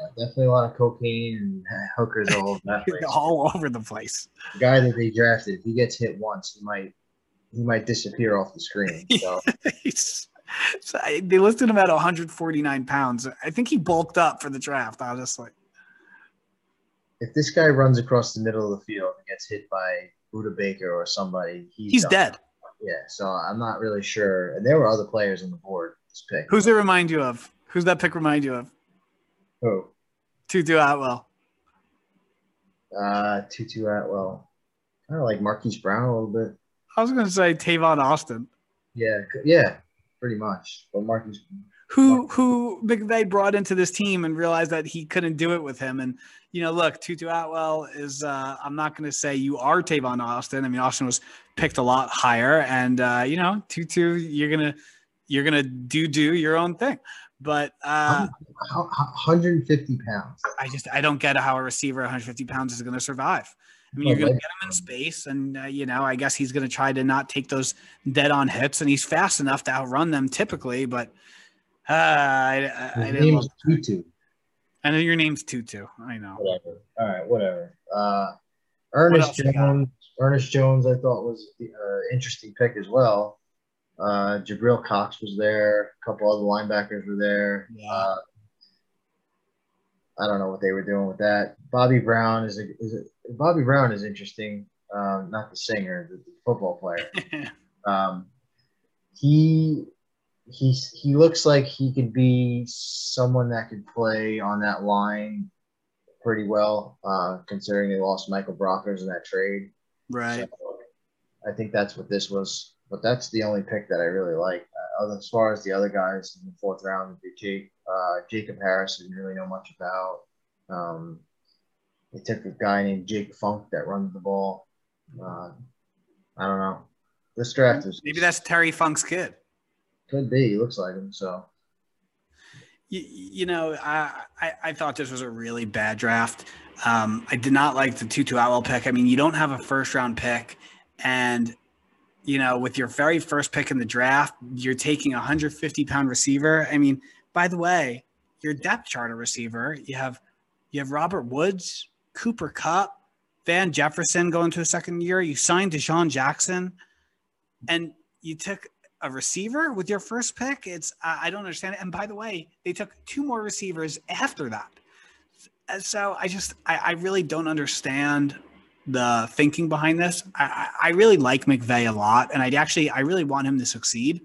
definitely a lot of cocaine and hookers all over that place. all over the place. The guy that they drafted, if he gets hit once, he might he might disappear off the screen. So so I- they listed him at 149 pounds. I think he bulked up for the draft. Honestly, if this guy runs across the middle of the field and gets hit by Budda Baker or somebody, he's, he's dead. Yeah, so I'm not really sure. And there were other players on the board. This pick. Who's it remind you of? Who's that pick remind you of? Who? Tutu Atwell. Uh, Tutu Atwell. Kind of like Marquise Brown a little bit. I was going to say Tavon Austin, Yeah, yeah, pretty much. But Marquise, who who McVay brought into this team and realized that he couldn't do it with him. And you know, look, Tutu Atwell is. Uh, I'm not going to say you are Tavon Austin. I mean, Austin was picked a lot higher, and uh, you know, Tutu, you're gonna you're gonna do do your own thing. But uh, how- how- 150 pounds. I just I don't get how a receiver 150 pounds is going to survive. I mean, you're going to get him in space, and uh, you know, I guess he's going to try to not take those dead-on hits, and he's fast enough to outrun them typically. But uh, I, I, I didn't. name Tutu. I know your name's Tutu. I know. Whatever. All right, whatever. Uh, Ernest else you? Jones. Ernest Jones, I thought was an uh, interesting pick as well. Uh, Jabril Cox was there. A couple other linebackers were there. Yeah. Uh, I don't know what they were doing with that. Bobby Brown is a, is a, Bobby Brown is interesting. Um, not the singer, the, the football player. Um, he he's he looks like he could be someone that could play on that line pretty well, uh, considering they lost Michael Brockers in that trade. right. So I think that's what this was. But that's the only pick that I really like. Uh, as far as the other guys in the fourth round, they Jake, uh, Jacob Harris didn't really know much about. Um, they took a guy named Jake Funk that runs the ball. Uh, I don't know. This draft is Maybe that's Terry Funk's kid. could be. He looks like him. So You, you know, I, I I thought this was a really bad draft. Um, I did not like the Tutu Atwell pick. I mean, you don't have a first round pick, and you know, with your very first pick in the draft, you're taking a 150 pound receiver. I mean, by the way, your depth chart receiver, you have you have Robert Woods, Cooper Kupp, Van Jefferson going to a second year. You signed DeSean Jackson, and you took a receiver with your first pick. It's I don't understand it. And by the way, they took two more receivers after that. So I just I, I really don't understand the thinking behind this. I, I really like McVay a lot, and I actually I really want him to succeed.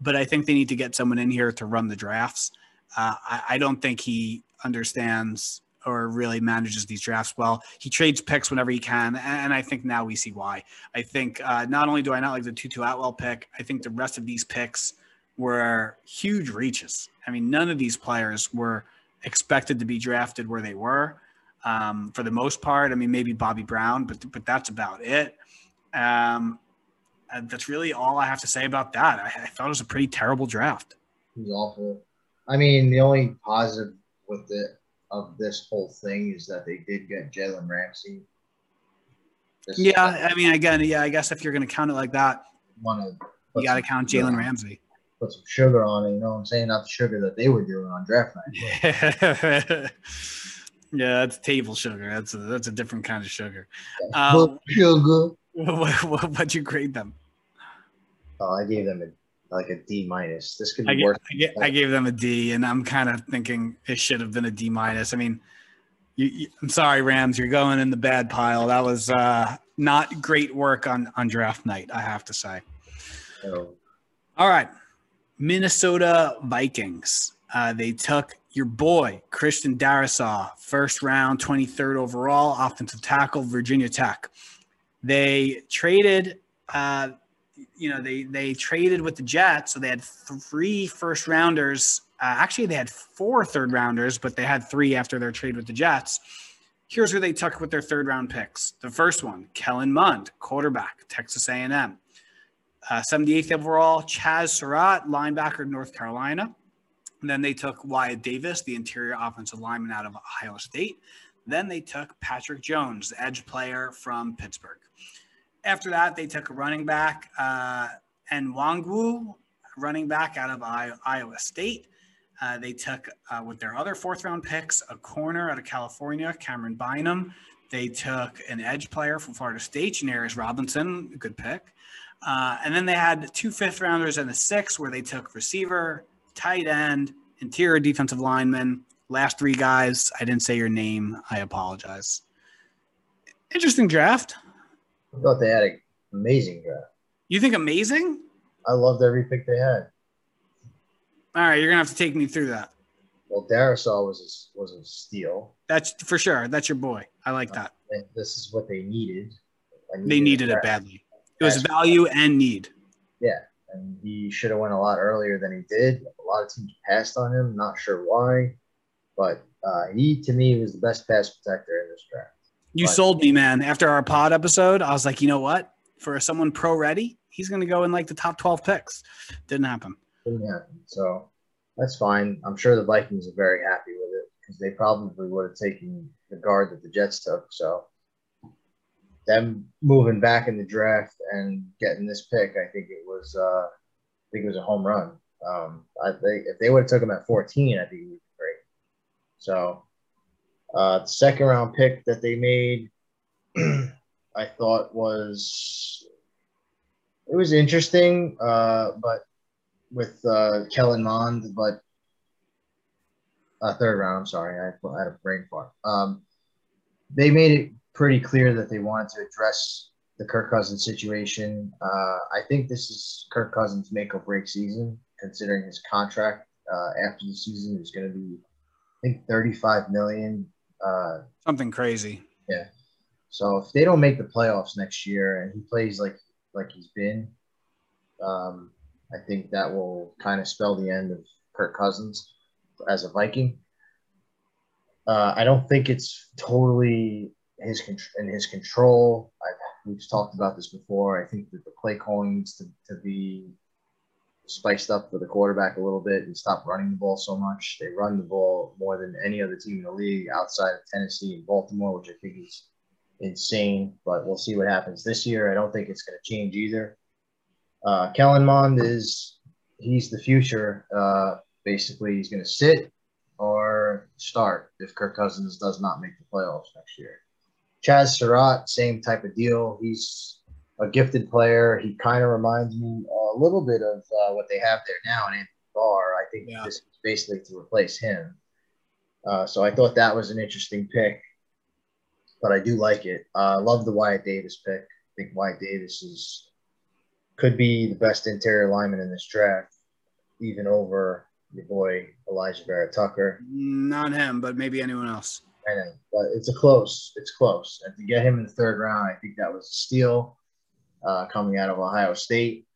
But I think they need to get someone in here to run the drafts. Uh, I, I don't think he understands or really manages these drafts well. He trades picks whenever he can, and I think now we see why. I think uh, not only do I not like the Tutu Atwell pick, I think the rest of these picks were huge reaches. I mean, none of these players were expected to be drafted where they were. Um, for the most part, I mean, maybe Bobby Brown, but but that's about it. Um, and that's really all I have to say about that. I, I thought it was a pretty terrible draft. he's awful. I mean, the only positive with it of this whole thing is that they did get Jalen Ramsey. This Yeah, I mean, again, yeah, I guess if you're going to count it like that, want to you got to count Jalen Ramsey. put some sugar on it. You know what I'm saying? Not the sugar that they were doing on draft night. yeah, that's table sugar. That's a, that's a different kind of sugar. Um, sugar. what, what, what'd you grade them? Oh, I gave them a, like a D minus. This could I, be ga- worse. I, ga- I gave them a D, and I'm kind of thinking it should have been a D minus. I mean, you, you, I'm sorry, Rams, you're going in the bad pile. That was uh, not great work on on draft night, I have to say. So, All right, Minnesota Vikings. Uh, they took your boy Christian Darrisaw, first round, 23rd overall, offensive tackle, Virginia Tech. They traded, uh, you know, they they traded with the Jets, so they had three first rounders. Uh, actually, they had four third rounders, but they had three after their trade with the Jets. Here's who they took with their third round picks. The first one, Kellen Mond, quarterback, Texas A&M. Uh, 78th overall, Chaz Surratt, linebacker, North Carolina. And then they took Wyatt Davis, the interior offensive lineman out of Ohio State. Then they took Patrick Jones, the edge player from Pittsburgh. After that, they took a running back, uh, Nwangwu, running back out of Iowa State. Uh, they took, uh, with their other fourth round picks, a corner out of California, Camryn Bynum. They took an edge player from Florida State, Janarius Robinson, a good pick. Uh, and then they had two fifth rounders and a six where they took receiver, tight end, interior defensive lineman. Last three guys, I didn't say your name. I apologize. Interesting draft. I thought they had an amazing draft. You think amazing? I loved every pick they had. All right, you're gonna have to take me through that. Well, Darrisaw was a, was a steal. That's for sure. That's your boy. I like uh, that. This is what they needed. I They needed it badly. It was value and need. Yeah, and he should have went a lot earlier than he did. A lot of teams passed on him. Not sure why, but uh, he to me was the best pass protector in this draft. You Right. sold me, man. After our pod episode, I was like, you know what? For someone pro ready, he's gonna go in like the top 12 picks. Didn't happen. Didn't happen. So that's fine. I'm sure the Vikings are very happy with it because they probably would have taken the guard that the Jets took. So them moving back in the draft and getting this pick, I think it was uh, I think it was a home run. Um, I think if they would have took him at 14, I think it would be great. So uh, the second round pick that they made, I thought was it was interesting, uh, but with uh, Kellen Mond, but uh, third round. I'm sorry, I, I had a brain fart. Um, they made it pretty clear that they wanted to address the Kirk Cousins situation. Uh, I think this is Kirk Cousins' make or break season, considering his contract uh, after the season is going to be, I think, 35 million. Uh, Something crazy. Yeah. So if they don't make the playoffs next year and he plays like like he's been, um, I think that will kind of spell the end of Kirk Cousins as a Viking. Uh, I don't think it's totally his in his control. we've talked about this before. I think that the play calling needs to, to be spiced up for the quarterback a little bit and stop running the ball so much. They run the ball more than any other team in the league outside of Tennessee and Baltimore, which I think is insane. But we'll see what happens this year. I don't think it's going to change either. Uh, Kellen Mond is he's the future. Uh, basically, he's going to sit or start if Kirk Cousins does not make the playoffs next year. Chazz Surratt, same type of deal. He's a gifted player. He kind of reminds me a little bit of uh, what they have there now in Anthony Barr. I think Yeah. this is basically to replace him. Uh, so I thought that was an interesting pick, but I do like it. Uh, I love the Wyatt Davis pick. I think Wyatt Davis is could be the best interior lineman in this draft, even over your boy Elijah Vera Tucker. Not him, but maybe anyone else. I know, but it's a close. It's close. And to get him in the third round, I think that was a steal uh, coming out of Ohio State.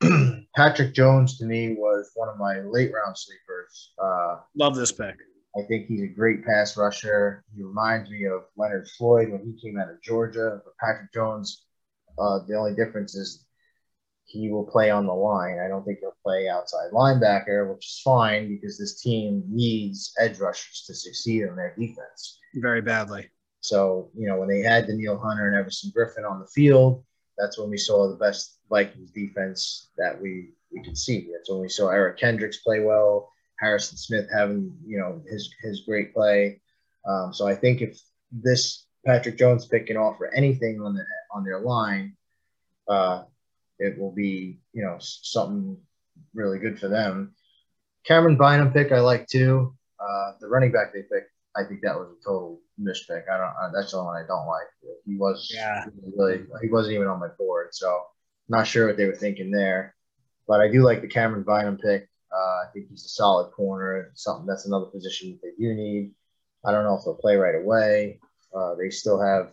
Patrick Jones to me was one of my late round sleepers. Uh, Love this pick. I think he's a great pass rusher. He reminds me of Leonard Floyd when he came out of Georgia. But Patrick Jones, uh, the only difference is he will play on the line. I don't think he'll play outside linebacker, which is fine because this team needs edge rushers to succeed on their defense. Very badly. So, you know, when they had Danielle Hunter and Everson Griffen on the field, that's when we saw the best Vikings defense that we, we could see. That's when we saw Eric Kendricks play well, Harrison Smith having, you know, his, his great play. Um, so I think if this Patrick Jones pick can offer anything on the on their line, uh, it will be, you know, something really good for them. Camryn Bynum pick I like too. Uh, the running back they picked, I think that was a total mispick. I don't. Uh, that's the one I don't like. He was Yeah. really. He wasn't even on my board, so not sure what they were thinking there. But I do like the Camryn Bynum pick. Uh, I think he's a solid corner. Something that's another position that they do need. I don't know if they'll play right away. Uh, they still have.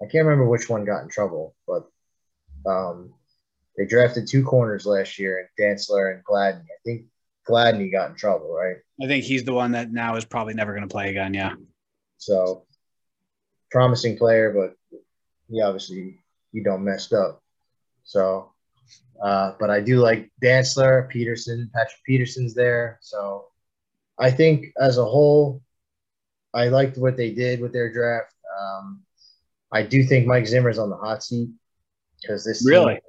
I can't remember which one got in trouble, but um, they drafted two corners last year, Dantzler and Gladney. I think Gladney got in trouble, right? I think he's the one that now is probably never going to play again. Yeah. So promising player, but he obviously he don't messed up. So, uh, but I do like Dantzler, Peterson, Patrick Peterson's there. So I think as a whole, I liked what they did with their draft. Um, I do think Mike Zimmer's on the hot seat because this team- Really?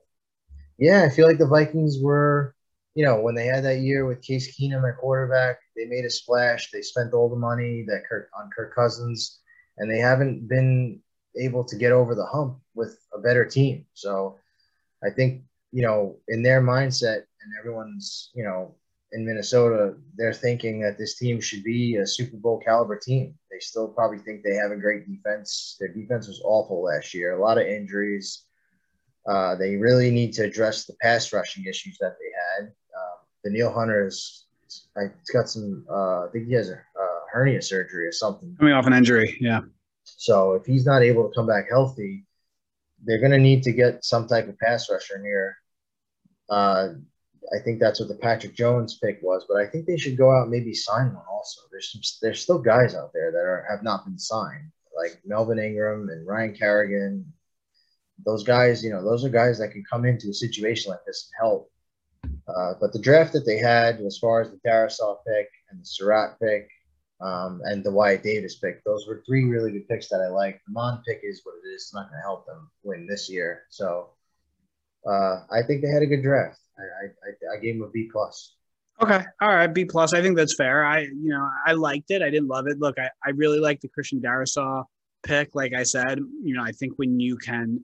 Yeah, I feel like the Vikings were, you know, when they had that year with Case Keenum at quarterback, they made a splash. They spent all the money that Kirk on Kirk Cousins, and they haven't been able to get over the hump with a better team. So, I think you know, in their mindset, and everyone's, you know, in Minnesota, they're thinking that this team should be a Super Bowl caliber team. They still probably think they have a great defense. Their defense was awful last year. A lot of injuries. Uh, they really need to address the pass rushing issues that they had. Um, Danielle Hunter is, he's got some, uh, I think he has a uh, hernia surgery or something. Coming off an injury. Yeah. So if he's not able to come back healthy, they're going to need to get some type of pass rusher in here. Uh, I think that's what the Patrick Jones pick was, but I think they should go out and maybe sign one also. There's some, there's still guys out there that are have not been signed, like Melvin Ingram and Ryan Kerrigan. Those guys, you know, those are guys that can come into a situation like this and help. Uh, but the draft that they had, as far as the Darrisaw pick and the Surratt pick, um, and the Wyatt Davis pick. Those were three really good picks that I like. The Mond pick is what it is. It's not going to help them win this year. So uh, I think they had a good draft. I, I, I gave them a B plus. Okay. All right. B plus. I think that's fair. I, you know, I liked it. I didn't love it. Look, I, I really like the Christian Darrisaw pick. Like I said, you know, I think when you can,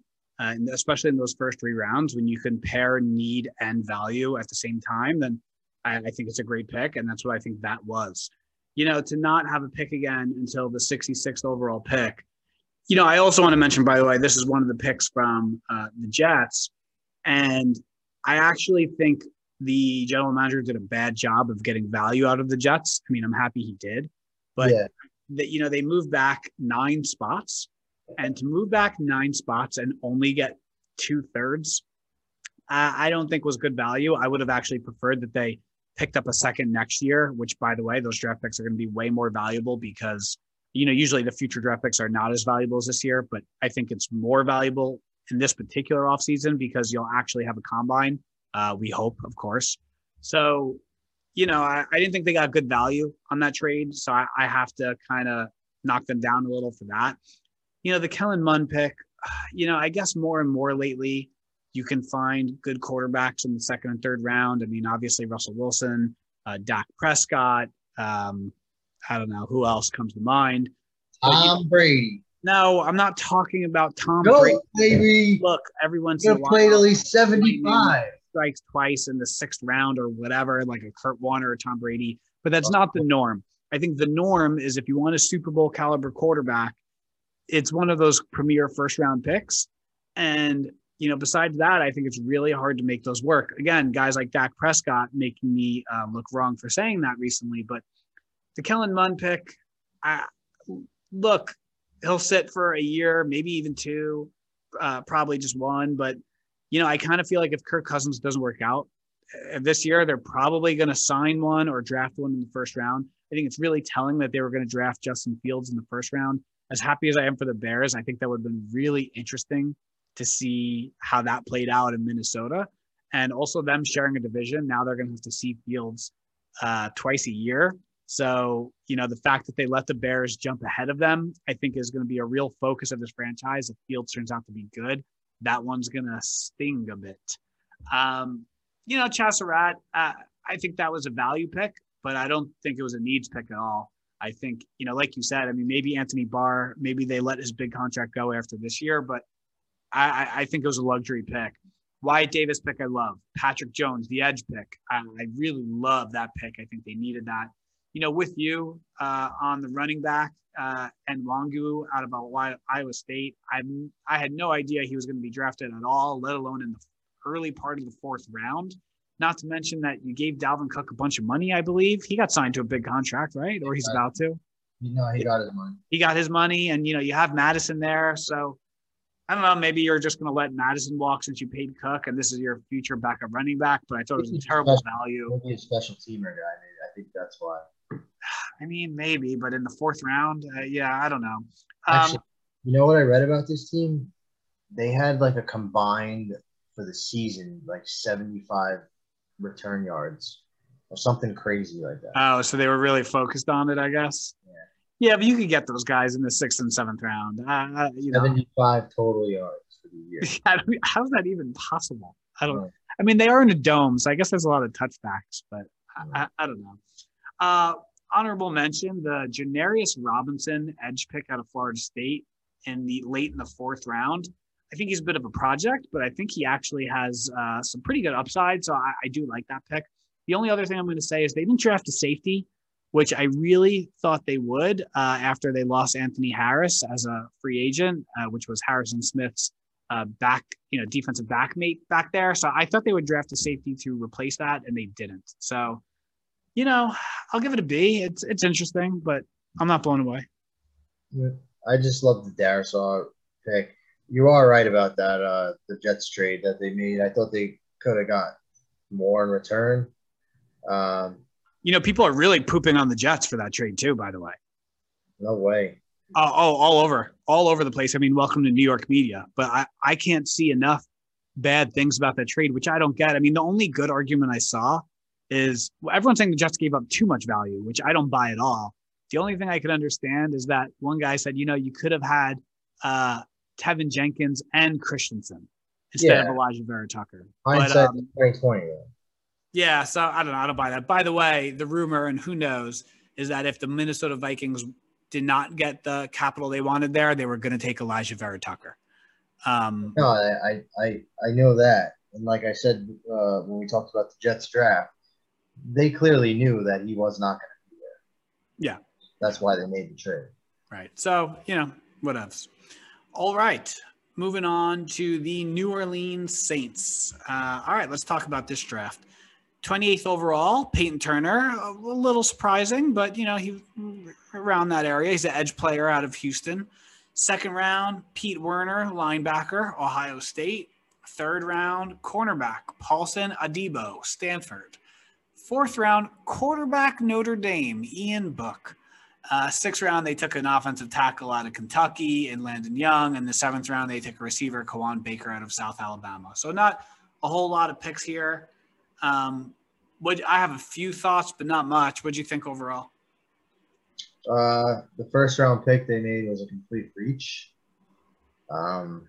and especially in those first three rounds, when you can pair need and value at the same time, then I, I think it's a great pick. And that's what I think that was. You know, to not have a pick again until the 66th overall pick. You know, I also want to mention, by the way, this is one of the picks from uh, the Jets. And I actually think the general manager did a bad job of getting value out of the Jets. I mean, I'm happy he did, but yeah, that you know they moved back nine spots, and to move back nine spots and only get two thirds, I I don't think was good value. I would have actually preferred that they picked up a second next year. Which, by the way, those draft picks are going to be way more valuable because you know usually the future draft picks are not as valuable as this year, but I think it's more valuable in this particular offseason because you'll actually have a combine. Uh, we hope, of course. So, you know, I, I, didn't think they got good value on that trade. So I, I have to kind of knock them down a little for that. You know, the Kellen Mond pick, you know, I guess more and more lately, you can find good quarterbacks in the second and third round. I mean, obviously Russell Wilson, uh, Dak Prescott. Um, I don't know who else comes to mind. Tom you Brady. No, I'm not talking about Tom Go, Brady. baby. Look, everyone's He'll play till he's 75. Strikes twice in the sixth round or whatever, like a Kurt Warner or Tom Brady. But that's not the norm. I think the norm is if you want a Super Bowl caliber quarterback, it's one of those premier first round picks. And, you know, besides that, I think it's really hard to make those work. Again, guys like Dak Prescott making me uh, look wrong for saying that recently, but the Kellen Mond pick, I, look, he'll sit for a year, maybe even two, uh, probably just one. But you know, I kind of feel like if Kirk Cousins doesn't work out uh, this year, they're probably going to sign one or draft one in the first round. I think it's really telling that they were going to draft Justin Fields in the first round. As happy as I am for the Bears, I think that would have been really interesting to see how that played out in Minnesota. And also them sharing a division. Now they're going to have to see Fields uh, twice a year. So, you know, the fact that they let the Bears jump ahead of them, I think is going to be a real focus of this franchise. If Fields turns out to be good, that one's going to sting a bit. Um, you know, Chazz Surratt, uh, I think that was a value pick, but I don't think it was a needs pick at all. I think, you know, like you said, I mean, maybe Anthony Barr, maybe they let his big contract go after this year, but I, I think it was a luxury pick. Wyatt Davis pick, I love. Patrick Jones, the edge pick. I, I really love that pick. I think they needed that you know, with you uh, on the running back uh, and Nwangwu out of Iowa State, I I had no idea he was going to be drafted at all, let alone in the early part of the fourth round. Not to mention that you gave Dalvin Cook a bunch of money, I believe. He got signed to a big contract, right? Or he's about to. You No, he got his money. He got his money, and you know you have Madison there, so I don't know. Maybe you're just going to let Madison walk since you paid Cook, and this is your future backup running back. But I thought it was a terrible special, value. Maybe a special teamer guy. I think that's why. I mean, maybe, but in the fourth round, uh, yeah, I don't know. Um, Actually, you know what I read about this team? They had like a combined for the season, like 75 return yards or something crazy like that. Oh, so they were really focused on it, I guess. Yeah. Yeah, but you could get those guys in the sixth and seventh round. Uh, you know. 75 total yards for the year. How's that even possible? I don't. I mean, they are in a dome, so I guess there's a lot of touchbacks, but I, I don't know. Uh, honorable mention the Janarius Robinson edge pick out of Florida State in the late in the fourth round. I think he's a bit of a project, but I think he actually has uh, some pretty good upside. So I, I, do like that pick. The only other thing I'm going to say is they didn't draft a safety, which I really thought they would uh, after they lost Anthony Harris as a free agent, uh, which was Harrison Smith's uh, back, you know, defensive back mate back there. So I thought they would draft a safety to replace that, and they didn't. So you know, I'll give it a B. It's it's interesting, but I'm not blown away. I just love the Darrisaw pick. You are right about that. Uh, the Jets trade that they made. I thought they could have got more in return. Um, you know, people are really pooping on the Jets for that trade too. By the way. No way. Oh, oh, all over, all over the place. I mean, welcome to New York media, but I, I can't see enough bad things about that trade, which I don't get. I mean, the only good argument I saw is well, everyone's saying the Jets gave up too much value, which I don't buy at all. The only thing I could understand is that one guy said, you know, you could have had uh, Teven Jenkins and Christensen instead yeah. of Elijah Vera Tucker. Hindsight um, 2020. Yeah, so I don't know. I don't buy that. By the way, the rumor, and who knows, is that if the Minnesota Vikings did not get the capital they wanted there, they were going to take Elijah Vera Tucker. Um, no, I, I, I know that. And like I said uh, when we talked about the Jets draft, they clearly knew that he was not going to be there. Yeah. That's why they made the trade. Right. So, you know, what else? All right. Moving on to the New Orleans Saints. Uh, all right, let's talk about this draft. 28th overall, Peyton Turner, a little surprising, but you know, he around that area. He's an edge player out of Houston. Second round, Pete Werner, linebacker, Ohio State. Third round, cornerback, Paulson Adebo, Stanford. Fourth round, quarterback Notre Dame, Ian Book. Uh, sixth round, they took an offensive tackle out of Kentucky and Landon Young. In the seventh round, they took a receiver, Kawaan Baker, out of South Alabama. So not a whole lot of picks here. Um, would I have a few thoughts, but not much. What do you think overall? Uh, the first round pick they made was a complete reach. Um,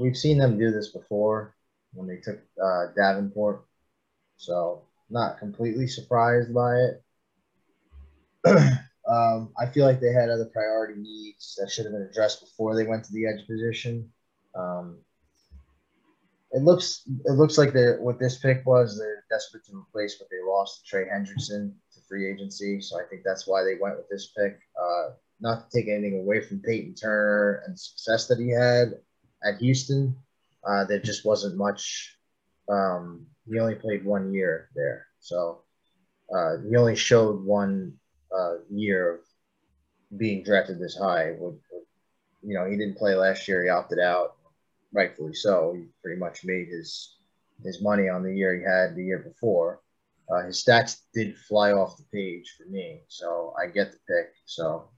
we've seen them do this before when they took uh, Davenport, so not completely surprised by it. um, I feel like they had other priority needs that should have been addressed before they went to the edge position. Um, it looks it looks like they what this pick was they're desperate to replace what they lost to Trey Hendrickson to free agency. So I think that's why they went with this pick. Uh, not to take anything away from Peyton Turner and the success that he had at Houston. Uh, there just wasn't much. Um, he only played one year there, so uh, he only showed one uh, year of being drafted this high. With, you know, he didn't play last year. He opted out rightfully so. He pretty much made his his money on the year he had the year before. Uh, his stats did fly off the page for me, so I get the pick. So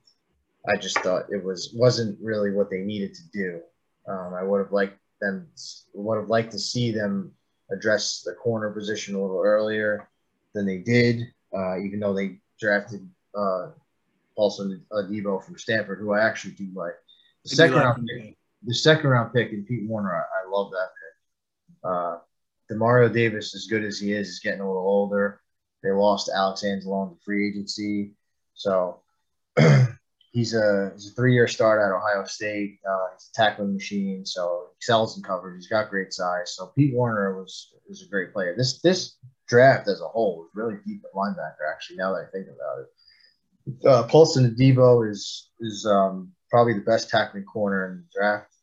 I just thought it was wasn't really what they needed to do. Um, I would have liked them would have liked to see them address the corner position a little earlier than they did, uh, even though they drafted uh, Paulson Adebo from Stanford, who I actually do like. The second round pick, the second round pick in Pete Werner, I, I love that pick. Uh, Demario Davis, as good as he is, is getting a little older. They lost Alex Anzalone to free agency, so he's a he's a three year start at Ohio State. Uh, he's a tackling machine, so excels in coverage. He's got great size. So Pete Werner was was a great player. This this draft as a whole was really deep at linebacker. Actually, now that I think about it, uh, Paulson Adebo is is um, probably the best tackling corner in the draft.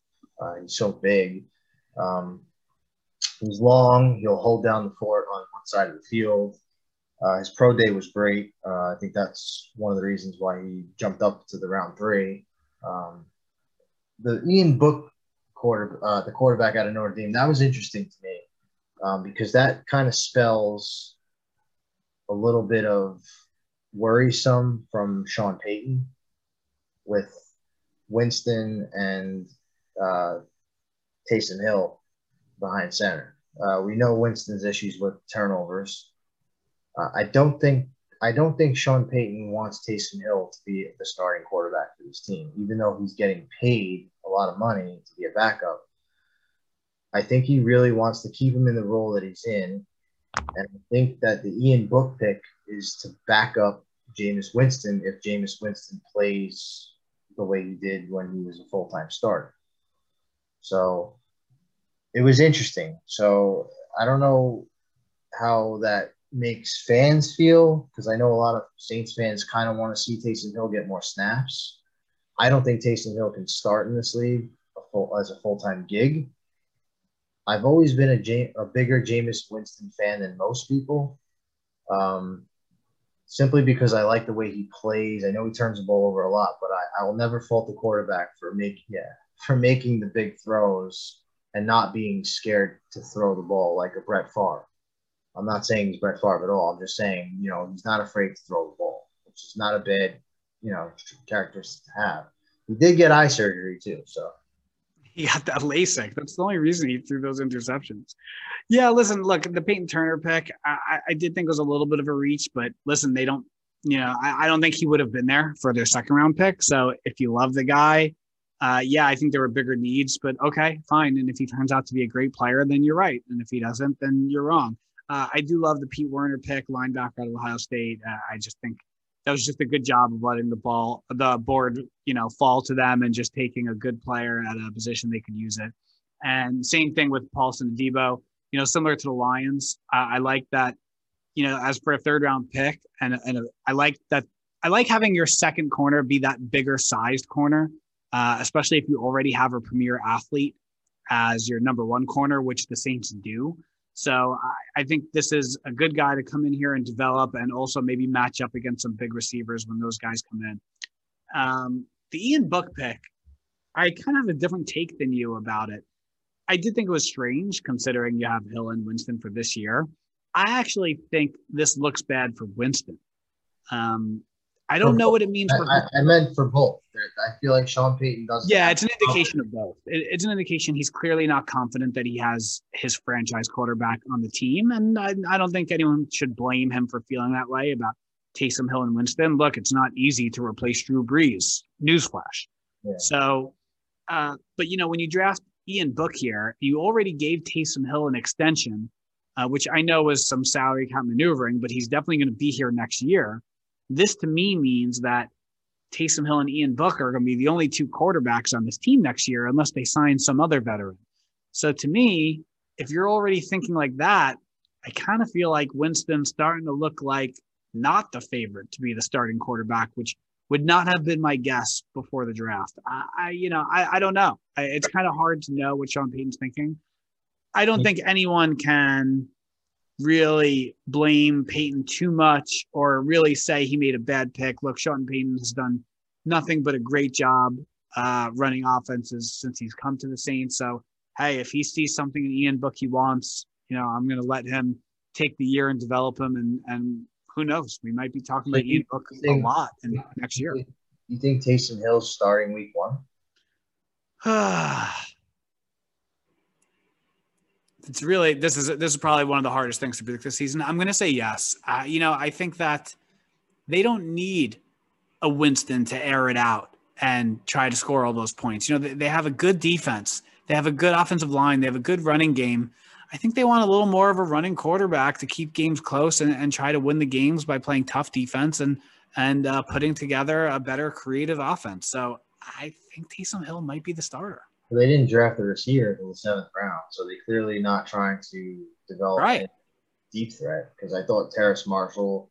Uh, he's so big. Um, he's long. He'll hold down the fort on one side of the field. Uh, his pro day was great. Uh, I think that's one of the reasons why he jumped up to the round three. Um, the Ian Book quarter, uh, the quarterback out of Notre Dame, that was interesting to me um, because that kind of spells a little bit of worrisome from Sean Payton with Winston and uh, Taysom Hill behind center. Uh, we know Winston's issues with turnovers. Uh, I don't think I don't think Sean Payton wants Taysom Hill to be the starting quarterback for this team, even though he's getting paid a lot of money to be a backup. I think he really wants to keep him in the role that he's in, and I think that the Ian Book pick is to back up Jameis Winston if Jameis Winston plays the way he did when he was a full time starter. So it was interesting. So I don't know how that makes fans feel because I know a lot of Saints fans kind of want to see Taysom Hill get more snaps. I don't think Taysom Hill can start in this league as a full time gig. I've always been a, a bigger Jameis Winston fan than most people, um, simply because I like the way he plays. I know he turns the ball over a lot, but I, I will never fault the quarterback for making yeah for making the big throws and not being scared to throw the ball like a Brett Favre. I'm not saying he's Brett Favre at all. I'm just saying, you know, he's not afraid to throw the ball, which is not a bad, you know, characteristic to have. He did get eye surgery too, so. He got that LASIK. That's the only reason he threw those interceptions. Yeah, listen, look, the Peyton Turner pick, I, I did think it was a little bit of a reach, but listen, they don't, you know, I, I don't think he would have been there for their second round pick. So if you love the guy, uh, yeah, I think there were bigger needs, but okay, fine. And if he turns out to be a great player, then you're right. And if he doesn't, then you're wrong. Uh, I do love the Pete Werner pick, linebacker out of Ohio State. Uh, I just think that was just a good job of letting the ball, the board, you know, fall to them and just taking a good player at a position they could use it. And same thing with Paulson Debo. You know, similar to the Lions, I like that. You know, as for a third round pick, and and a, I like that. I like having your second corner be that bigger sized corner uh, especially if you already have a premier athlete as your number one corner, which the Saints do. So I, I, think this is a good guy to come in here and develop and also maybe match up against some big receivers when those guys come in. Um, the Ian Book pick, I kind of have a different take than you about it. I did think it was strange considering you have Hill and Winston for this year. I actually think this looks bad for Winston. Um, I don't know what it means I, for. I, I meant for both. I feel like Sean Payton doesn't. yeah, it's an indication of both. It- it's an indication he's clearly not confident that he has his franchise quarterback on the team, and I, I don't think anyone should blame him for feeling that way about Taysom Hill and Winston. Look, it's not easy to replace Drew Brees. Newsflash. Yeah. So, uh, but you know, when you draft Ian Book here, you already gave Taysom Hill an extension, uh, which I know was some salary cap maneuvering, but he's definitely going to be here next year. This to me means that Taysom Hill and Ian Book are going to be the only two quarterbacks on this team next year, unless they sign some other veteran. So to me, if you're already thinking like that, I kind of feel like Winston's starting to look like not the favorite to be the starting quarterback, which would not have been my guess before the draft. I, I you know, I, I don't know. I, it's kind of hard to know what Sean Payton's thinking. I don't think anyone can really blame Peyton too much or really say he made a bad pick. Look, Sean Payton has done nothing but a great job uh, running offenses since he's come to the Saints. So, hey, if he sees something in Ian Book he wants, you know, I'm going to let him take the year and develop him. And and who knows, we might be talking about you Ian Book a lot in next year. You think Taysom Hill's starting week one? it's really this is this is probably one of the hardest things to predict this season. I'm going to say yes. Uh, you know, I think that they don't need a Winston to air it out and try to score all those points. You know, they, they have a good defense. They have a good offensive line. They have a good running game. I think they want a little more of a running quarterback to keep games close and, and try to win the games by playing tough defense and and uh, putting together a better creative offense. So I think Taysom Hill might be the starter. They didn't draft the receiver until the seventh round, so they clearly not trying to develop Right. a deep threat. Because I thought Terrace Marshall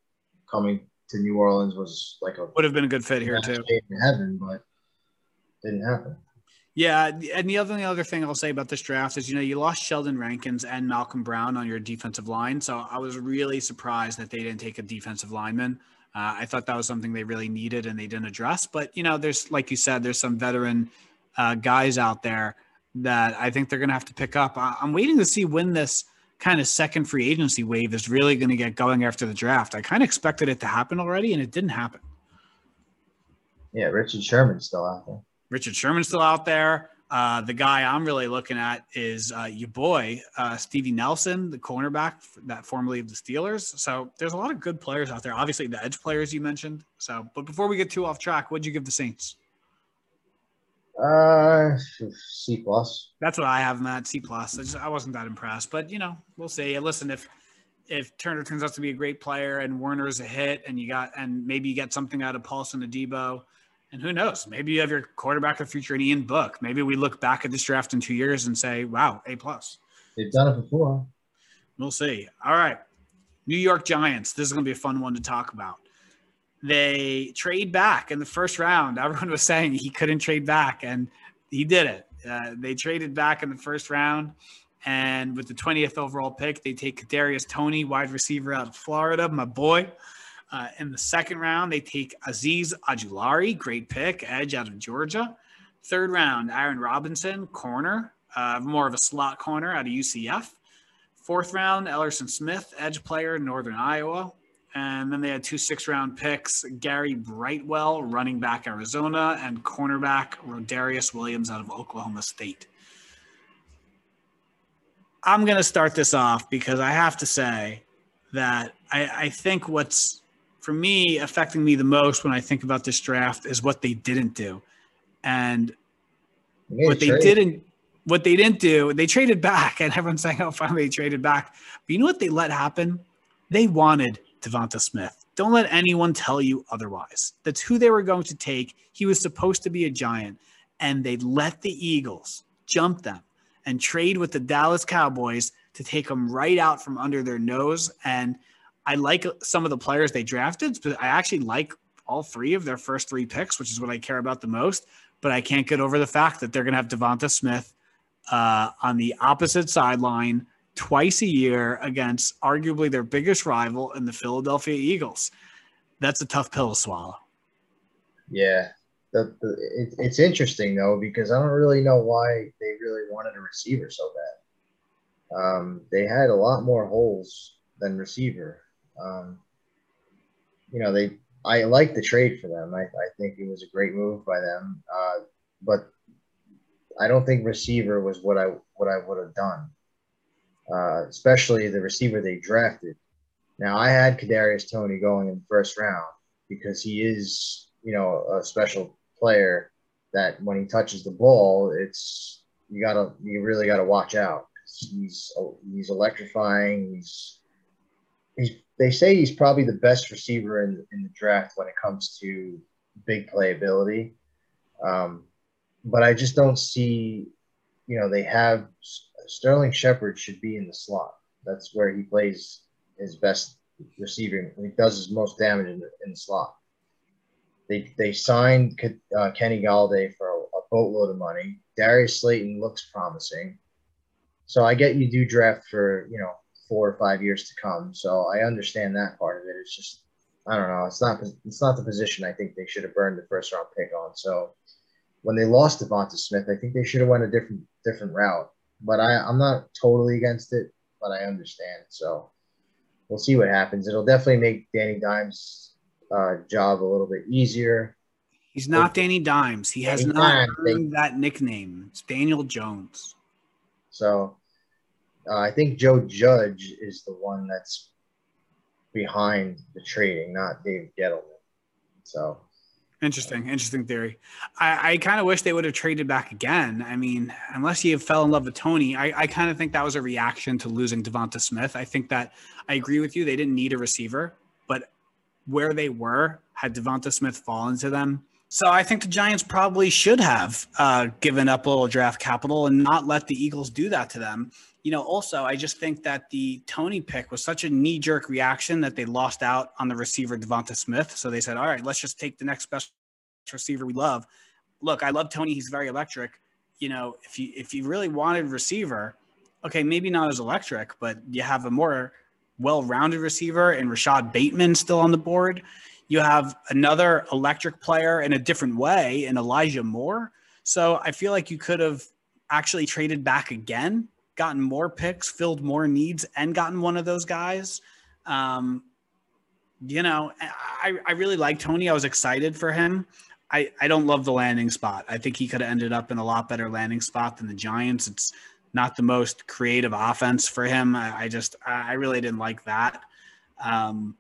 coming to New Orleans was like a Would have been a good fit here too. in heaven, but didn't happen. Yeah, and the other the other thing I'll say about this draft is you know you lost Sheldon Rankins and Malcom Brown on your defensive line, so I was really surprised that they didn't take a defensive lineman. Uh, I thought that was something they really needed and they didn't address. But you know, there's like you said, there's some veteran uh, guys out there that I think they're going to have to pick up. I, I'm waiting to see when this kind of second free agency wave is really going to get going after the draft. I kind of expected it to happen already, and it didn't happen. Yeah, Richard Sherman's still out there. Richard Sherman's still out there. Uh, the guy I'm really looking at is uh, your boy, uh, Stevie Nelson, the cornerback that formerly of the Steelers. So there's a lot of good players out there. Obviously, the edge players you mentioned. So, but before we get too off track, what'd you give the Saints? Uh, C plus. That's what I have, Matt. C plus. I, just, I wasn't that impressed, but you know, we'll see. Listen, if if Turner turns out to be a great player and Werner's a hit, and you got and maybe you get something out of Paulson Adebo, and who knows, maybe you have your quarterback of the future in Ian Book. Maybe we look back at this draft in two years and say, "Wow, A plus." They've done it before. We'll see. All right. New York Giants. This is going to be a fun one to talk about. They trade back in the first round. Everyone was saying he couldn't trade back, and he did it. Uh, they traded back in the first round, and with the 20th overall pick, they take Darius Toney, wide receiver out of Florida, my boy. Uh, in the second round, they take Azeez Ojulari, great pick, edge out of Georgia. Third round, Aaron Robinson, corner, uh, more of a slot corner out of UCF. Fourth round, Elerson Smith, edge player, in Northern Iowa. And then they had two six round picks Gary Brightwell, running back Arizona, and cornerback Rodarius Williams out of Oklahoma State. I'm going to start this off because I have to say that I, I think what's for me affecting me the most when I think about this draft is what they didn't do. And They made a what they didn't what they didn't do they traded back and everyone's saying oh finally they traded back but you know what they let happen they wanted devonta smith. Don't let anyone tell you otherwise. That's who they were going to take. He was supposed to be a giant and they let the eagles jump them and trade with the dallas cowboys to take them right out from under their nose. And i like some of the players they drafted but i actually like all three of their first three picks which is what i care about the most. But I can't get over the fact that they're going to have Devonta Smith uh, on the opposite sideline twice a year against arguably their biggest rival in the Philadelphia Eagles. That's a tough pill to swallow. Yeah. The, the, it, it's interesting though because I don't really know why they really wanted a receiver so bad. Um, they had a lot more holes than receiver. Um, you know they I like the trade for them. I, I think it was a great move by them. Uh, but I don't think receiver was what I what I would have done. Uh, especially the receiver they drafted. Now I had Kadarius Toney going in the first round because he is, you know, a special player that when he touches the ball, it's you gotta you really gotta watch out. He's he's electrifying. He's he's they say he's probably the best receiver in in the draft when it comes to big playability. Um, but I just don't see, you know, they have Sterling Shepard should be in the slot. That's where he plays his best receiving. He does his most damage in the, in the slot. They they signed uh, Kenny Golladay for a, a boatload of money. Darius Slayton looks promising. So I get you do draft for you know four or five years to come. So I understand that part of it. It's just I don't know. It's not it's not the position I think they should have burned the first round pick on. So when they lost Devonta Smith, I think they should have went a different different route. But I, I'm not totally against it, but I understand. So we'll see what happens. It'll definitely make Danny Dimes' uh, job a little bit easier. He's not Danny Dimes. He has Danny not earned that nickname. It's Daniel Jones. So uh, I think Joe Judge is the one that's behind the trading, not Dave Gettleman. So Interesting, interesting theory. I, I kind of wish they would have traded back again. I mean, unless you fell in love with Toney, I, I kind of think that was a reaction to losing Devonta Smith. I think that I agree with you. They didn't need a receiver, but where they were, had Devonta Smith fallen to them. So I think the Giants probably should have uh, given up a little draft capital and not let the Eagles do that to them. You know, also, I just think that the Toney pick was such a knee jerk reaction that they lost out on the receiver Devonta Smith. So they said, all right, let's just take the next best receiver we love. Look, I love Toney. He's very electric. You know, if you if you really wanted receiver, okay, maybe not as electric, but you have a more well-rounded receiver and Rashad Bateman still on the board. You have another electric player in a different way in Elijah Moore. So I feel like you could have actually traded back again, gotten more picks, filled more needs, and gotten one of those guys. Um, you know, I, I really like Toney. I was excited for him. I, I don't love the landing spot. I think he could have ended up in a lot better landing spot than the Giants. It's not the most creative offense for him. I, I just I really didn't like that. Um,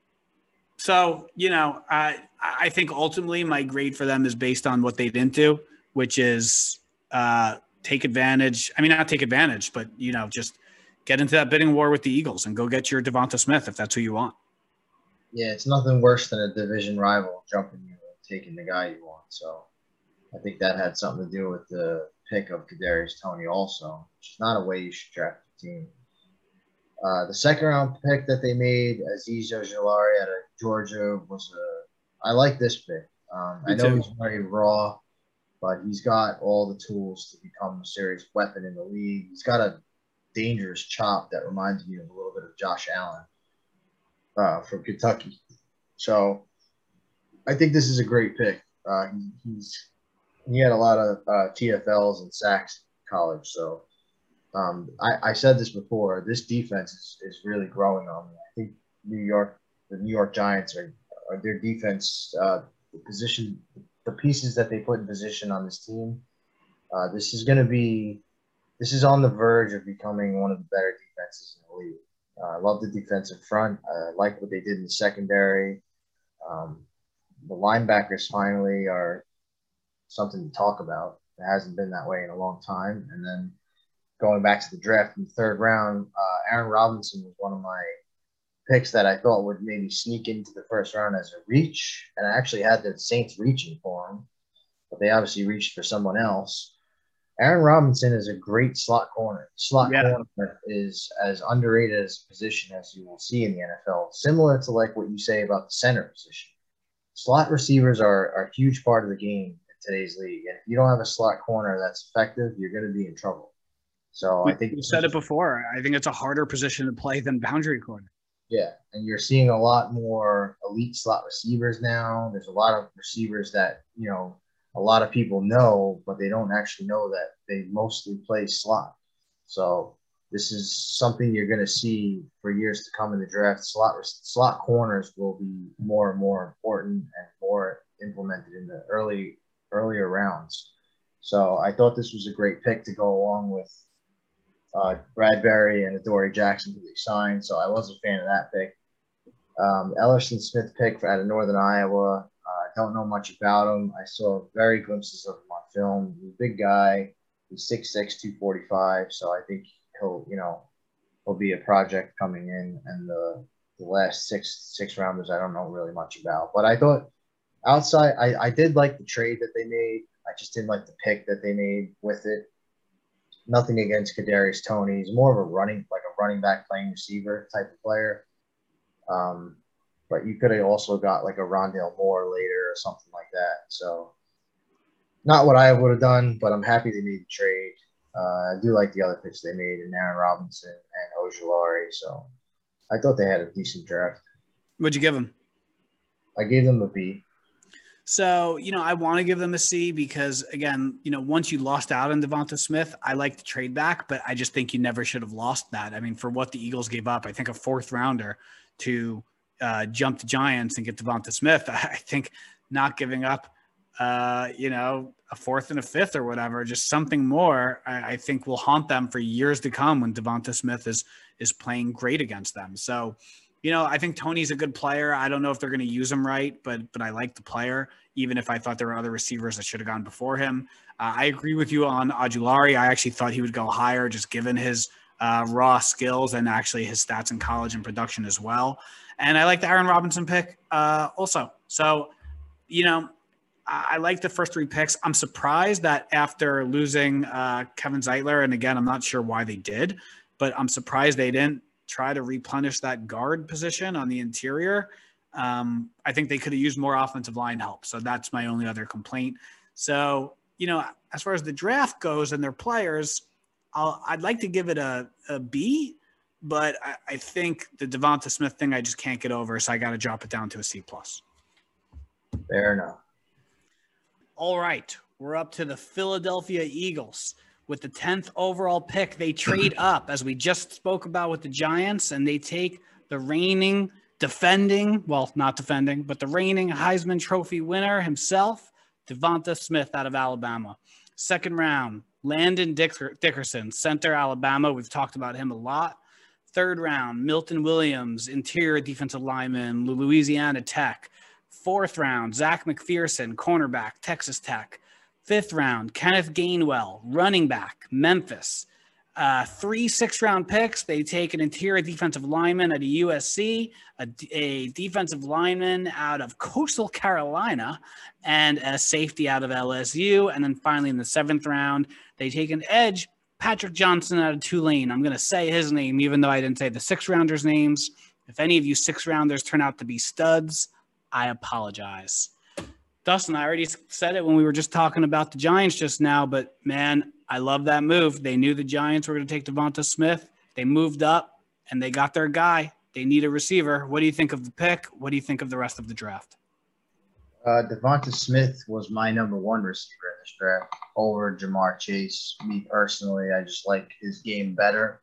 so you know, I I think ultimately my grade for them is based on what they didn't do, which is uh, take advantage. I mean, not take advantage, but you know, just get into that bidding war with the Eagles and go get your Devonta Smith if that's who you want. yeah, it's nothing worse than a division rival jumping you and taking the guy you want. So I think that had something to do with the pick of Kadarius Toney also, which is not a way you should draft a team. Uh, the second round pick that they made, Azeez Ojulari out of Georgia, was a. I like this pick. Um, I know too. he's very raw, but he's got all the tools to become a serious weapon in the league. He's got a dangerous chop that reminds me of a little bit of Josh Allen uh, from Kentucky. So I think this is a great pick. Uh, he, he's he had a lot of uh, TFLs and sacks in college, so um, I, I said this before. This defense is, is really growing on me. I think New York, the New York Giants are, are their defense, uh, the position, the pieces that they put in position on this team. Uh, this is going to be, this is on the verge of becoming one of the better defenses in the league. Uh, I love the defensive front. I like what they did in the secondary. Um, the linebackers finally are something to talk about. It hasn't been that way in a long time. And then going back to the draft in the third round, uh, Aaron Robinson was one of my picks that I thought would maybe sneak into the first round as a reach. And I actually had the Saints reaching for him, but they obviously reached for someone else. Aaron Robinson is a great slot corner. Slot Yeah. corner is as underrated as a position as you will see in the NFL, similar to like what you say about the center position. Slot receivers are, are a huge part of the game in today's league. And if you don't have a slot corner that's effective, you're going to be in trouble. So I think you said it before. I think it's a harder position to play than boundary corner. Yeah, and you're seeing a lot more elite slot receivers now. There's a lot of receivers that you know a lot of people know, but they don't actually know that they mostly play slot. So this is something you're going to see for years to come in the draft. Slot slot corners will be more and more important and more implemented in the early earlier rounds. So I thought this was a great pick to go along with uh, Bradberry and Adoree Jackson who they signed. So I was a fan of that pick. Um, Elerson Smith pick out of Northern Iowa. I uh, don't know much about him. I saw very glimpses of him on film. He's a big guy. He's 6'6", 245. So I think he'll, you know, he'll be a project coming in. And the, the last six six rounders, I don't know really much about. But I thought outside, I, I did like the trade that they made. I just didn't like the pick that they made with it. Nothing against Kadarius Toney. He's more of a running, like a running back playing receiver type of player. Um, but you could have also got like a Rondale Moore later or something like that. So not what I would have done, but I'm happy they made the trade. Uh, I do like the other picks they made in Aaron Robinson and Ojulari. So I thought they had a decent draft. What'd you give them? I gave them a B. So, you know, I want to give them a C because, again, you know, once you lost out on Devonta Smith, I like the trade back, but I just think you never should have lost that. I mean, for what the Eagles gave up, I think a fourth rounder to uh, jump to Giants and get Devonta Smith, I think not giving up, uh, you know, a fourth and a fifth or whatever, just something more, I, I think will haunt them for years to come when Devonta Smith is is playing great against them. So, you know, I think Toney's a good player. I don't know if they're going to use him right, but but I like the player, even if I thought there were other receivers that should have gone before him. Uh, I agree with you on Ojulari. I actually thought he would go higher, just given his uh, raw skills and actually his stats in college and production as well. And I like the Aaron Robinson pick uh, also. So, you know, I, I like the first three picks. I'm surprised that after losing uh, Kevin Zeitler, and again, I'm not sure why they did, but I'm surprised they didn't try to replenish that guard position on the interior. Um, I think they could have used more offensive line help. So that's my only other complaint. So, you know, as far as the draft goes and their players, I'll, I'd like to give it a, a B, but I, I think the Devonta Smith thing I just can't get over, so I got to drop it down to a C plus. Fair enough. All right, we're up to the Philadelphia Eagles with the 10th overall pick. They trade up, as we just spoke about with the Giants, and they take the reigning, defending, well, not defending, but the reigning Heisman Trophy winner himself, Devonta Smith out of Alabama. Second round, Landon Dickerson, center Alabama. We've talked about him a lot. Third round, Milton Williams, interior defensive lineman, Louisiana Tech. Fourth round, Zach McPhearson, cornerback, Texas Tech. Fifth round, Kenneth Gainwell, running back, Memphis. Uh, three six round picks. They take an interior defensive lineman at USC, a, a, defensive lineman out of Coastal Carolina, and a safety out of LSU. And then finally, in the seventh round, they take an edge, Patrick Johnson out of Tulane. I'm going to say his name, even though I didn't say the six rounders' names. If any of you six rounders turn out to be studs, I apologize. Dustin, I already said it when we were just talking about the Giants just now, but man, I love that move. They knew the Giants were going to take Devonta Smith. They moved up and they got their guy. They need a receiver. What do you think of the pick? What do you think of the rest of the draft? Uh, Devonta Smith was my number one receiver in this draft over Ja'Marr Chase. Me personally, I just like his game better.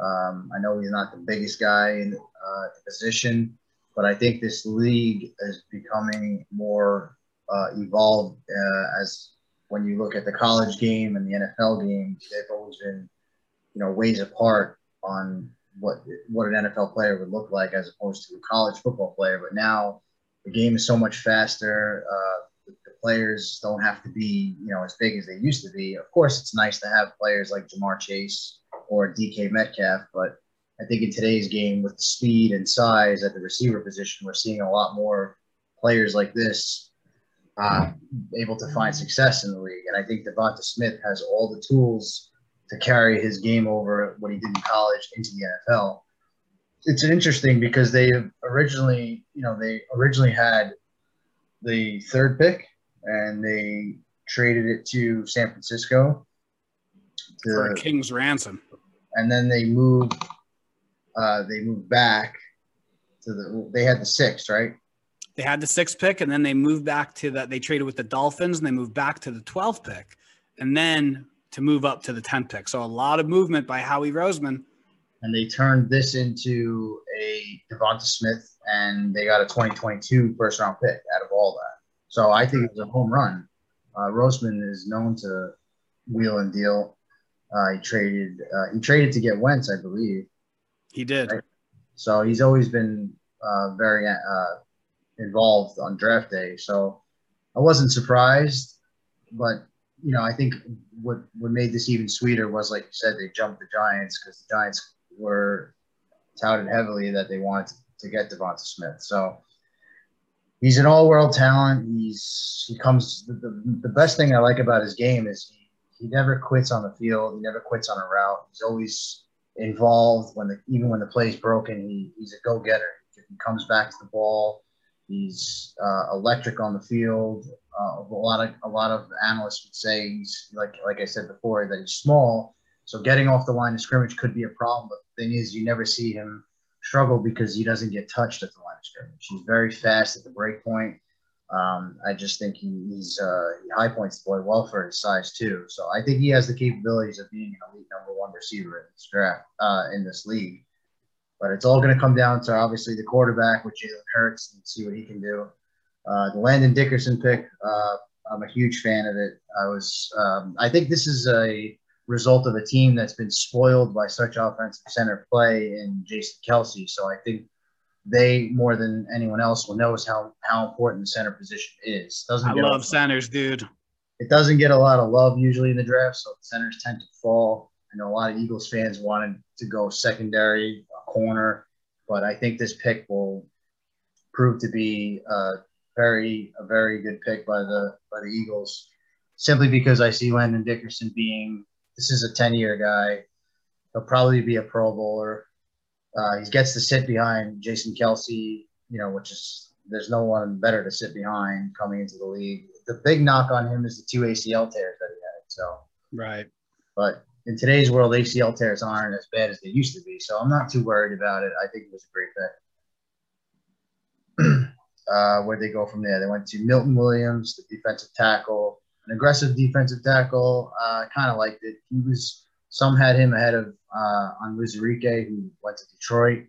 Um, I know he's not the biggest guy in uh, the position, but I think this league is becoming more uh, evolved uh, as when you look at the college game and the NFL game. They've always been, you know, ways apart on what what an NFL player would look like as opposed to a college football player. But now the game is so much faster. Uh, the, the, players don't have to be, you know, as big as they used to be. Of course, it's nice to have players like Ja'Marr Chase or DK Metcalf, but I think in today's game, with the speed and size at the receiver position, we're seeing a lot more players like this uh, able to find success in the league. And I think Devonta Smith has all the tools to carry his game over what he did in college into the NFL it's interesting because they originally, you know, they originally had the third pick and they traded it to San Francisco to, for a king's ransom, and then they moved. Uh, they moved back to the. They had the sixth, right? They had the sixth pick, and then they moved back to that. They traded with the Dolphins, and they moved back to the twelfth pick, and then to move up to the 10th pick. So a lot of movement by Howie Roseman. And they turned this into a Devonta Smith, and they got a 2022 first round pick out of all that. So I think it was a home run. Uh, Roseman is known to wheel and deal. Uh, he traded. Uh, he traded to get Wentz, I believe. He did. Right. So he's always been uh, very uh, involved on draft day. So I wasn't surprised, but you know, I think what what made this even sweeter was like you said, they jumped the Giants because the Giants were touted heavily that they wanted to, get Devonta Smith. So he's an all-world talent. He's he comes the, the, the best thing I like about his game is he, he never quits on the field. He never quits on a route. He's always involved when the even when the play's broken. He, he's a go-getter. He comes back to the ball. He's uh, electric on the field. Uh, a lot of a lot of analysts would say he's like like I said before that he's small, so getting off the line of scrimmage could be a problem. But the thing is, you never see him struggle because he doesn't get touched at the line of scrimmage. He's very fast at the break point. Um, I just think he, he's uh, he high points the boy well for his size too. So I think he has the capabilities of being an elite number one receiver in this draft uh, in this league. But it's all going to come down to obviously the quarterback with Jalen Hurts and see what he can do. Uh, the Landon Dickerson pick, uh, I'm a huge fan of it. I was, um, I think this is a result of a team that's been spoiled by such offensive center play in Jason Kelce. So I think they more than anyone else will knows how how important the center position is. Doesn't I love centers, dude. It doesn't get a lot of love usually in the draft, so centers tend to fall. I know a lot of Eagles fans wanted to go secondary, corner, but I think this pick will prove to be a very a very good pick by the by the Eagles, simply because I see Landon Dickerson being this is a ten year guy. He'll probably be a Pro Bowler. Uh, he gets to sit behind Jason Kelce, you know, which is there's no one better to sit behind coming into the league. The big knock on him is the two ACL tears that he had. So right, but in today's world, ACL tears aren't as bad as they used to be. So I'm not too worried about it. I think it was a great pick. uh, where'd they go from there? They went to Milton Williams, the defensive tackle, an aggressive defensive tackle. I uh, kind of liked it. He was some had him ahead of uh, Onwuzurike, who went to Detroit.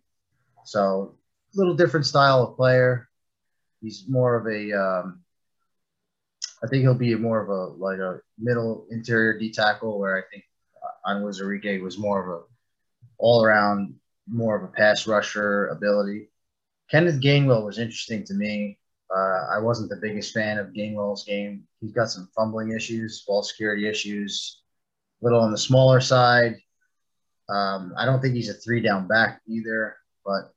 So a little different style of player. He's more of a, um, I think he'll be more of a like a middle interior D tackle, where I think Onwuzurike was more of a all around, more of a pass rusher ability. Kenneth Gainwell was interesting to me. Uh, I wasn't the biggest fan of Gainwell's game. He's got some fumbling issues, ball security issues, a little on the smaller side. Um, I don't think he's a three down back either, but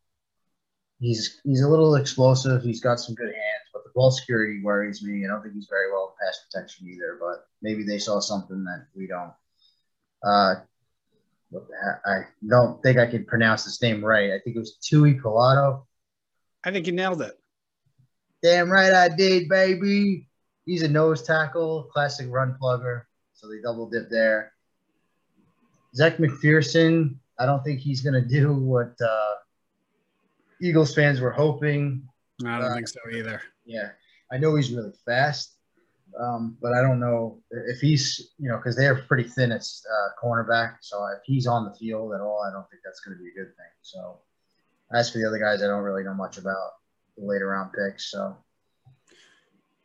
he's he's a little explosive. He's got some good hands, but the ball security worries me. I don't think he's very well in pass protection either. But maybe they saw something that we don't. Uh, I don't think I can pronounce his name right. I think it was Tui Pilato. I think you nailed it. Damn right I did, baby. He's a nose tackle, classic run plugger. So they double dip there. Zech McPhearson, I don't think he's going to do what uh, Eagles fans were hoping. I don't uh, think so either. Yeah. I know he's really fast, um, but I don't know if he's, you know, because they're pretty thin at uh, cornerback. So if he's on the field at all, I don't think that's going to be a good thing. So as for the other guys, I don't really know much about the later round picks. So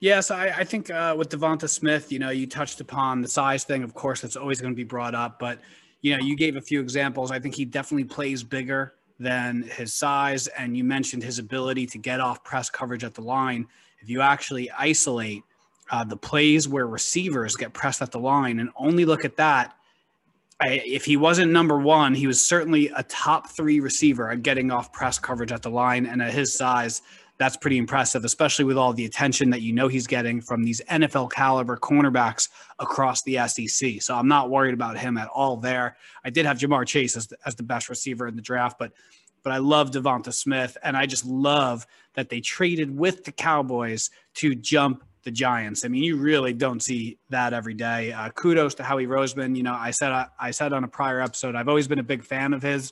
Yes, I, I think uh, with DeVonta Smith, you know, you touched upon the size thing. Of course, that's always going to be brought up, but you know, you gave a few examples. I think he definitely plays bigger than his size, and you mentioned his ability to get off press coverage at the line. If you actually isolate uh, the plays where receivers get pressed at the line, and only look at that, I, if he wasn't number one, he was certainly a top three receiver at getting off press coverage at the line, and at his size, that's pretty impressive, especially with all the attention that you know he's getting from these NFL caliber cornerbacks across the SEC. So I'm not worried about him at all there. I did have Ja'Marr Chase as the, as the best receiver in the draft, but but I love DeVonta Smith, and I just love that they traded with the Cowboys to jump the Giants. I mean, you really don't see that every day. Uh, kudos to Howie Roseman. You know, I said I said on a prior episode, I've always been a big fan of his.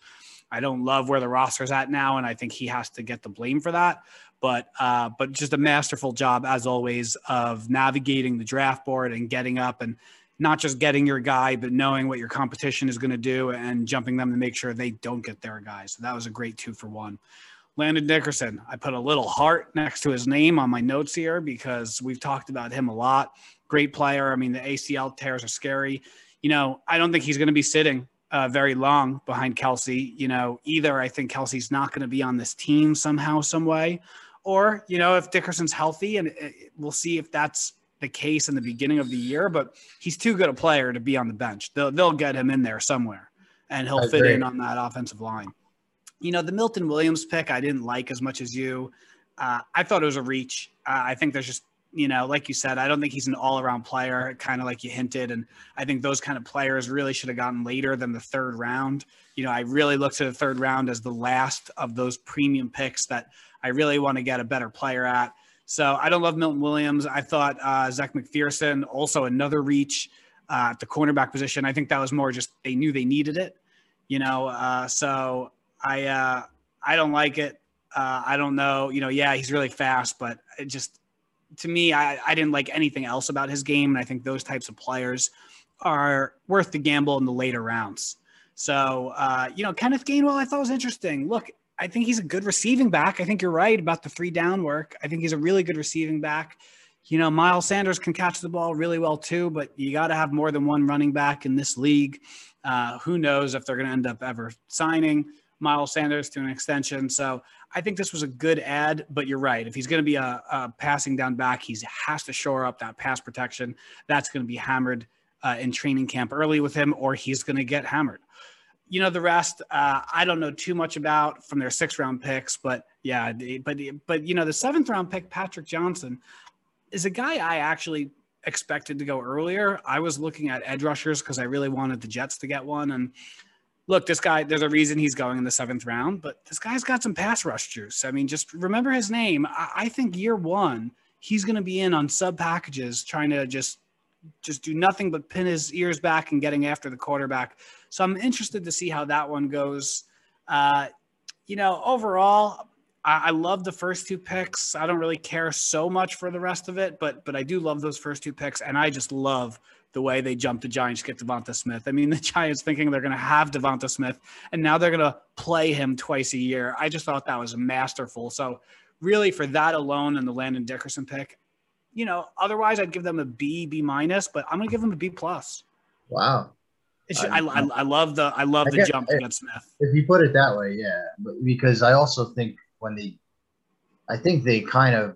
I don't love where the roster's at now, and I think he has to get the blame for that but uh, but just a masterful job as always of navigating the draft board and getting up and not just getting your guy, but knowing what your competition is going to do and jumping them to make sure they don't get their guy. So that was a great two for one. Landon Dickerson, I put a little heart next to his name on my notes here because we've talked about him a lot. Great player. I mean, the ACL tears are scary. You know, I don't think he's going to be sitting uh, very long behind Kelce. You know, either I think Kelce's not going to be on this team somehow, some way, or you know, if Dickerson's healthy, and it, we'll see if that's the case in the beginning of the year. But he's too good a player to be on the bench. They'll they'll get him in there somewhere, and he'll fit in on that offensive line. You know, the Milton Williams pick I didn't like as much as you. Uh, I thought it was a reach. Uh, I think there's just you know, like you said, I don't think he's an all around player, kind of like you hinted. And I think those kind of players really should have gotten later than the third round. You know, I really looked at the third round as the last of those premium picks that I really want to get a better player at. So I don't love Milton Williams. I thought uh, Zech McPhearson, also another reach uh, at the cornerback position. I think that was more just they knew they needed it, you know. Uh, so I uh, I don't like it. Uh, I don't know. You know, yeah, he's really fast, but it just to me, I, I didn't like anything else about his game. And I think those types of players are worth the gamble in the later rounds. So, uh, you know, Kenneth Gainwell, I thought was interesting. Look, I think he's a good receiving back. I think you're right about the three down work. I think he's a really good receiving back. You know, Miles Sanders can catch the ball really well too, but you got to have more than one running back in this league. Uh, who knows if they're going to end up ever signing Miles Sanders to an extension. So I think this was a good ad, but you're right. If he's going to be a, a, passing down back, he has to shore up that pass protection. That's going to be hammered uh, in training camp early with him, or he's going to get hammered. You know, the rest, uh, I don't know too much about from their six round picks, but yeah, but, but, you know, the seventh round pick, Patrick Johnson, is a guy I actually expected to go earlier. I was looking at edge rushers because I really wanted the Jets to get one. And look, this guy, there's a reason he's going in the seventh round, but this guy's got some pass rush juice. I mean, just remember his name. I, I think year one, he's going to be in on sub packages trying to just just do nothing but pin his ears back and getting after the quarterback. So I'm interested to see how that one goes. Uh, you know, overall, I, I love the first two picks. I don't really care so much for the rest of it, but but I do love those first two picks, and I just love the way they jumped the Giants get DeVonta Smith. I mean, the Giants thinking they're going to have DeVonta Smith, and now they're going to play him twice a year. I just thought that was masterful. So, really, for that alone and the Landon Dickerson pick, you know, otherwise I'd give them a B, B minus, but I'm going to give them a B plus. Wow. Just, I, I, I, love the I love I the jump to get Smith. If you put it that way, yeah. But because I also think when they, I think they kind of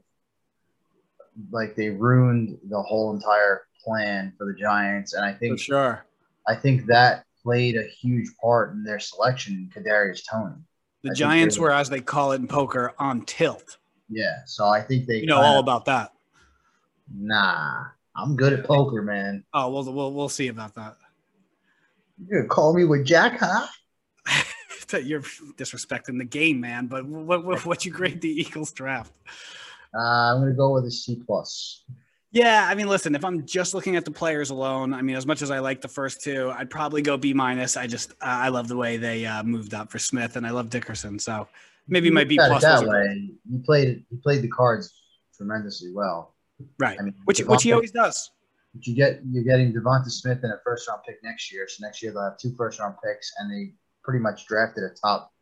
like they ruined the whole entire plan for the Giants, and I think for sure, I think that played a huge part in their selection. Kadarius Toney. The I Giants were, as they call it in poker, on tilt. Yeah, so I think they you know all of, about that. Nah, I'm good at poker, man. Oh, well, we'll we'll see about that. You're gonna call me with Jack, huh? You're disrespecting the game, man. But what what what you grade the Eagles draft? Uh, I'm gonna go with a C plus. Yeah, I mean, listen, if I'm just looking at the players alone, I mean, as much as I like the first two, I'd probably go B minus. I just uh, I love the way they uh, moved up for Smith, and I love Dickerson, so maybe my B plus. That way, you played you played the cards tremendously well. Right. I mean, which which he always does. But you get you're getting DeVonta Smith and a first round pick next year. So next year they'll have two first round picks, and they pretty much drafted a top,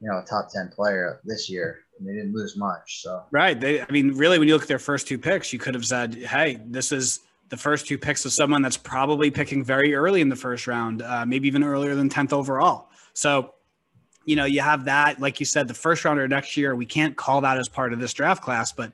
you know, a top ten player this year and they didn't lose much. So right, they. I mean, really, when you look at their first two picks, you could have said, "Hey, this is the first two picks of someone that's probably picking very early in the first round, uh, maybe even earlier than tenth overall." So, you know, you have that. Like you said, the first rounder next year, we can't call that as part of this draft class, but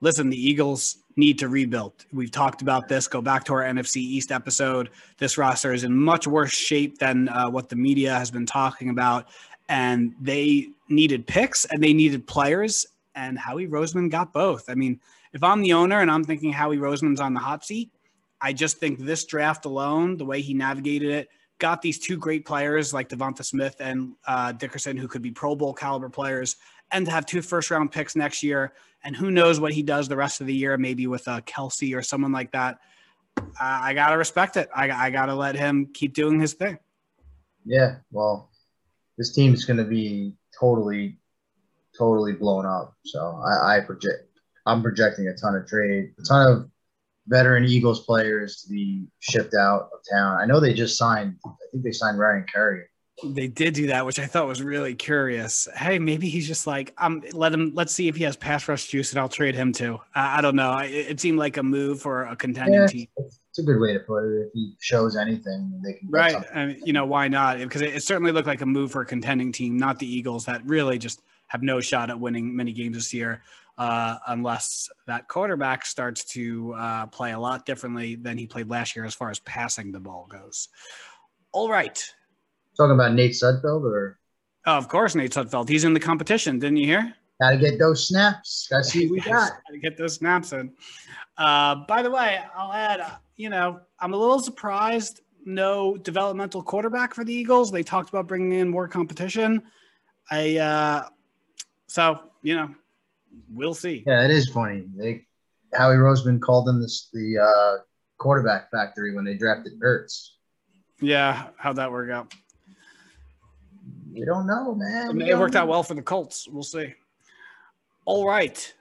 listen, the Eagles need to rebuild. We've talked about this. Go back to our NFC East episode. This roster is in much worse shape than uh, what the media has been talking about and they needed picks and they needed players, and Howie Roseman got both. I mean, if I'm the owner and I'm thinking Howie Roseman's on the hot seat, I just think this draft alone, the way he navigated it, got these two great players like DeVonta Smith and uh, Dickerson, who could be Pro Bowl caliber players, and to have two first round picks next year. And who knows what he does the rest of the year, maybe with uh, Kelce or someone like that. I got to respect it. I, I got to let him keep doing his thing. Yeah. Well, this team is going to be totally, totally blown up. So I, I project, I'm projecting a ton of trade, a ton of veteran Eagles players to be shipped out of town. I know they just signed. I think they signed Ryan Curry. They did do that, which I thought was really curious. Hey, maybe he's just like, um, let him. Let's see if he has pass rush juice, and I'll trade him too. I, I don't know. It, it seemed like a move for a contending Yeah, team, it's a good way to put it. If he shows anything, they can right? I mean, you know, why not? Because it, it certainly looked like a move for a contending team, not the Eagles that really just have no shot at winning many games this year, uh, unless that quarterback starts to uh, play a lot differently than he played last year as far as passing the ball goes. All right. Talking about Nate Sudfeld or Oh, of course, Nate Sudfeld. He's in the competition, didn't you hear? got to get those snaps. Got to see what we got. Gotta get those snaps in. Uh, by the way, I'll add, uh, you know, I'm a little surprised no developmental quarterback for the Eagles. They talked about bringing in more competition. I, uh, so, you know, we'll see. Yeah, it is funny. They Howie Roseman called them this the uh, quarterback factory when they drafted Ertz. Yeah, how'd that work out? We don't know, man. It don't worked out well for the Colts. We'll see. All right.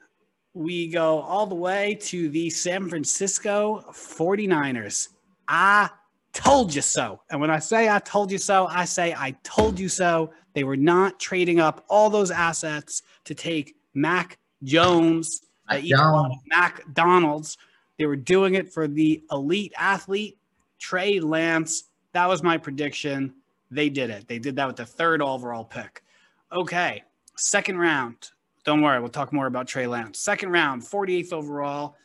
We go all the way to the San Francisco 49ers. I told you so. And when I say I told you so, I say I told you so. They were not trading up all those assets to take Mac Jones, Mac eat a lot Jones. of McDonald's. They were doing it for the elite athlete, Trey Lance. That was my prediction. They did it. They did that with the third overall pick. Okay, second round. Don't worry, we'll talk more about Trey Lance. Second round, 48th overall.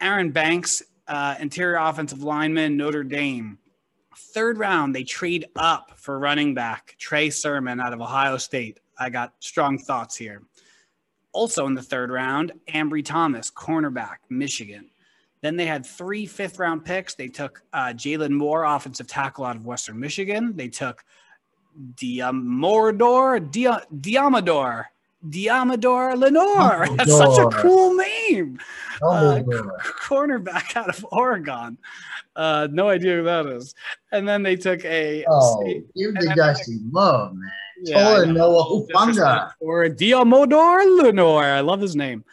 Aaron Banks, uh, interior offensive lineman, Notre Dame. Third round, they trade up for running back Trey Sermon out of Ohio State. I got strong thoughts here. Also in the third round, Ambry Thomas, cornerback, Michigan. Then they had three fifth round picks. They took uh, Jalen Moore, offensive tackle out of Western Michigan. They took Diamordor, Dia, Diamador, Diamador Lenore. That's such a cool name. Uh, cornerback out of Oregon. Uh, no idea who that is. And then they took a oh, state- give and the guy some love, man. yeah, I Tola know. Noah Hufanga. or Diamodor Lenore. I love his name.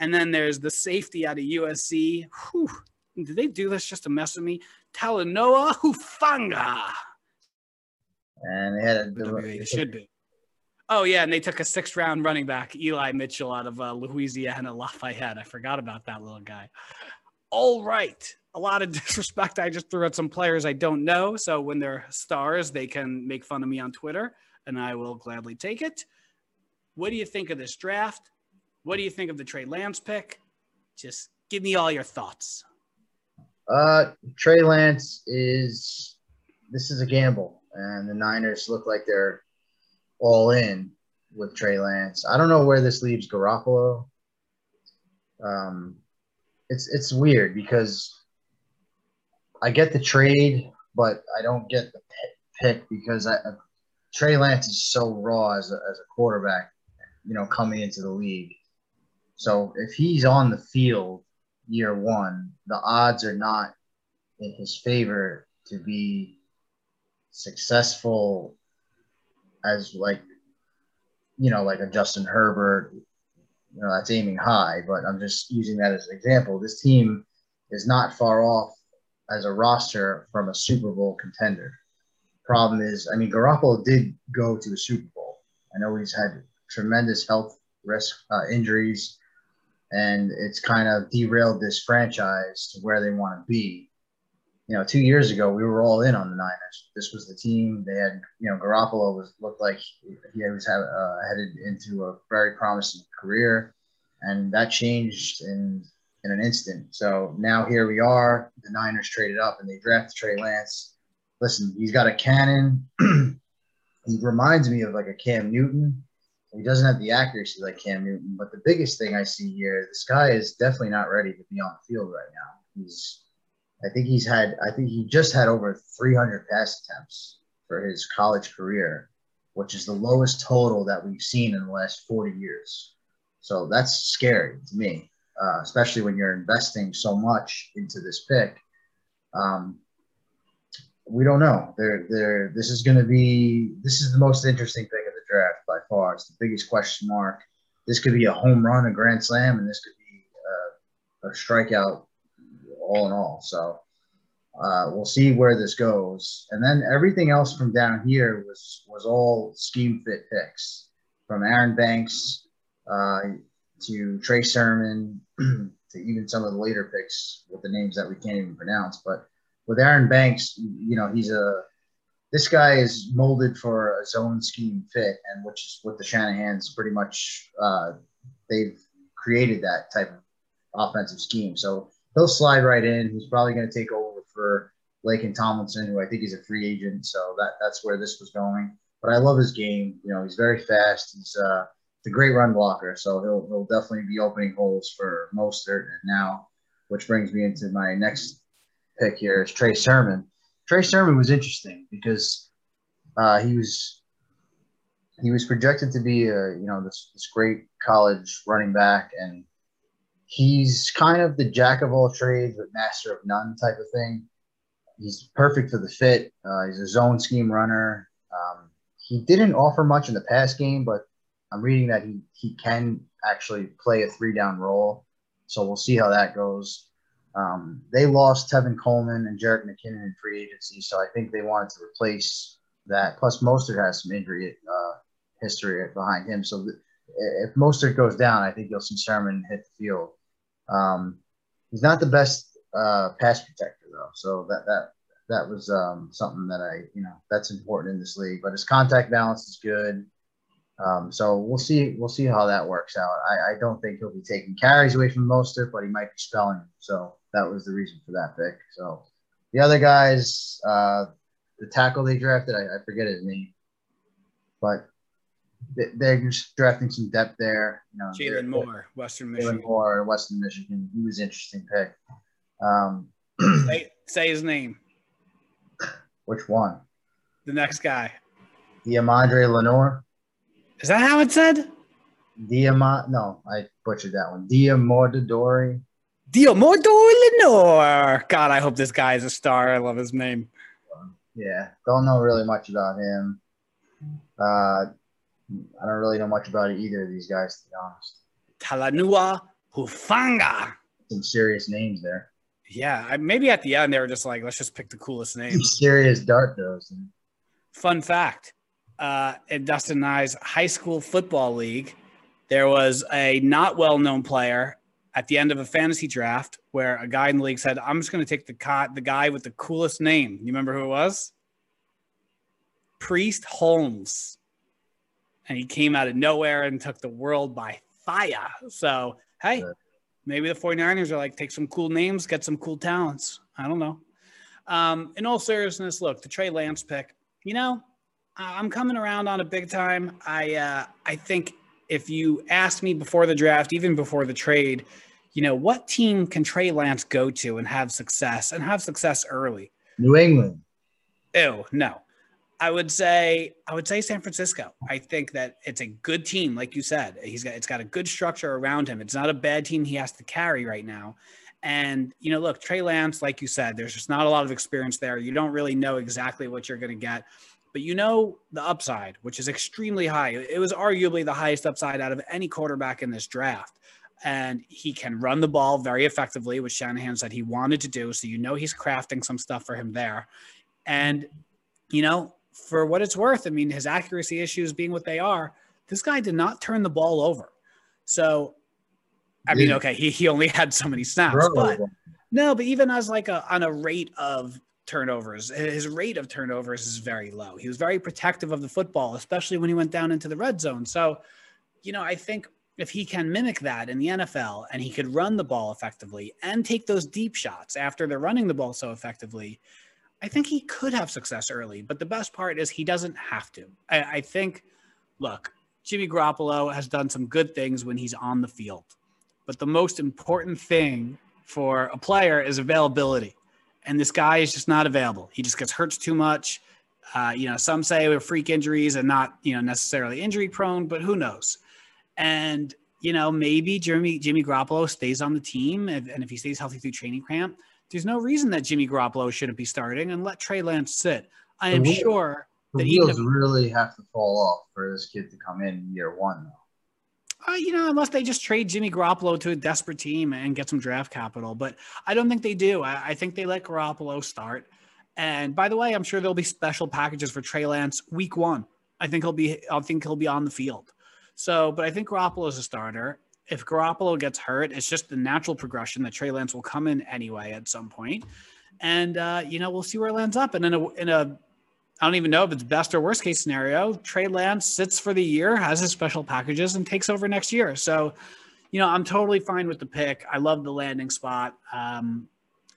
And then there's the safety out of USC. Whew. Did they do this just to mess with me? Talanoa Hufanga. And they had a It should be. Oh yeah, and they took a sixth round running back, Eli Mitchell, out of uh, Louisiana Lafayette. I forgot about that little guy. All right, a lot of disrespect. I just threw out some players I don't know, so when they're stars, they can make fun of me on Twitter, and I will gladly take it. What do you think of this draft? What do you think of the Trey Lance pick? Just give me all your thoughts. Uh, Trey Lance is this is a gamble, and the Niners look like they're all in with Trey Lance. I don't know where this leaves Garoppolo. Um, it's it's weird because I get the trade, but I don't get the pick, because I, Trey Lance is so raw as a, as a quarterback, you know, coming into the league. So if he's on the field year one, the odds are not in his favor to be successful as like you know like a Justin Herbert. You know that's aiming high, but I'm just using that as an example. This team is not far off as a roster from a Super Bowl contender. Problem is, I mean, Garoppolo did go to the Super Bowl. I know he's had tremendous health risk uh, injuries and it's kind of derailed this franchise to where they want to be. You know, two years ago we were all in on the Niners. This was the team. They had, you know, Garoppolo was looked like he was uh, headed into a very promising career, and that changed in in an instant. So now here we are. The Niners traded up and they drafted Trey Lance. Listen, he's got a cannon. he reminds me of like a Cam Newton. He doesn't have the accuracy like Cam Newton, but the biggest thing I see here, this guy is definitely not ready to be on the field right now. He's, I think he's had, I think he just had over 300 pass attempts for his college career, which is the lowest total that we've seen in the last 40 years. So that's scary to me, uh, especially when you're investing so much into this pick. Um, we don't know. They're, they're, this is going to be, this is the most interesting thing of the draft by far. It's the biggest question mark. This could be a home run, a grand slam, and this could be uh, a strikeout all in all. So uh, we'll see where this goes. And then everything else from down here was was all scheme fit picks from Aaron Banks uh, to Trey Sermon to even some of the later picks with the names that we can't even pronounce. But with Aaron Banks, you know, he's a this guy is molded for a zone scheme fit, and which is what the Shanahan's pretty much uh, they've created that type of offensive scheme. So he'll slide right in. He's probably going to take over for Laken Tomlinson, who I think he's a free agent. So that that's where this was going. But I love his game. You know, he's very fast. He's uh, a great run blocker. So he'll he'll definitely be opening holes for Mostert. And now, which brings me into my next pick here is Trey Sermon. Trey Sermon was interesting because uh, he was he was projected to be a you know this this great college running back and he's kind of the jack of all trades but master of none type of thing. He's perfect for the fit. Uh, he's a zone scheme runner. Um, he didn't offer much in the pass game, but I'm reading that he he can actually play a three down role. So we'll see how that goes. Um, they lost Tevin Coleman and Jerick McKinnon in free agency, so I think they wanted to replace that. Plus, Mostert has some injury uh, history behind him, so th- if Mostert goes down, I think you'll see Sermon hit the field. Um, he's not the best uh, pass protector though, so that that that was um, something that I you know that's important in this league. But his contact balance is good. Um, so we'll see. We'll see how that works out. I, I don't think he'll be taking carries away from Mostert, but he might be spelling. Him. So that was the reason for that pick. So the other guys, uh, the tackle they drafted, I, I forget his name, but they're just drafting some depth there. You know, Jalen Moore, Western Michigan. Jalen Moore, Western Michigan. He was an interesting pick. Um, say, say his name. Which one? The next guy. Deamondre Lenore. Is that how it said? Diamond. No, I butchered that one. Diamordadori. Diamordador Lenoir. God, I hope this guy is a star. I love his name. Yeah, don't know really much about him. Uh, I don't really know much about either of these guys, to be honest. Talanoa Hufanga. Some serious names there. Yeah, I, maybe at the end they were just like, let's just pick the coolest names. serious dart those. Fun fact: uh, in Dustin and I's high school football league, there was a not well-known player at the end of a fantasy draft where a guy in the league said, "I'm just going to take the co- the guy with the coolest name." You remember who it was? Priest Holmes and he came out of nowhere and took the world by fire. So, hey, maybe the 49ers are like, take some cool names, get some cool talents. I don't know. Um, in all seriousness, look, the Trey Lance pick, you know, I'm coming around on a big time. I, uh, I think if you asked me before the draft, even before the trade, you know, what team can Trey Lance go to and have success and have success early? New England. Ew, no. I would say I would say San Francisco. I think that it's a good team, like you said. He's got it's got a good structure around him. It's not a bad team he has to carry right now. And you know, look, Trey Lance, like you said, there's just not a lot of experience there. You don't really know exactly what you're going to get, but you know the upside, which is extremely high. It was arguably the highest upside out of any quarterback in this draft. And he can run the ball very effectively, which Shanahan said he wanted to do. So you know he's crafting some stuff for him there. And you know, for what it's worth, I mean, his accuracy issues being what they are, this guy did not turn the ball over. So, I mean, okay, he, he only had so many snaps, but no, but even as like a on a rate of turnovers, his rate of turnovers is very low. He was very protective of the football, especially when he went down into the red zone. So, you know, I think if he can mimic that in the NFL and he could run the ball effectively and take those deep shots after they're running the ball so effectively, I think he could have success early, but the best part is he doesn't have to. I, I, think, look, Jimmy Garoppolo has done some good things when he's on the field, but the most important thing for a player is availability. And this guy is just not available. He just gets hurt too much. Uh, you know, some say with freak injuries and not, you know, necessarily injury prone, but who knows? And you know, maybe Jimmy Jimmy Garoppolo stays on the team, and, and if he stays healthy through training camp, there's no reason that Jimmy Garoppolo shouldn't be starting and let Trey Lance sit. I am the sure the that wheels even if, really have to fall off for this kid to come in year one, though. Uh, you know, unless they just trade Jimmy Garoppolo to a desperate team and get some draft capital, but I don't think they do. I, I think they let Garoppolo start. And by the way, I'm sure there'll be special packages for Trey Lance week one. I think he'll be. I think he'll be on the field. So, but I think Garoppolo is a starter. If Garoppolo gets hurt, it's just the natural progression that Trey Lance will come in anyway at some point. And uh, you know, we'll see where it lands up. And in a in a I don't even know if it's best or worst case scenario. Trey Lance sits for the year, has his special packages, and takes over next year. So, you know, I'm totally fine with the pick. I love the landing spot. Um,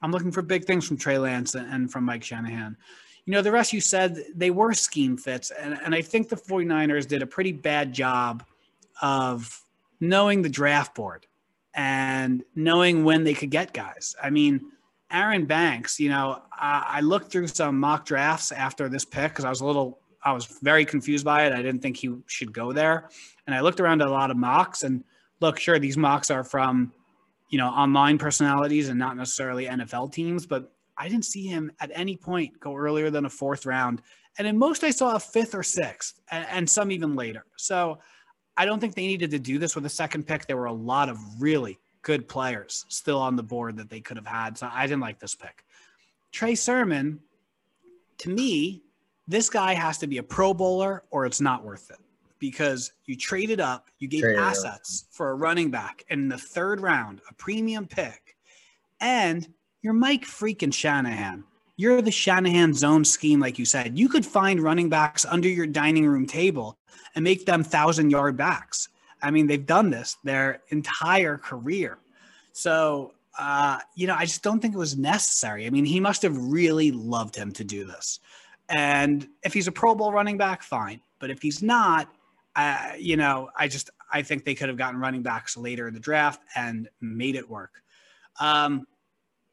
I'm looking for big things from Trey Lance and from Mike Shanahan you know, the rest you said they were scheme fits. And, and I think the 49ers did a pretty bad job of knowing the draft board and knowing when they could get guys. I mean, Aaron Banks, you know, I, I looked through some mock drafts after this pick because I was a little, I was very confused by it. I didn't think he should go there. And I looked around at a lot of mocks and look, sure, these mocks are from, you know, online personalities and not necessarily NFL teams, but I didn't see him at any point go earlier than a fourth round. And in most, I saw a fifth or sixth, and, and some even later. So I don't think they needed to do this with a second pick. There were a lot of really good players still on the board that they could have had. So I didn't like this pick. Trey Sermon, to me, this guy has to be a pro bowler or it's not worth it because you traded up, you gave Trade assets for a running back in the third round, a premium pick, and you're Mike freaking Shanahan. You're the Shanahan zone scheme, like you said. You could find running backs under your dining room table and make them thousand yard backs. I mean, they've done this their entire career. So, uh, you know, I just don't think it was necessary. I mean, he must have really loved him to do this. And if he's a Pro Bowl running back, fine. But if he's not, uh, you know, I just I think they could have gotten running backs later in the draft and made it work. Um,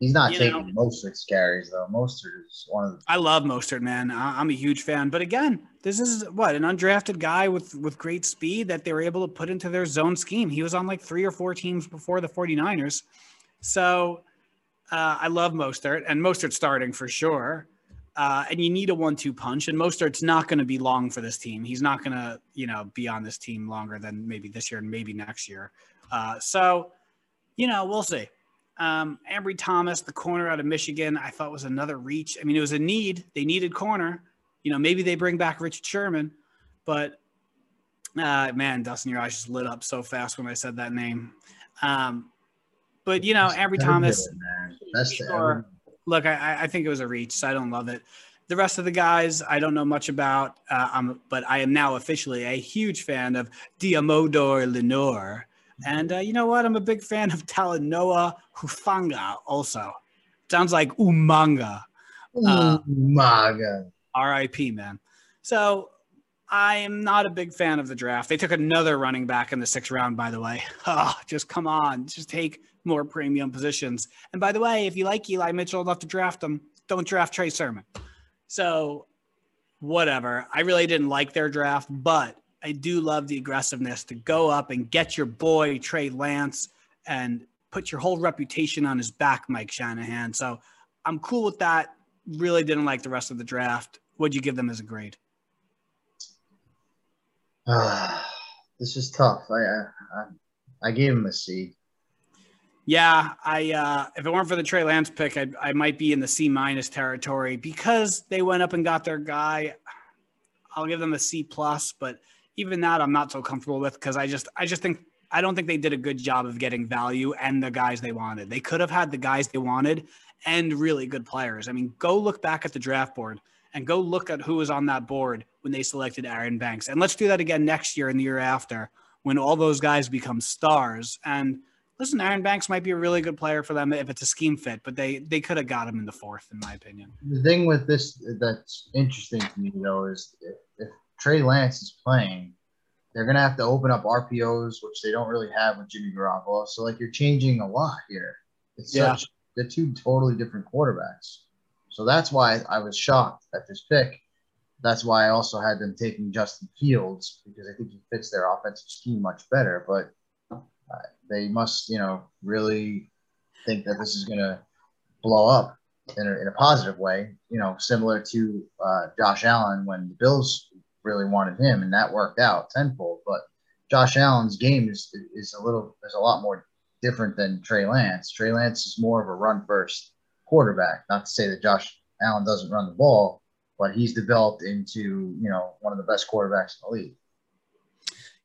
He's not you taking know, Mostert carries though. Mostert is one of the. I love Mostert, man. I'm a huge fan. But again, this is what an undrafted guy with with great speed that they were able to put into their zone scheme. He was on like three or four teams before the 49ers. So uh, I love Mostert and Mostert starting for sure. Uh, and you need a one-two punch. And Mostert's not going to be long for this team. He's not going to, you know, be on this team longer than maybe this year and maybe next year. Uh, so, you know, we'll see. Um, Ambry Thomas, the corner out of Michigan, I thought was another reach. I mean, it was a need. They needed corner. You know, maybe they bring back Richard Sherman, but uh, man, Dustin, your eyes just lit up so fast when I said that name. Um, but you know, Ambry Thomas. That's sure. Look, I, I think it was a reach, so I don't love it. The rest of the guys, I don't know much about, uh, um, but I am now officially a huge fan of Diamodor Lenoir. And uh, you know what? I'm a big fan of Talanoa Hufanga also. Sounds like Umanga. Uh, Umanga. RIP, man. So I am not a big fan of the draft. They took another running back in the sixth round, by the way. Oh, just come on. Just take more premium positions. And by the way, if you like Eli Mitchell enough to draft him, don't draft Trey Sermon. So whatever. I really didn't like their draft, but I do love the aggressiveness to go up and get your boy Trey Lance and put your whole reputation on his back, Mike Shanahan. So I'm cool with that. Really didn't like the rest of the draft. What'd you give them as a grade? Uh, this is tough. I, I I gave him a C. Yeah, I uh, if it weren't for the Trey Lance pick, I I might be in the C minus territory because they went up and got their guy. I'll give them a C plus, but even that I'm not so comfortable with because I just I just think I don't think they did a good job of getting value and the guys they wanted. They could have had the guys they wanted and really good players. I mean, go look back at the draft board and go look at who was on that board when they selected Aaron Banks. And let's do that again next year and the year after when all those guys become stars. And listen, Aaron Banks might be a really good player for them if it's a scheme fit, but they they could have got him in the fourth, in my opinion. The thing with this that's interesting to me though is Trey Lance is playing, they're gonna have to open up RPOs, which they don't really have with Jimmy Garoppolo. So like you're changing a lot here. It's yeah. such they're two totally different quarterbacks. So that's why I was shocked at this pick. That's why I also had them taking Justin Fields because I think he fits their offensive scheme much better. But uh, they must, you know, really think that this is going to blow up in a, in a positive way. You know, similar to uh, Josh Allen when the Bills really wanted him, and that worked out tenfold. But Josh Allen's game is is a little is a lot more different than Trey Lance. Trey Lance is more of a run first quarterback. Not to say that Josh Allen doesn't run the ball, but he's developed into you know one of the best quarterbacks in the league.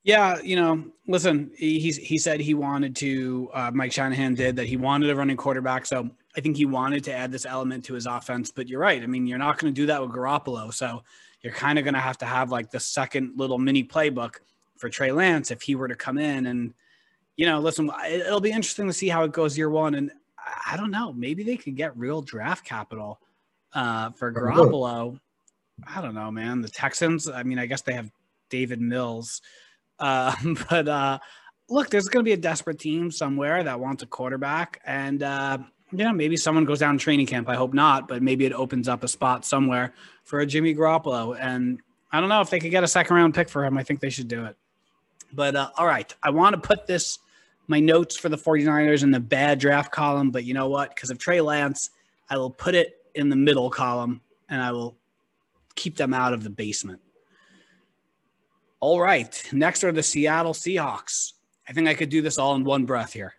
Yeah, you know, listen, he he said he wanted to. Uh, Mike Shanahan did that. He wanted a running quarterback, so I think he wanted to add this element to his offense. But you're right. I mean, you're not going to do that with Garoppolo, so you're kind of going to have to have like the second little mini playbook for Trey Lance if he were to come in and, you know, listen, it'll be interesting to see how it goes year one. And I don't know, maybe they could get real draft capital uh, for Garoppolo. I don't know, man. The Texans, I mean, I guess they have Davis Mills. Uh, but uh, look, there's going to be a desperate team somewhere that wants a quarterback. And, uh, yeah, maybe someone goes down training camp. I hope not, but maybe it opens up a spot somewhere for a Jimmy Garoppolo. And I don't know if they could get a second round pick for him. I think they should do it. But uh, all right, I want to put this my notes for the 49ers in the bad draft column, but you know what? Because of Trey Lance, I will put it in the middle column and I will keep them out of the basement. All right, next are the Seattle Seahawks. I think I could do this all in one breath here.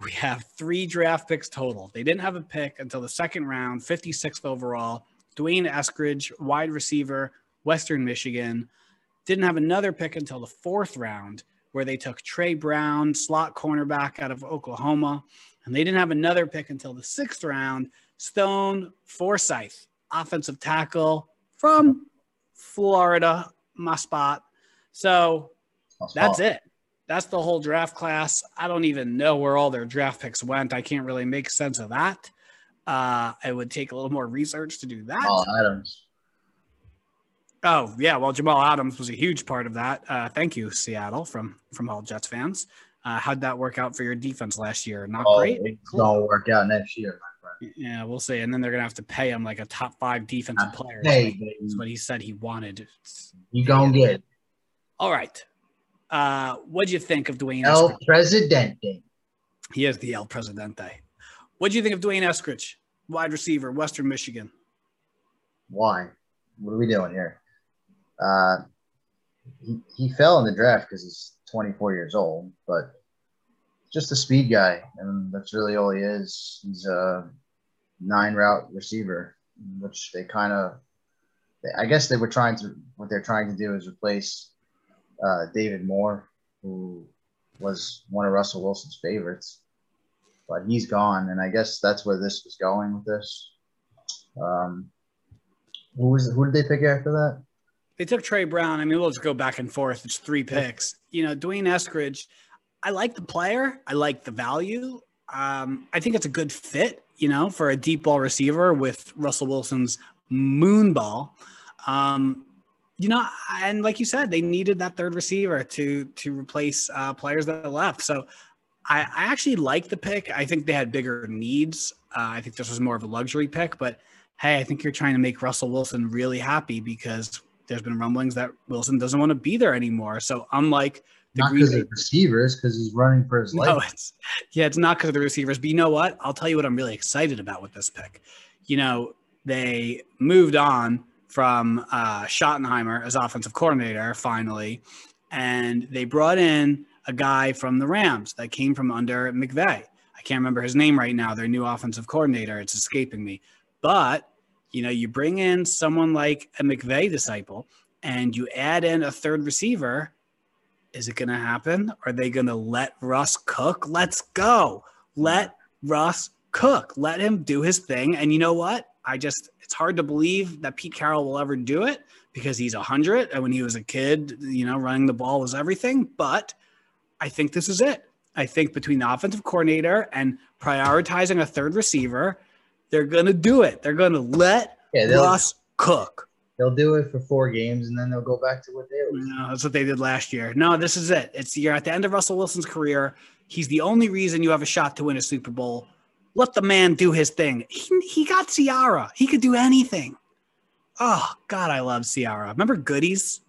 We have three draft picks total. They didn't have a pick until the second round, 56th overall. D'Wayne Eskridge, wide receiver, Western Michigan. Didn't have another pick until the fourth round, where they took Tre Brown, slot cornerback out of Oklahoma. And they didn't have another pick until the sixth round, Stone Forsythe, offensive tackle from Florida, my spot. So that's it. That's the whole draft class. I don't even know where all their draft picks went. I can't really make sense of that. Uh, it would take a little more research to do that. Jamal Adams. Oh yeah, well Jamal Adams was a huge part of that. Uh, thank you, Seattle, from from all Jets fans. Uh, how'd that work out for your defense last year? Not Oh, great. It's gonna work out next year. Yeah, we'll see. And then they're gonna have to pay him like a top five defensive player. Hey, That's what he said he wanted. You gonna get all right. Uh, what'd you think of Dwayne? El Eskridge? Presidente. He is the El Presidente. What'd you think of D'Wayne Eskridge, wide receiver, Western Michigan? Why? What are we doing here? Uh, he, he fell in the draft because he's 24 years old, but just a speed guy, and that's really all he is. He's a nine route receiver, which they kind of, I guess they were trying to. What they're trying to do is replace uh, David Moore, who was one of Russell Wilson's favorites, but he's gone, and I guess that's where this was going with this. Um, who was who did they pick after that? They took Tre Brown. I mean, we'll just go back and forth. It's three picks. You know, D'Wayne Eskridge, I like the player. I like the value. Um, I think it's a good fit, you know, for a deep ball receiver with Russell Wilson's moon ball. Um, you know, and like you said, they needed that third receiver to to replace uh, players that left. So I, I actually like the pick. I think they had bigger needs. Uh, I think this was more of a luxury pick, but hey, I think you're trying to make Russell Wilson really happy because there's been rumblings that Wilson doesn't want to be there anymore. So unlike the Not because of receivers, because he's running for his life. no, it's yeah, it's not because of the receivers. But you know what? I'll tell you what I'm really excited about with this pick. You know, they moved on from uh, Schottenheimer as offensive coordinator finally, and they brought in a guy from the Rams that came from under McVay. I can't remember his name right now. Their new offensive coordinator. It's escaping me. But you know, you bring in someone like a McVay disciple, and you add in a third receiver. Is it going to happen? Are they going to let Russ cook? Let's go. Let Russ cook. Let him do his thing. And you know what? I just, it's hard to believe that Pete Carroll will ever do it because he's 100. And when he was a kid, you know, running the ball was everything. But I think this is it. I think between the offensive coordinator and prioritizing a third receiver, they're going to do it. They're going to let Yeah, Russ cook. they'll do it for four games and then they'll go back to what they always No, that's what they did last year. No, this is it. It's you're at the end of Russell Wilson's career. He's the only reason you have a shot to win a Super Bowl. Let the man do his thing. He, he got Ciara. He could do anything. Oh God, I love Ciara. Remember Goodies?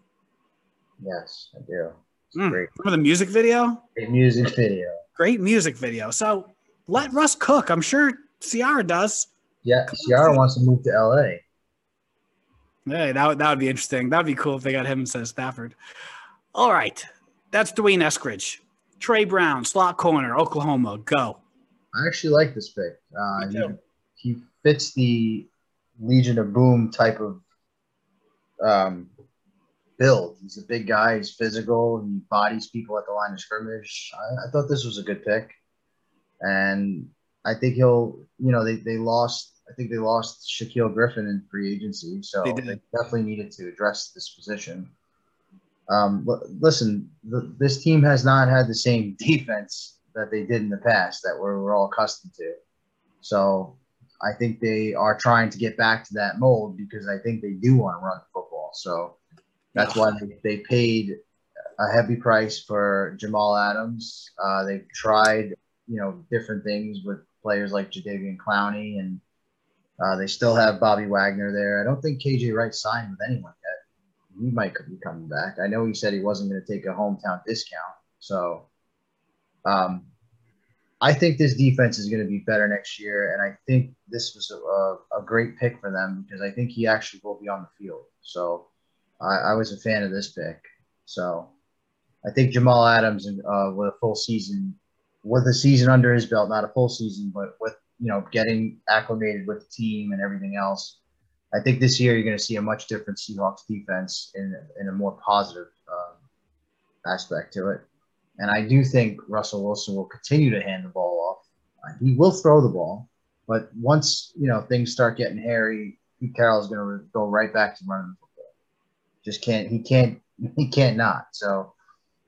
Yes, I do. It's Mm. Great, Remember the music video? great music video. Great music video. So let Russ cook. I'm sure Ciara does. Yeah, Ciara wants to move to LA. Hey, that would, that would be interesting. That would be cool if they got him instead of Stafford. All right. That's D'Wayne Eskridge. Tre Brown, slot corner, Oklahoma. Go. I actually like this pick. Uh, he, he fits the Legion of Boom type of um, build. He's a big guy. He's physical. He bodies people at the line of scrimmage. I, I thought this was a good pick, and I think he'll. You know, they, they lost. I think they lost Shaquill Griffin in free agency, so They they, definitely needed to address this position. Um, listen, the, this team has not had the same defense that they did in the past that we're, we're all accustomed to. So I think they are trying to get back to that mold because I think they do want to run football. So that's why they, they paid a heavy price for Jamal Adams. Uh, they've tried, you know, different things with players like Jadeveon Clowney, and uh, they still have Bobby Wagner there. I don't think KJ Wright signed with anyone yet. He might be coming back. I know he said he wasn't going to take a hometown discount. So um, I think this defense is going to be better next year, and I think this was a, a great pick for them because I think he actually will be on the field. So I, I was a fan of this pick. So I think Jamal Adams uh, with a full season, with a season under his belt, not a full season, but with you know getting acclimated with the team and everything else. I think this year you're going to see a much different Seahawks defense in in a more positive um, aspect to it. And I do think Russell Wilson will continue to hand the ball off. Uh, he will throw the ball, but once you know things start getting hairy, Pete Carroll's going to go right back to running the football. Just can't he can't he can't not. So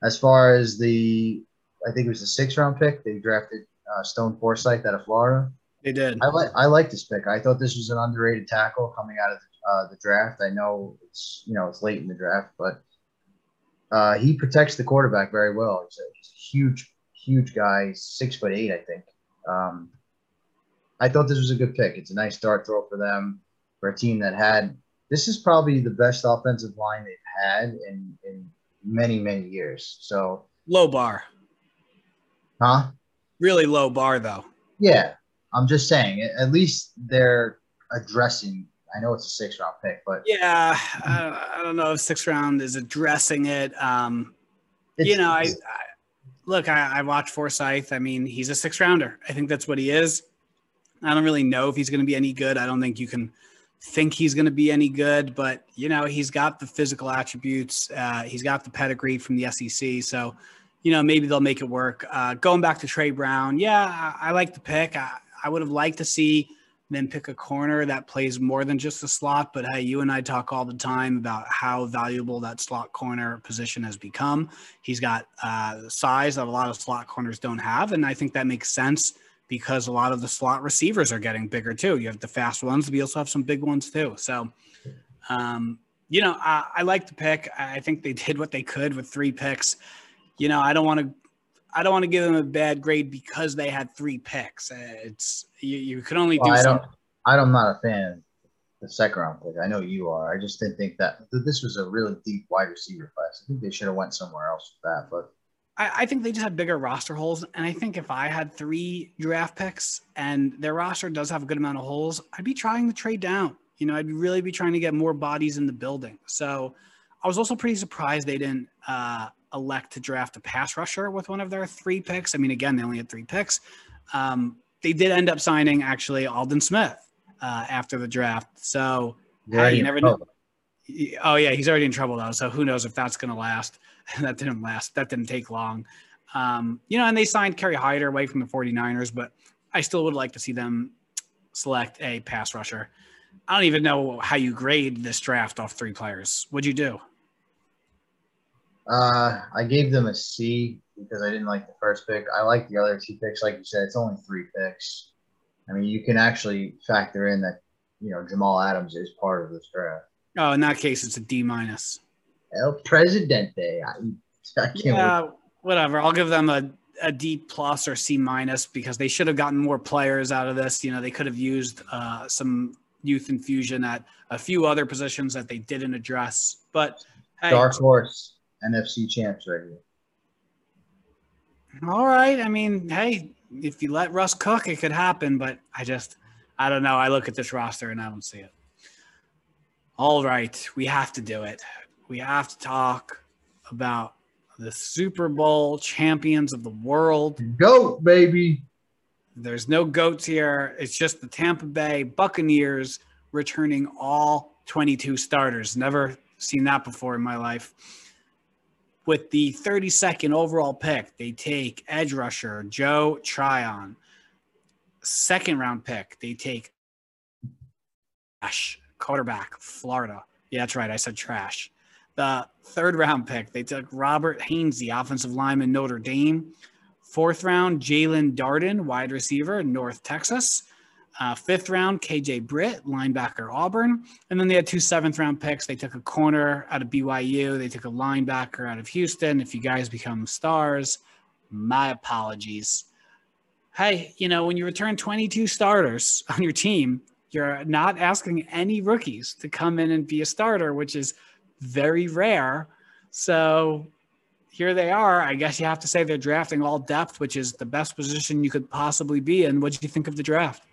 as far as the I think it was the sixth round pick, they drafted uh, Stone Forsythe out of Florida. They did. I like I like this pick. I thought this was an underrated tackle coming out of the, uh, the draft. I know it's you know it's late in the draft, but uh, he protects the quarterback very well. He's a, he's a huge huge guy, He's six foot eight, I think. Um, I thought this was a good pick. It's a nice dart throw for them for a team that had this is probably the best offensive line they've had in in many many years. So, Low bar. huh? Really low bar, though. Yeah, I'm just saying. at- At least they're addressing. I know it's a six round pick, but Yeah. I, I don't know if six round is addressing it. Um, you know, I, I look, I, I watched Forsythe. I mean, he's a six rounder. I think that's what he is. I don't really know if he's going to be any good. I don't think you can think he's going to be any good, but you know, he's got the physical attributes. Uh, he's got the pedigree from the SEC. So, you know, maybe they'll make it work. Uh, going back to Tre Brown, yeah, I, I like the pick. I, I would have liked to see them pick a corner that plays more than just the slot. But hey, you and I talk all the time about how valuable that slot corner position has become. He's got uh, size that a lot of slot corners don't have, and I think that makes sense because a lot of the slot receivers are getting bigger too. You have the fast ones, but you also have some big ones too. So, um, you know, I, I like the pick. I think they did what they could with three picks. You know, I don't want to. I don't want to give them a bad grade because they had three picks. Uh, It's you, you can only Well, do I so don't. I'm not a fan of the second round pick. I know you are. I just didn't think that that this was a really deep wide receiver class. I think they should have went somewhere else with that. But I, I think they just had bigger roster holes. And I think if I had three draft picks and their roster does have a good amount of holes, I'd be trying to trade down. You know, I'd really be trying to get more bodies in the building. So I was also pretty surprised they didn't uh, elect to draft a pass rusher with one of their three picks. I mean, again, they only had three picks. Um, they did end up signing actually Aldon Smith uh, after the draft. So Hey, you never know. Oh yeah, he's already in trouble though. So who knows if that's going to last? that didn't last. That didn't take long. Um, you know, and they signed Kerry Hyder away from the 49ers, but I still would like to see them select a pass rusher. I don't even know how you grade this draft off three players. What'd you do? Uh, I gave them a C because I didn't like the first pick. I like the other two picks. Like you said, it's only three picks. I mean, you can actually factor in that you know Jamal Adams is part of this draft. Oh, in that case, it's a D minus. El Presidente. I, I can't wait. Yeah, whatever. I'll give them a, a D plus or C minus because they should have gotten more players out of this. You know, they could have used uh, some youth infusion at a few other positions that they didn't address. But hey, Dark horse, NFC champs right here. all right. I mean, hey, if you let Russ cook, it could happen. But I just, I don't know. I look at this roster and I don't see it. All right, we have to do it. We have to talk about the Super Bowl champions of the world. Goat, baby. There's no goats here. It's just the Tampa Bay Buccaneers returning all 22 starters. Never seen that before in my life. With the 32nd overall pick, they take edge rusher Joe Tryon. Second round pick, they take Ash, quarterback, Florida. Yeah, that's right. I said trash. The third round pick, they took Robert Hainsey, offensive lineman, Notre Dame. Fourth round, Jaelon Darden, wide receiver, North Texas. Uh, fifth round, KJ Britt, linebacker, Auburn. And then they had two seventh round picks. They took a corner out of BYU. They took a linebacker out of Houston. If you guys become stars, my apologies. Hey, you know, when you return 22 starters on your team, you're not asking any rookies to come in and be a starter, which is very rare. So here they are. I guess you have to say they're drafting all depth, which is the best position you could possibly be in. What do you think of the draft?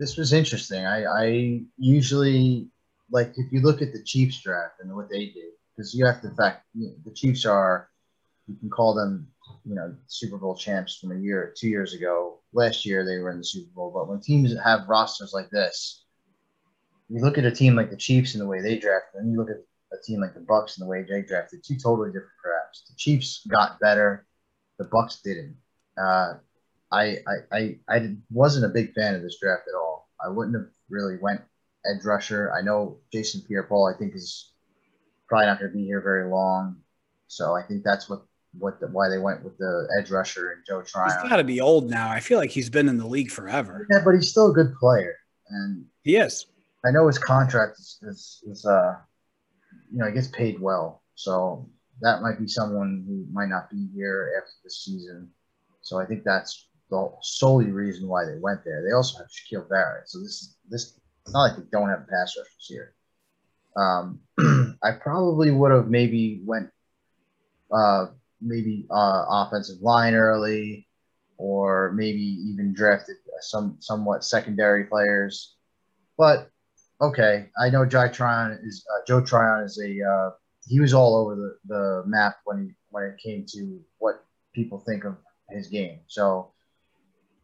This was interesting. I, I usually like if you look at the Chiefs draft and what they did, because you have to fact you know, the Chiefs are you can call them you know Super Bowl champs from a year two years ago. Last year they were in the Super Bowl, but when teams have rosters like this, you look at a team like the Chiefs and the way they drafted, and you look at a team like the Bucks and the way they drafted, two totally different drafts. The Chiefs got better, the Bucks didn't. Uh, I, I I I wasn't a big fan of this draft at all. I wouldn't have really went edge rusher. I know Jason Pierre-Paul. I think is probably not going to be here very long, so I think that's what what the, why they went with the edge rusher and Joe Tryon. He's got to be old now. I feel like he's been in the league forever. Yeah, but he's still a good player, and He is. I know his contract is, is, is uh, you know, he gets paid well. So that might be someone who might not be here after the season. So I think that's the solely reason why they went there. They also have Shaquille Barrett. So this is this it's not like they don't have pass rushers here. Um, I probably would have maybe went uh, maybe uh, offensive line early, or maybe even drafted some somewhat secondary players. But okay, I know Joe Tryon is uh, Joe Tryon is a uh, he was all over the, the map when he when it came to what people think of his game. So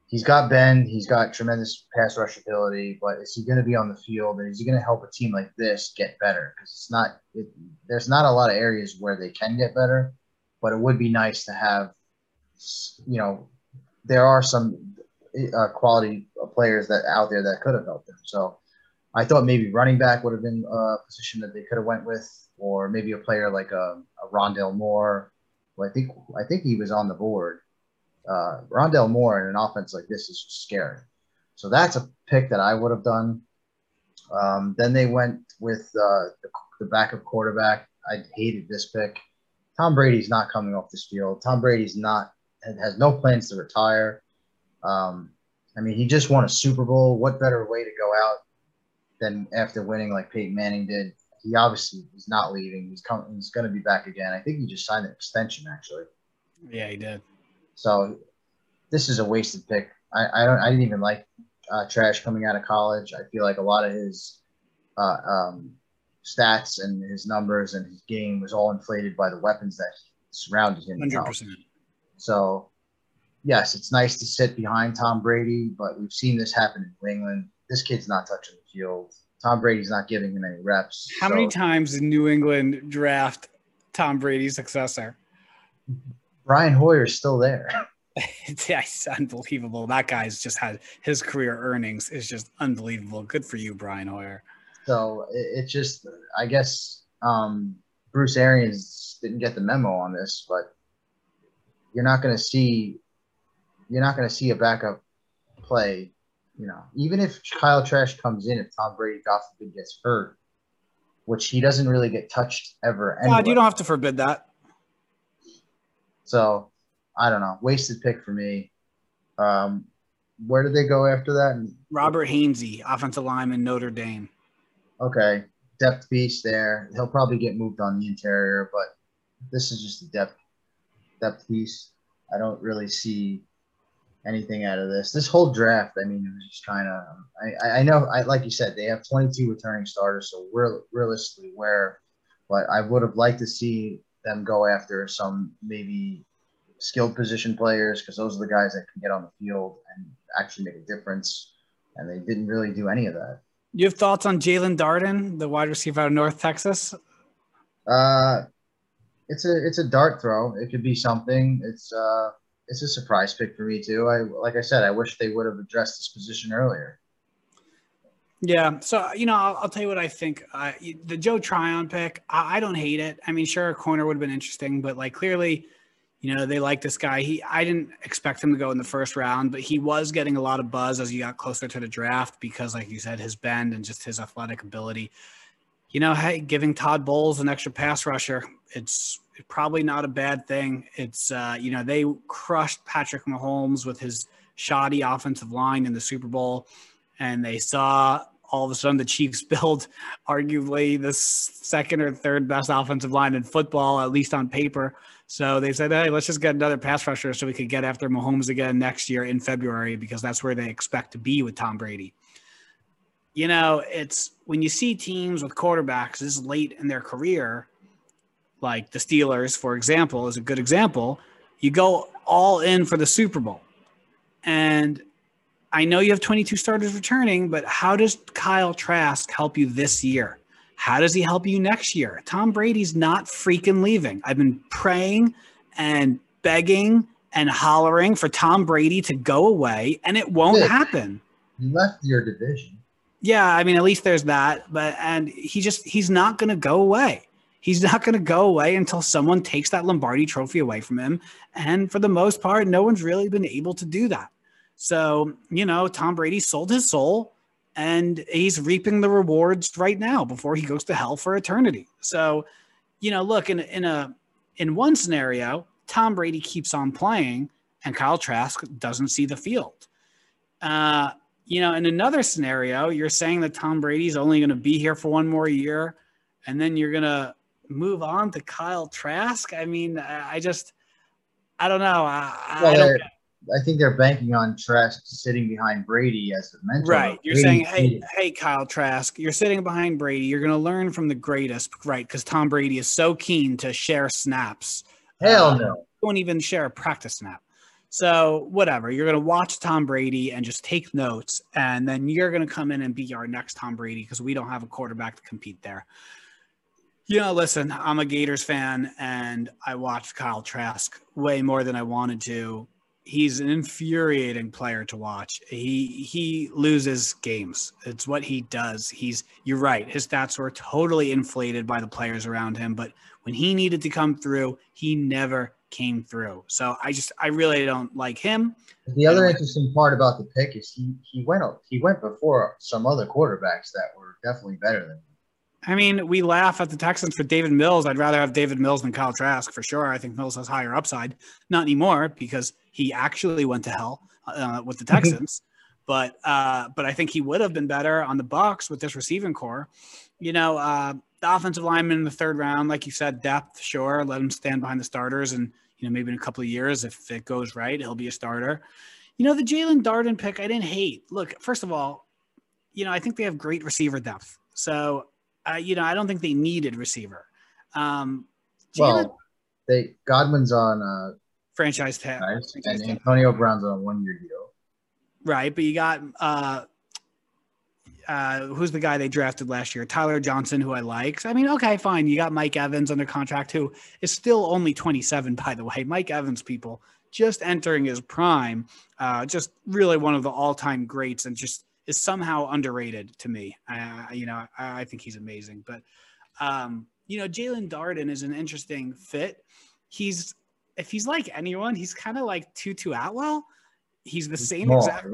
he's got bend, he's got tremendous pass rush ability, but is he going to be on the field and is he going to help a team like this get better? Because it's not it, there's not a lot of areas where they can get better, but it would be nice to have you know there are some uh, quality players that out there that could have helped them. So I thought maybe running back would have been a position that they could have went with, or maybe a player like a, a Rondale Moore. Well, I think I think he was on the board. Uh, Rondale Moore in an offense like this is scary. So that's a pick that I would have done. Um, then they went with uh, the, the backup quarterback. I hated this pick. Tom Brady's not coming off this field. Tom Brady's not has no plans to retire. Um, I mean, he just won a Super Bowl. What better way to go out than after winning like Peyton Manning did? He obviously is not leaving. He's coming. He's going to be back again. I think he just signed an extension actually. Yeah, he did. So this is a wasted pick. I, I don't. I didn't even like uh, Trash coming out of college. I feel like a lot of his uh, um, stats and his numbers and his game was all inflated by the weapons that surrounded him. Hundred percent. So, yes, it's nice to sit behind Tom Brady, but we've seen this happen in New England. This kid's not touching the field. Tom Brady's not giving him any reps. How So, many times did New England draft Tom Brady's successor? Brian Hoyer's still there. It's, unbelievable. That guy's just had his career earnings is just unbelievable. Good for you, Brian Hoyer. So it, it just, I guess, um, Bruce Arians didn't get the memo on this, but you're not going to see, you're not going to see a backup play. You know, even if Kyle Trash comes in, if Tom Brady, God forbid, gets hurt, which he doesn't really get touched ever. Anyway. You don't have to forbid that. So I don't know. Wasted pick for me. Um, where did they go after that? Robert Hainsey, offensive lineman, Notre Dame. Okay, depth piece there. He'll probably get moved on the interior, but this is just a depth depth piece. I don't really see anything out of this. This whole draft, I mean, it was just kind of. I, I know, I like you said, they have 22 returning starters, so we're realistically where. But I would have liked to see them go after some maybe skilled position players because those are the guys that can get on the field and actually make a difference. And they didn't really do any of that. You have thoughts on Jaelon Darden, the wide receiver out of North Texas? Uh, it's a it's a dart throw. It could be something. It's uh it's a surprise pick for me too. I like I said, I wish they would have addressed this position earlier. Yeah. So, you know, I'll, I'll tell you what I think. Uh, the Joe Tryon pick, I, I, don't hate it. I mean, sure, a corner would have been interesting, but like clearly, you know, they like this guy. He, I didn't expect him to go in the first round, but he was getting a lot of buzz as he got closer to the draft because, like you said, his bend and just his athletic ability. You know, hey, giving Todd Bowles an extra pass rusher, it's probably not a bad thing. It's, uh, you know, they crushed Patrick Mahomes with his shoddy offensive line in the Super Bowl and they saw all of a sudden the Chiefs build arguably the second or third best offensive line in football, at least on paper. So they said, hey, let's just get another pass rusher so we could get after Mahomes again next year in February because that's where they expect to be with Tom Brady. You know, it's when you see teams with quarterbacks this late in their career, like the Steelers, for example, is a good example. You go all in for the Super Bowl. And I know you have 22 starters returning, but how does Kyle Trask help you this year? How does he help you next year? Tom Brady's not freaking leaving. I've been praying and begging and hollering for Tom Brady to go away, and it won't happen. You left your division. Yeah, I mean, at least there's that. But and he just he's not going to go away. He's not going to go away until someone takes that Lombardi trophy away from him. And for the most part, no one's really been able to do that. So, you know, Tom Brady sold his soul and he's reaping the rewards right now before he goes to hell for eternity. So, you know, look in in a in one scenario, Tom Brady keeps on playing and Kyle Trask doesn't see the field. Uh, you know, in another scenario, you're saying that Tom Brady's only going to be here for one more year and then you're going to move on to Kyle Trask. I mean, I just I don't know. I, well, I don't I think they're banking on Trask sitting behind Brady as the mentor. Right. You're Brady saying, hey, hey, Kyle Trask, you're sitting behind Brady. You're going to learn from the greatest, right? Because Tom Brady is so keen to share snaps. hell Uh, no. Won't even share a practice snap. So whatever, you're going to watch Tom Brady and just take notes, and then you're going to come in and be our next Tom Brady because we don't have a quarterback to compete there. You know, listen, I'm a Gators fan, and I watched Kyle Trask way more than I wanted to he's an infuriating player to watch. He he loses games. It's what he does. He's you're right. His stats were totally inflated by the players around him, but when he needed to come through, he never came through. So I just I really don't like him. The other interesting part about the pick is he he went he went before some other quarterbacks that were definitely better than him. I mean, we laugh at the Texans for Davis Mills. I'd rather have Davis Mills than Kyle Trask for sure. I think Mills has higher upside. Not anymore because he actually went to hell uh, with the Texans. but uh, but I think he would have been better on the Bucks with this receiving corps. You know, uh, the offensive lineman in the third round, like you said, depth. Sure, let him stand behind the starters, and you know maybe in a couple of years, if it goes right, he'll be a starter. You know, the Jaelon Darden pick, I didn't hate. Look, first of all, you know, I think they have great receiver depth. So uh, you know, I don't think they needed receiver. Um, Jaelon, Well, they Godwin's on uh franchise tag, and. Antonio Brown's on a one year deal. right? But you got uh, uh, who's the guy they drafted last year? Tyler Johnson, who I like. So, I mean, okay, fine. You got Mike Evans under contract, who is still only 27, by the way. Mike Evans, people, just entering his prime, uh, just really one of the all-time greats, and just is somehow underrated to me. Uh, you know, I, I think he's amazing. But um, you know, Jaelon Darden is an interesting fit. He's if he's like anyone, he's kind of like Tutu Atwell. He's the same Small, exact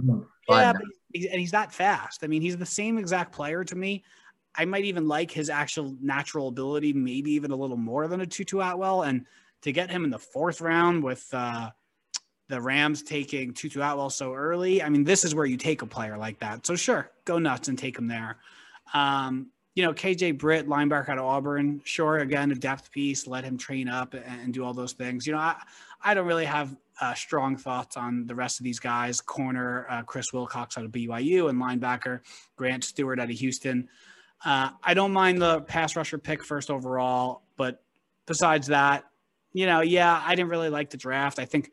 yeah, but he's, and he's that fast. I mean, he's the same exact player to me. I might even like his actual natural ability, maybe even a little more than a Tutu Atwell. And to get him in the fourth round with uh, the Rams taking Tutu Atwell so early, I mean, this is where you take a player like that. So sure, go nuts and take him there. Um, you know, KJ Britt, linebacker out of Auburn, sure, again, a depth piece, let him train up and, and do all those things. You know, I, I don't really have uh, strong thoughts on the rest of these guys. Corner uh, Chris Wilcox out of BYU and linebacker Grant Stuard out of Houston. Uh, I don't mind the pass rusher pick first overall, but besides that, you know, yeah, I didn't really like the draft. I think,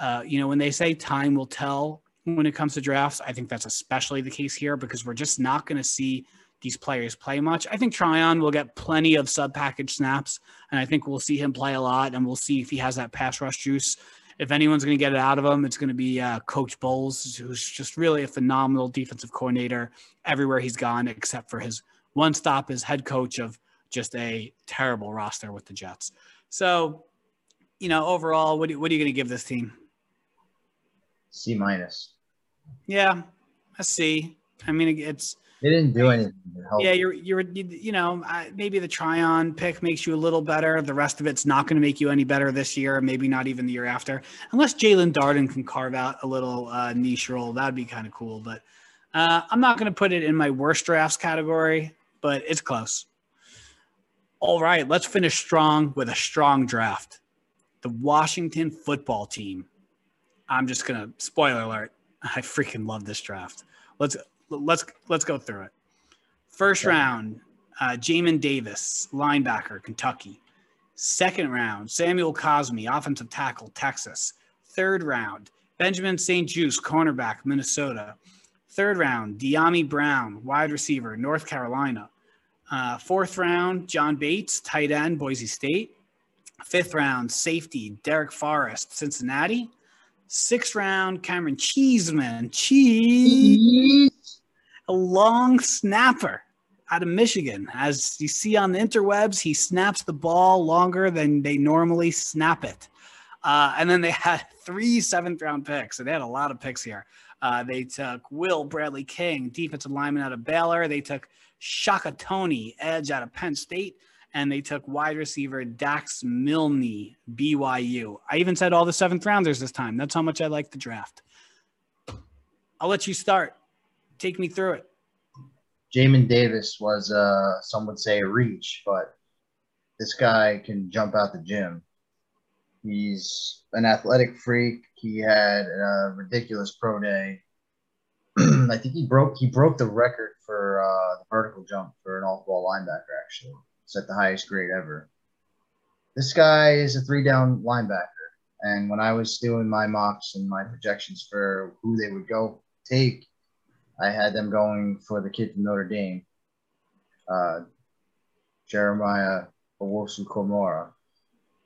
uh, you know, when they say time will tell when it comes to drafts, I think that's especially the case here because we're just not going to see these players play much. I think Tryon will get plenty of sub package snaps, and I think we'll see him play a lot, and we'll see if he has that pass rush juice. If anyone's going to get it out of him, it's going to be uh, Coach Bowles, who's just really a phenomenal defensive coordinator everywhere he's gone, except for his one stop as head coach of just a terrible roster with the Jets. So, you know, overall, what, what are you going to give this team? C minus. Yeah, a C. I mean, it's They didn't do anything. to yeah, you're you're you, you know maybe the Tryon pick makes you a little better. The rest of it's not going to make you any better this year. Maybe not even the year after, unless Jaelon Darden can carve out a little uh, niche role. That'd be kind of cool. But uh, I'm not going to put it in my worst drafts category, but it's close. All right, let's finish strong with a strong draft. The Washington football team. I'm just gonna spoiler alert. I freaking love this draft. Let's let's let's go through it. First round, uh, Jamin Davis, linebacker, Kentucky. Second round, Samuel Cosmi, offensive tackle, Texas. Third round, Benjamin St-Juste, cornerback, Minnesota. Third round, Dyami Brown, wide receiver, North Carolina. Uh, fourth round, John Bates, tight end, Boise State. Fifth round, safety, Darrick Forrest, Cincinnati. Sixth round, Cameron Cheeseman, Cheese, a long snapper out of Michigan. As you see on the interwebs, he snaps the ball longer than they normally snap it. Uh, and then they had three seventh round picks. So they had a lot of picks here. Uh, they took Will Bradley King, defensive lineman out of Baylor. They took Shaka Toney, edge out of Penn State. And they took wide receiver Dax Milne, BYU. I even said all the seventh rounders this time. That's how much I like the draft. I'll let you start. Take me through it. Jamin Davis was, uh, some would say, a reach, but this guy can jump out the gym. He's an athletic freak. He had a ridiculous pro day. I think he broke he broke the record for uh, the vertical jump for an off-ball linebacker. Actually, at the highest grade ever. This guy is a three-down linebacker, and when I was doing my mocks and my projections for who they would go take, I had them going for the kid from Notre Dame, uh, Jeremiah Owusu-Koramoah,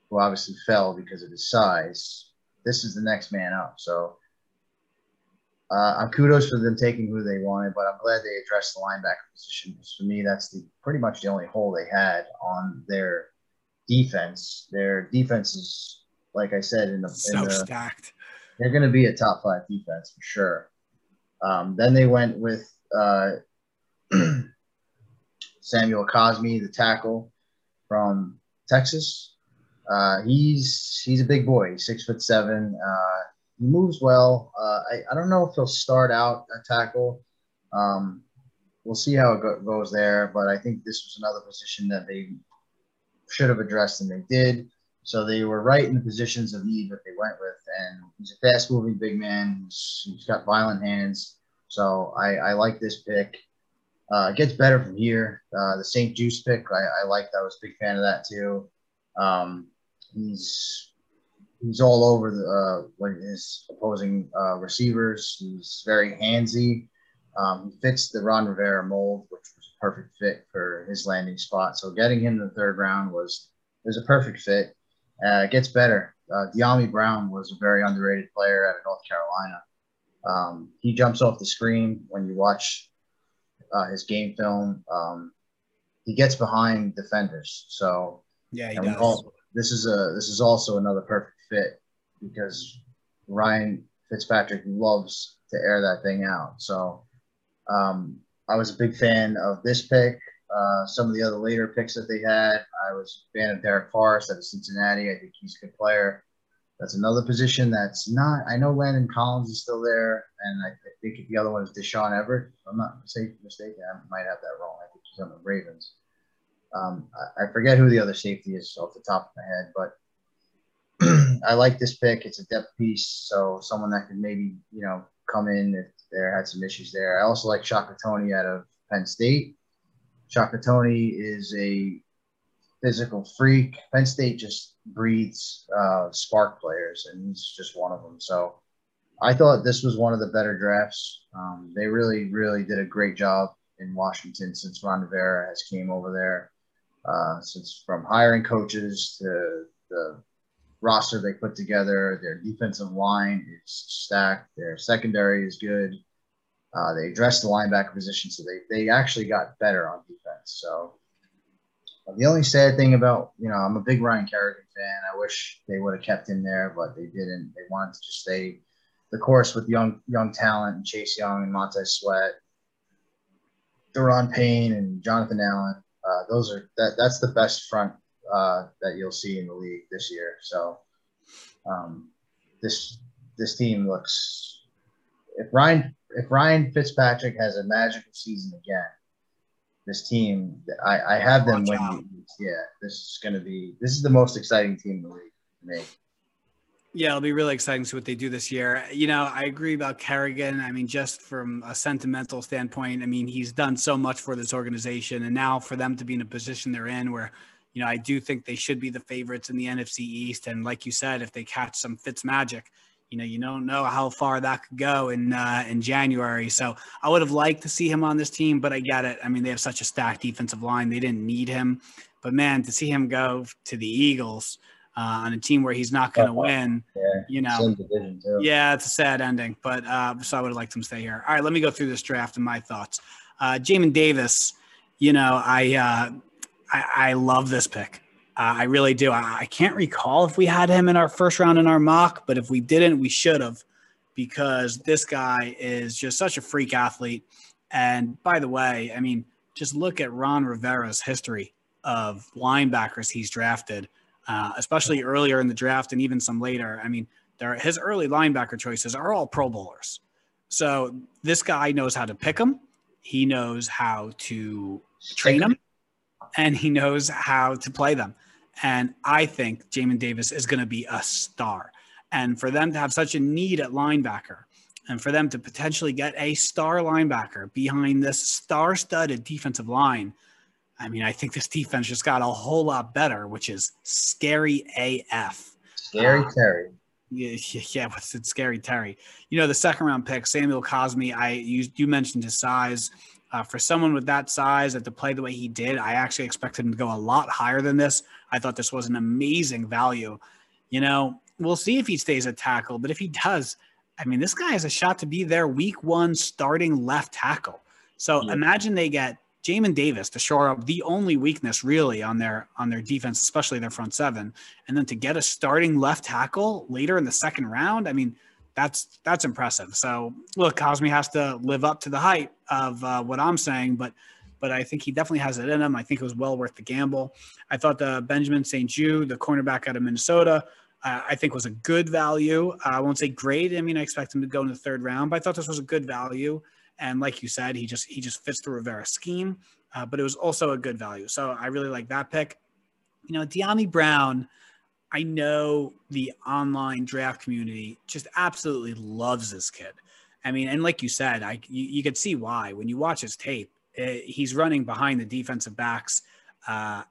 who obviously fell because of his size. This is the next man up. So uh, I'm kudos for them taking who they wanted, but I'm glad they addressed the linebacker position. Because for me, that's the pretty much the only hole they had on their defense. Their defense is, like I said, in the, in the stacked. they're going to be a top five defense for sure. Um, then they went with uh, Samuel Cosmi, the tackle from Texas. Uh, he's he's a big boy. He's six foot seven. Uh, he moves well. Uh, I, I don't know if he'll start out at tackle. Um, we'll see how it go- goes there. But I think this was another position that they should have addressed and they did. So they were right in the positions of need that they went with. And he's a fast moving big man. He's, he's got violent hands. So I, I like this pick. Uh, it gets better from here. Uh, the St-Juste pick, I, I liked. I was a big fan of that too. Um, he's he's all over the uh, when his opposing uh, receivers. He's very handsy. Um, he fits the Ron Rivera mold, which was a perfect fit for his landing spot. So getting him in the third round was was a perfect fit. Uh, it gets better. Uh, Dyami Brown was a very underrated player out of North Carolina. Um, he jumps off the screen when you watch uh, his game film. Um, he gets behind defenders. So Yeah, he does. all- this is a this is also another perfect fit because Ryan Fitzpatrick loves to air that thing out. So um, I was a big fan of this pick. Uh, some of the other later picks that they had, I was a fan of Darrick Forrest out of Cincinnati. I think he's a good player. That's another position that's not. I know Landon Collins is still there, and I, I think the other one is Deshaun Everett. I'm not mistake- mistaken. I might have that wrong. I think he's on the Ravens. Um, I, I forget who the other safety is off the top of my head, but I like this pick. It's a depth piece, so someone that could maybe you know come in if there had some issues there. I also like Shaka Toney out of Penn State. Shaka Toney is a physical freak. Penn State just breeds uh, spark players, and he's just one of them. So I thought this was one of the better drafts. Um, they really, really did a great job in Washington since Ron Rivera has came over there. Uh, since from hiring coaches to the roster they put together, their defensive line is stacked. Their secondary is good. Uh, they addressed the linebacker position, so they they actually got better on defense. So the only sad thing about you know I'm a big Ryan Kerrigan fan. I wish they would have kept him there, but they didn't. They wanted to just stay the course with young young talent and Chase Young and Montez Sweat, Daron Payne and Jonathan Allen. Uh, those are that that's the best front uh, that you'll see in the league this year. So um, this this team looks if Ryan if Ryan Fitzpatrick has a magical season again, this team I, I have them Watch winning. Yeah, this is going to be this is the most exciting team in the league to me. Yeah, it'll be really exciting to see what they do this year. You know, I agree about Kerrigan. I mean, just from a sentimental standpoint, I mean, he's done so much for this organization. And now for them to be in a position they're in where, you know, I do think they should be the favorites in the NFC East. And like you said, if they catch some Fitz magic, you know, you don't know how far that could go in uh, in January. So I would have liked to see him on this team, but I get it. I mean, they have such a stacked defensive line; they didn't need him. But man, to see him go to the Eagles uh, on a team where he's not going to Uh-huh. win, Yeah, you know, same division too. yeah, it's a sad ending, but uh, so I would have liked him to stay here. All right, let me go through this draft and my thoughts. Uh, Jamin Davis, you know, I, uh, I I love this pick. Uh, I really do. I, I can't recall if we had him in our first round in our mock, but if we didn't, we should have, because this guy is just such a freak athlete. And by the way, I mean, just look at Ron Rivera's history of linebackers he's drafted, uh, especially earlier in the draft and even some later. I mean, there, his early linebacker choices are all Pro Bowlers. So this guy knows how to pick them. He knows how to train them, and he knows how to play them. And I think Jamin Davis is going to be a star. And for them to have such a need at linebacker, and for them to potentially get a star linebacker behind this star-studded defensive line, I mean, I think this defense just got a whole lot better, which is scary AF. Scary Uh, Terry. Yeah, yeah, yeah, what's it? Scary Terry. You know, the second round pick, Samuel Cosmi. I you you mentioned his size. Uh, for someone with that size and to play the way he did, I actually expected him to go a lot higher than this. I thought this was an amazing value. You know, we'll see if he stays at tackle, but if he does, I mean, this guy has a shot to be their week one starting left tackle. So Yeah. imagine they get Jamin Davis to shore up the only weakness really on their on their defense, especially their front seven, and then to get a starting left tackle later in the second round. I mean, that's that's impressive. So look, Cosmi has to live up to the hype of uh, what I'm saying, but but I think he definitely has it in him. I think it was well worth the gamble. I thought the Benjamin St-Juste, the cornerback out of Minnesota, uh, I think was a good value. Uh, I won't say great. I mean, I expect him to go in the third round, but I thought this was a good value. And like you said, he just he just fits the Rivera scheme. Uh, but it was also a good value. So I really like that pick. You know, Dyami Brown. I know the online draft community just absolutely loves this kid. I mean, and like you said, I you, you could see why when you watch his tape. eh, he's running behind the defensive backs. Uh,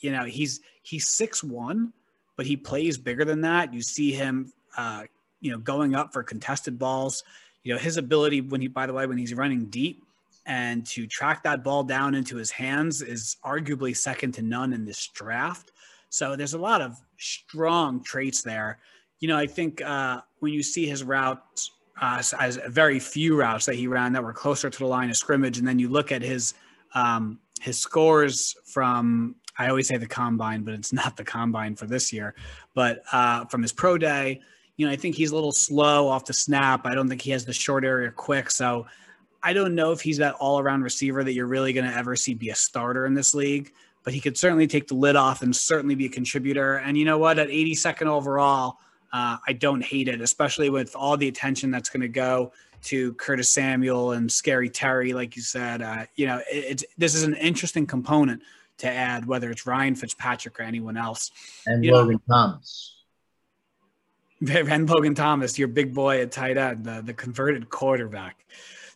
you know, he's he's six one, but he plays bigger than that. You see him, uh, you know, going up for contested balls. You know, his ability when he, by the way, when he's running deep and to track that ball down into his hands is arguably second to none in this draft. So there's a lot of strong traits there. You know, I think uh, when you see his routes, uh, as- very few routes that he ran that were closer to the line of scrimmage, and then you look at his um, his scores from I always say the combine, but it's not the combine for this year, but uh, from his pro day. You know, I think he's a little slow off the snap. I don't think he has the short area quick. So I don't know if he's that all around receiver that you're really going to ever see be a starter in this league, but he could certainly take the lid off and certainly be a contributor. And you know what? At 82nd overall, uh, I don't hate it, especially with all the attention that's going to go to Curtis Samuel and Scary Terry, like you said. Uh, you know, it, it's this is an interesting component to add, whether it's Ryan Fitzpatrick or anyone else. and you know- Logan Thomas. and Logan Thomas, your big boy at tight end, the, the converted quarterback.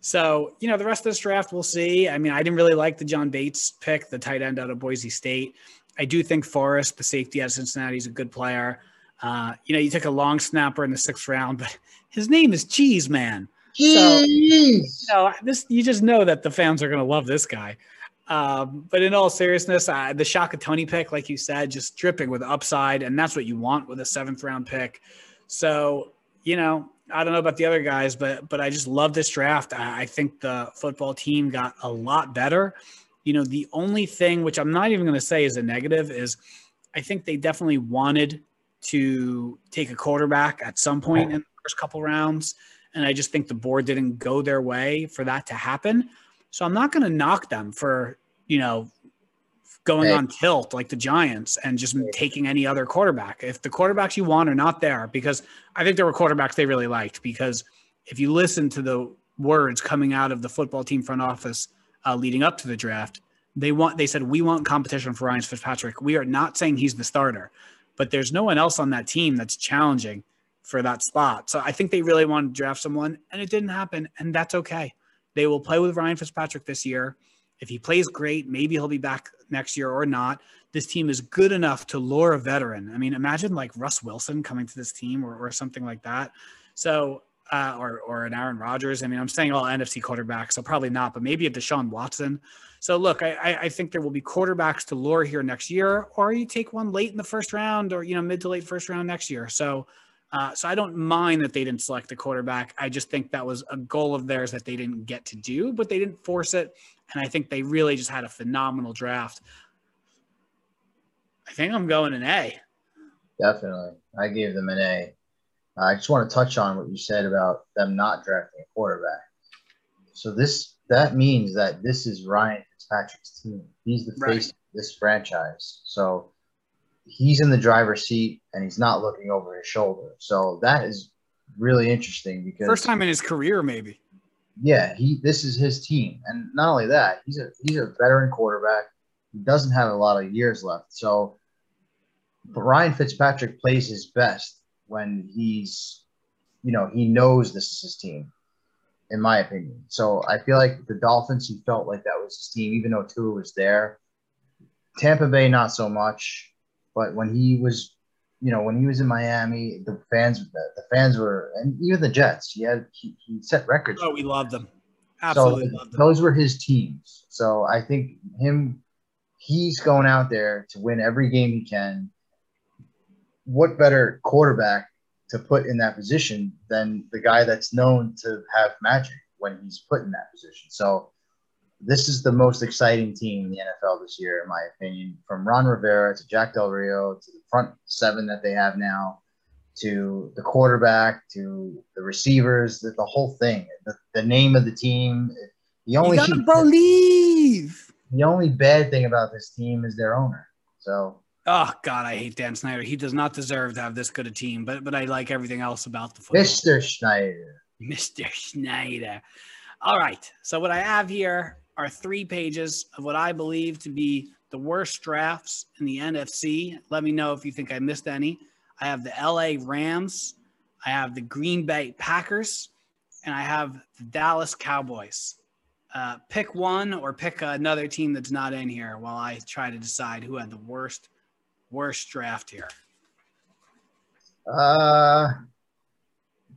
So, you know, the rest of this draft, we'll see. I mean, I didn't really like the John Bates pick, the tight end out of Boise State. I do think Forrest, the safety at Cincinnati, is a good player. Uh, you know, you took a long snapper in the sixth round, but his name is Cheese Man. Jeez. You know, this you just know that the fans are going to love this guy. Um, but in all seriousness, uh, the Shaka Toney pick, like you said, just dripping with upside, and that's what you want with a seventh round pick. So, you know, I don't know about the other guys, but but I just love this draft. I, I think the football team got a lot better. You know, the only thing which I'm not even going to say is a negative is I think they definitely wanted to take a quarterback at some point in the first couple rounds. And I just think the board didn't go their way for that to happen. So I'm not going to knock them for, you know, going Hey. on tilt like the Giants and just taking any other quarterback. If the quarterbacks you want are not there, because I think there were quarterbacks they really liked. Because if you listen to the words coming out of the football team front office uh, leading up to the draft, they want they said we want competition for Ryan Fitzpatrick. We are not saying he's the starter, but there's no one else on that team that's challenging for that spot. So I think they really wanted to draft someone, and it didn't happen, and that's okay. They will play with Ryan Fitzpatrick this year. If he plays great, maybe he'll be back next year or not. This team is good enough to lure a veteran. I mean, imagine like Russ Wilson coming to this team or, or something like that. So, uh, or or an Aaron Rodgers. I mean, I'm saying all NFC quarterbacks, so probably not, but maybe a Deshaun Watson. So look, I, I think there will be quarterbacks to lure here next year, or you take one late in the first round, or you know mid to late first round next year. So, uh, so I don't mind that they didn't select the quarterback. I just think that was a goal of theirs that they didn't get to do, but they didn't force it, and I think they really just had a phenomenal draft. I think I'm going an A. Definitely. I gave them an A. I just want to touch on what you said about them not drafting a quarterback. So this that means that this is Ryan Fitzpatrick's team. He's the Right. face of this franchise. So he's in the driver's seat and he's not looking over his shoulder. So that is really interesting because First time in his career, maybe. Yeah, he this is his team, and not only that, he's a he's a veteran quarterback. He doesn't have a lot of years left, so but Ryan Fitzpatrick plays his best when he's, you know, he knows this is his team, in my opinion. So I feel like the Dolphins, he felt like that was his team, even though Tua was there. Tampa Bay, not so much, but when he was, you know, when he was in Miami, the fans, the, the fans were, and even the Jets, he had he, he set records. Oh, we loved them. Absolutely So loved them. those were his teams. So I think him, he's going out there to win every game he can. What better quarterback to put in that position than the guy that's known to have magic when he's put in that position? So this is the most exciting team in the NFL this year, in my opinion. From Ron Rivera to Jack Del Rio to the front seven that they have now, to the quarterback to the receivers, the, the whole thing, the, the name of the team. The You only gotta believe. the only bad thing about this team is their owner. So Oh God, I hate Dan Snyder. He does not deserve to have this good a team, but but I like everything else about the football. Mr. Schneider. Mr. Schneider. All right. So what I have here are three pages of what I believe to be the worst drafts in the NFC. Let me know if you think I missed any. I have the LA Rams, I have the Green Bay Packers, and I have the Dallas Cowboys. Uh, pick one or pick another team that's not in here while I try to decide who had the worst worst draft here. Uh,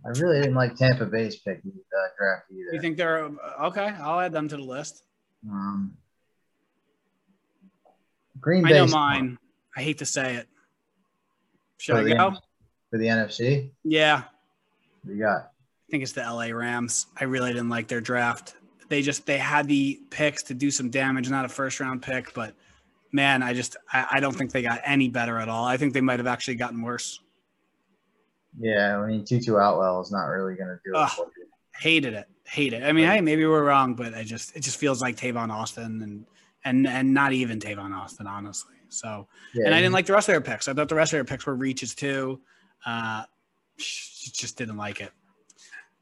I really didn't like Tampa Bay's pick uh, draft either. You think they're okay? I'll add them to the list. Um, Green I Bay know mine. I hate to say it. Should For I go? for the NFC. Yeah, We got I think it's the LA Rams. I really didn't like their draft. They just they had the picks to do some damage, not a first round pick, but man, I just I, I don't think they got any better at all. I think they might have actually gotten worse. yeah. I mean, Tutu Atwell is not really going to do it. Ugh. Hated it. Hate it. I mean, hey, maybe we're wrong, but I just it just feels like Tavon Austin and and and not even Tavon Austin, honestly. So Yeah, and I didn't like the rest of their picks. I thought the rest of their picks were reaches too. Uh, just didn't like it.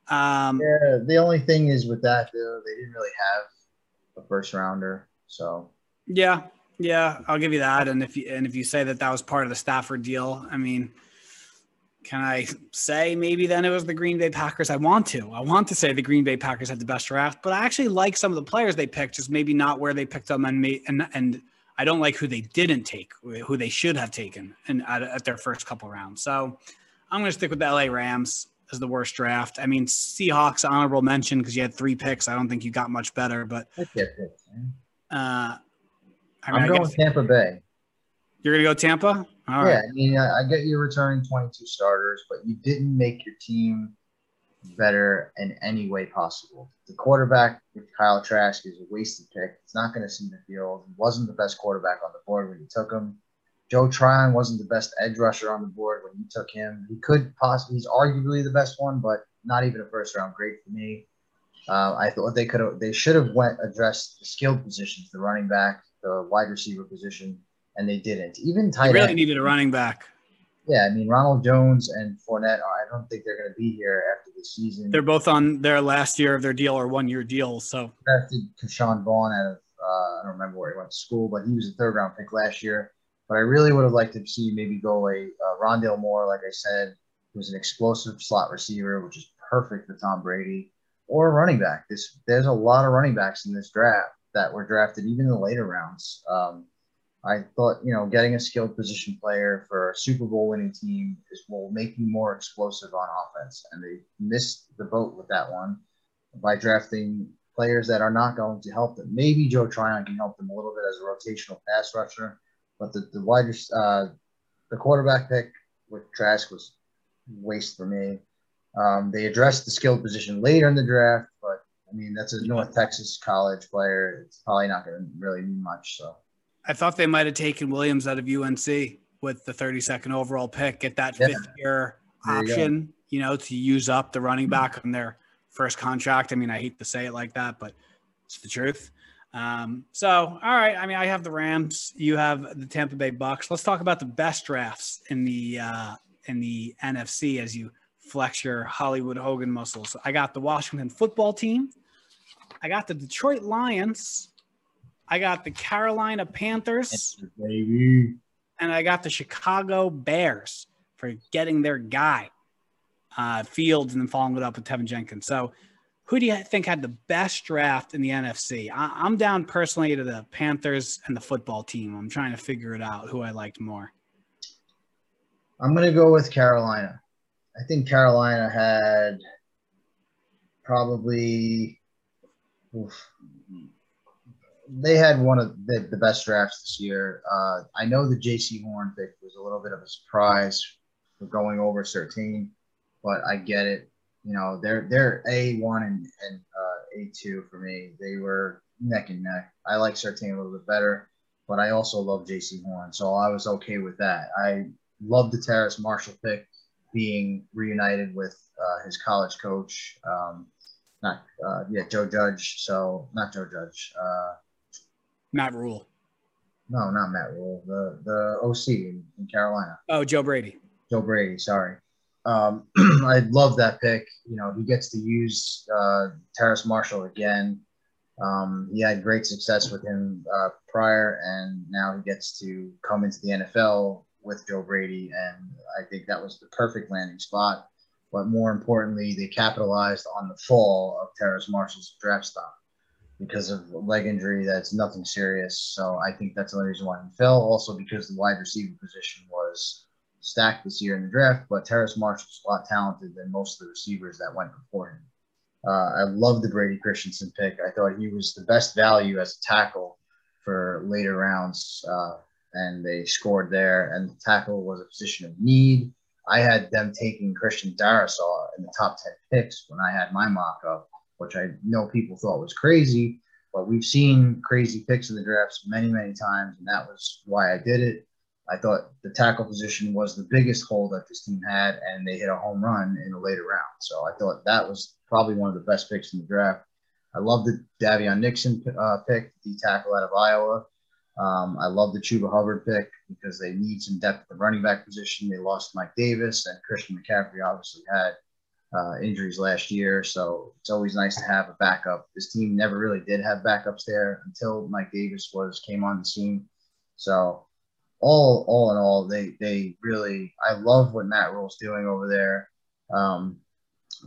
Um, Yeah, the only thing is with that though, they didn't really have a first rounder. So Yeah, yeah, I'll give you that. And if you and if you say that that was part of the Stafford deal, I mean, can I say maybe then it was the Green Bay Packers? I want to. I want to say the Green Bay Packers had the best draft, but I actually like some of the players they picked, just maybe not where they picked them, and and and I don't like who they didn't take, who they should have taken, and at, at their first couple rounds. So I'm going to stick with the LA Rams as the worst draft. I mean, Seahawks honorable mention because you had three picks. I don't think you got much better, but I get it, man. uh, I I'm mean, I going guess Tampa Bay. you're going to go Tampa. All right. yeah, I mean, I, I get you returning 22 starters, but you didn't make your team better in any way possible. The quarterback with Kyle Trask is a wasted pick. He's not going to see the field. He wasn't the best quarterback on the board when you took him. Joe Tryon wasn't the best edge rusher on the board when you took him. He could possibly, he's arguably the best one, but not even a first round grade for me. Uh, I thought they could have, they should have went addressed the skilled positions, the running back, the wide receiver position, and they didn't. Even tight You really end. needed a running back. Yeah, I mean Ronald Jones and Fournette. I don't think they're going to be here after the season. They're both on their last year of their deal or one year deal. So drafted Ke'Shawn Vaughn out of uh, I don't remember where he went to school, but he was a third round pick last year. But I really would have liked to see maybe go a uh, Rondale Moore, like I said, who's an explosive slot receiver, which is perfect for Tom Brady, or a running back. This there's a lot of running backs in this draft that were drafted even in the later rounds. Um, I thought, you know, getting a skilled position player for a Super Bowl winning team is will make you more explosive on offense. And they missed the boat with that one by drafting players that are not going to help them. Maybe Joe Tryon can help them a little bit as a rotational pass rusher, but the the wide uh, the quarterback pick with Trask was waste for me. Um, they addressed the skilled position later in the draft, but I mean that's a North Texas college player. It's probably not going to really mean much. So. I thought they might have taken Williams out of UNC with the 32nd overall pick, get that Yeah. fifth year There you option, you, know, to use up the running back on their first contract. I mean, I hate to say it like that, but it's the truth. Um, so, all right. I mean, I have the Rams. You have the Tampa Bay Bucks. Let's talk about the best drafts in the uh, in the NFC as you flex your Hollywood Hogan muscles. I got the Washington Football Team. I got the Detroit Lions. I got the Carolina Panthers Baby. and I got the Chicago Bears for getting their guy, uh, Fields, and then following it up with Teven Jenkins. So, who do you think had the best draft in the NFC? I- I'm down personally to the Panthers and the football team. I'm trying to figure it out who I liked more. I'm gonna go with Carolina. I think Carolina had probably oof, they had one of the, the best drafts this year. Uh, I know the Jaycee Horn pick was a little bit of a surprise for going over 13, but I get it. You know, they're they're A one and and uh, A two for me. They were neck and neck. I like Surtain a little bit better, but I also love Jaycee Horn, so I was okay with that. I love the Terrace Marshall pick being reunited with uh, his college coach. Um, not uh, yeah, Joe Judge. So not Joe Judge. Uh, Matt Rhule. no, not Matt Rhule. The the OC in, in Carolina, Oh, Joe Brady. Joe Brady. Sorry. Um, I love that pick. You know, he gets to use uh, Terrace Marshall again. Um, he had great success with him uh, prior, and now he gets to come into the NFL with Joe Brady, and I think that was the perfect landing spot. But more importantly, they capitalized on the fall of Terrace Marshall's draft stock because of leg injury that's nothing serious. So I think that's the only reason why he fell. Also because the wide receiver position was stacked this year in the draft, but Terrace Marshall's a lot talented than most of the receivers that went before him. Uh, I love the Brady Christensen pick. I thought he was the best value as a tackle for later rounds, uh, and they scored there. And the tackle was a position of need. I had them taking Christian Darrisaw in the top 10 picks when I had my mock up, which I know people thought was crazy, but we've seen crazy picks in the drafts many, many times, and that was why I did it. I thought the tackle position was the biggest hole that this team had, and they hit a home run in the later round. So I thought that was probably one of the best picks in the draft. I love the Daviyon Nixon uh, pick, the tackle out of Iowa. Um, I love the Chuba Hubbard pick because they need some depth at the running back position. They lost Mike Davis, and Christian McCaffrey obviously had uh, injuries last year, so it's always nice to have a backup. This team never really did have backups there until Mike Davis was came on the scene. So all all in all, they they really I love what Matt Rhule's doing over there. Um,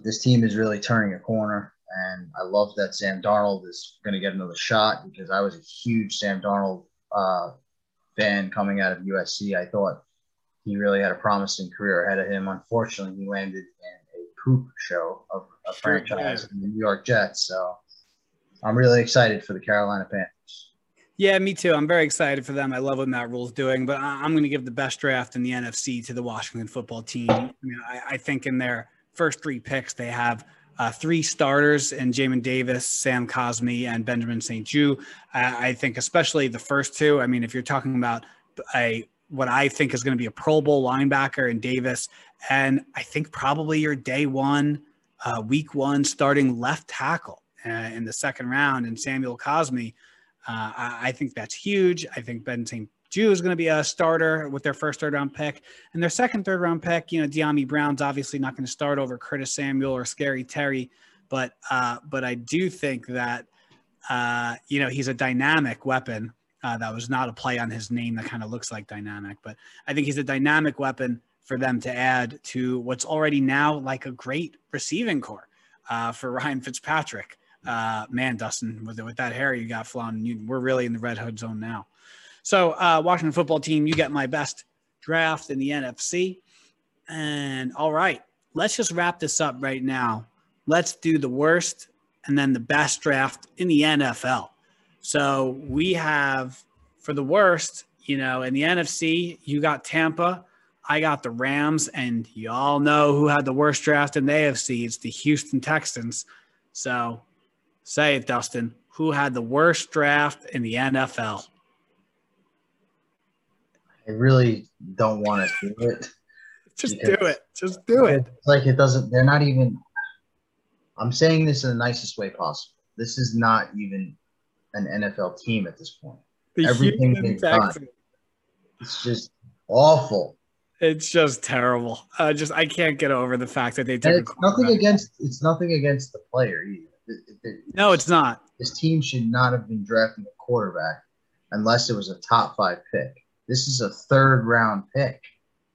this team is really turning a corner, and I love that Sam Darnold is going to get another shot because I was a huge Sam Darnold uh, fan coming out of USC. I thought he really had a promising career ahead of him. Unfortunately, he landed in poop show of a Sure franchise in the New York Jets. So I'm really excited for the Carolina Panthers. Yeah, me too. I'm very excited for them. I love what Matt Rhule's doing, but I'm going to give the best draft in the NFC to the Washington football team. I, mean, I, I think in their first three picks, they have uh, three starters in Jamin Davis, Sam Cosmi, and Benjamin St-Juste. I, I think especially the first two. I mean, if you're talking about a what I think is going to be a Pro Bowl linebacker in Davis, and I think probably your day one, uh, week one starting left tackle uh, in the second round, and Samuel Cosmi. Uh, I, I think that's huge. I think Ben St. Jew is going to be a starter with their first third round pick. And their second third round pick, you know, Dyami Brown's obviously not going to start over Curtis Samuel or Scary Terry. But uh, but I do think that uh, you know he's a dynamic weapon. Uh, that was not a play on his name that kind of looks like dynamic, but I think he's a dynamic weapon for them to add to what's already now like a great receiving corps uh, for Ryan Fitzpatrick. Uh, man, Dustin, with, with that hair you got, Flan, you, we're really in the red hood zone now. So, uh, Washington football team, you get my best draft in the NFC. And all right, let's just wrap this up right now. Let's do the worst and then the best draft in the NFL. So we have for the worst, you know, in the NFC, you got Tampa, I got the Rams, and y'all know who had the worst draft in the AFC. It's the Houston Texans. So say it, Dustin. Who had the worst draft in the NFL? I really don't want to do it. Just do it. Just do it. It's like it doesn't. They're not even. I'm saying this in the nicest way possible. This is not even an NFL team at this point. The Everything they've done. It's just awful. It's just terrible. Uh, just I can't get over the fact that they took. It's nothing against. It's nothing against the player either. It- it- it- No, it's not. This team should not have been drafting a quarterback unless it was a top five pick. This is a third round pick.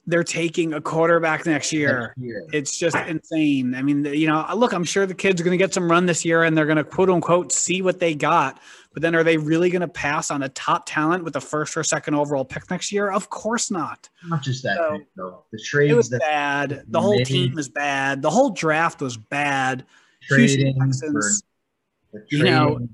They're taking a quarterback next year. next year. It's just insane. I mean, you know, look, I'm sure the kids are going to get some run this year and they're going to quote unquote see what they got. But then are they really going to pass on a top talent with the first or second overall pick next year? Of course not. Not just that So, pick though. The It was that bad. The whole team was bad. The whole draft was bad. Trading for, Texans, for you trading know-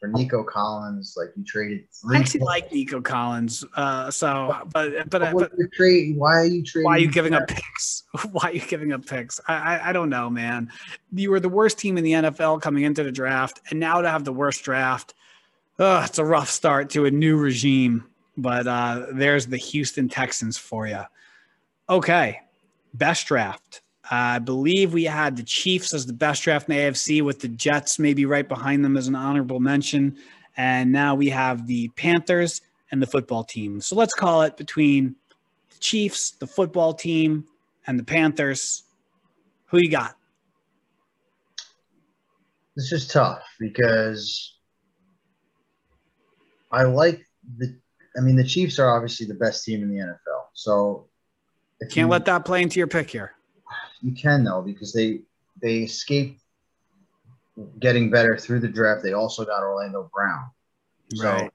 for Nico Collins, like you traded. I actually like Nico Collins. Uh, so, but but, But but you're. Why are you trading? why are you giving up picks? Why are you giving up picks? I, I I don't know, man. You were the worst team in the NFL coming into the draft, and now to have the worst draft, uh, it's a rough start to a new regime. But uh, there's the Houston Texans for you. Okay, best draft. I believe we had the Chiefs as the best draft in the AFC, with the Jets maybe right behind them as an honorable mention, and now we have the Panthers and the football team. So let's call it between the Chiefs, the football team, and the Panthers. Who you got? This is tough because I like the. I mean, the Chiefs are obviously the best team in the NFL. So Can't you, let that play into your pick here. You can though because they they escaped getting better through the draft. They also got Orlando Brown. So, Right.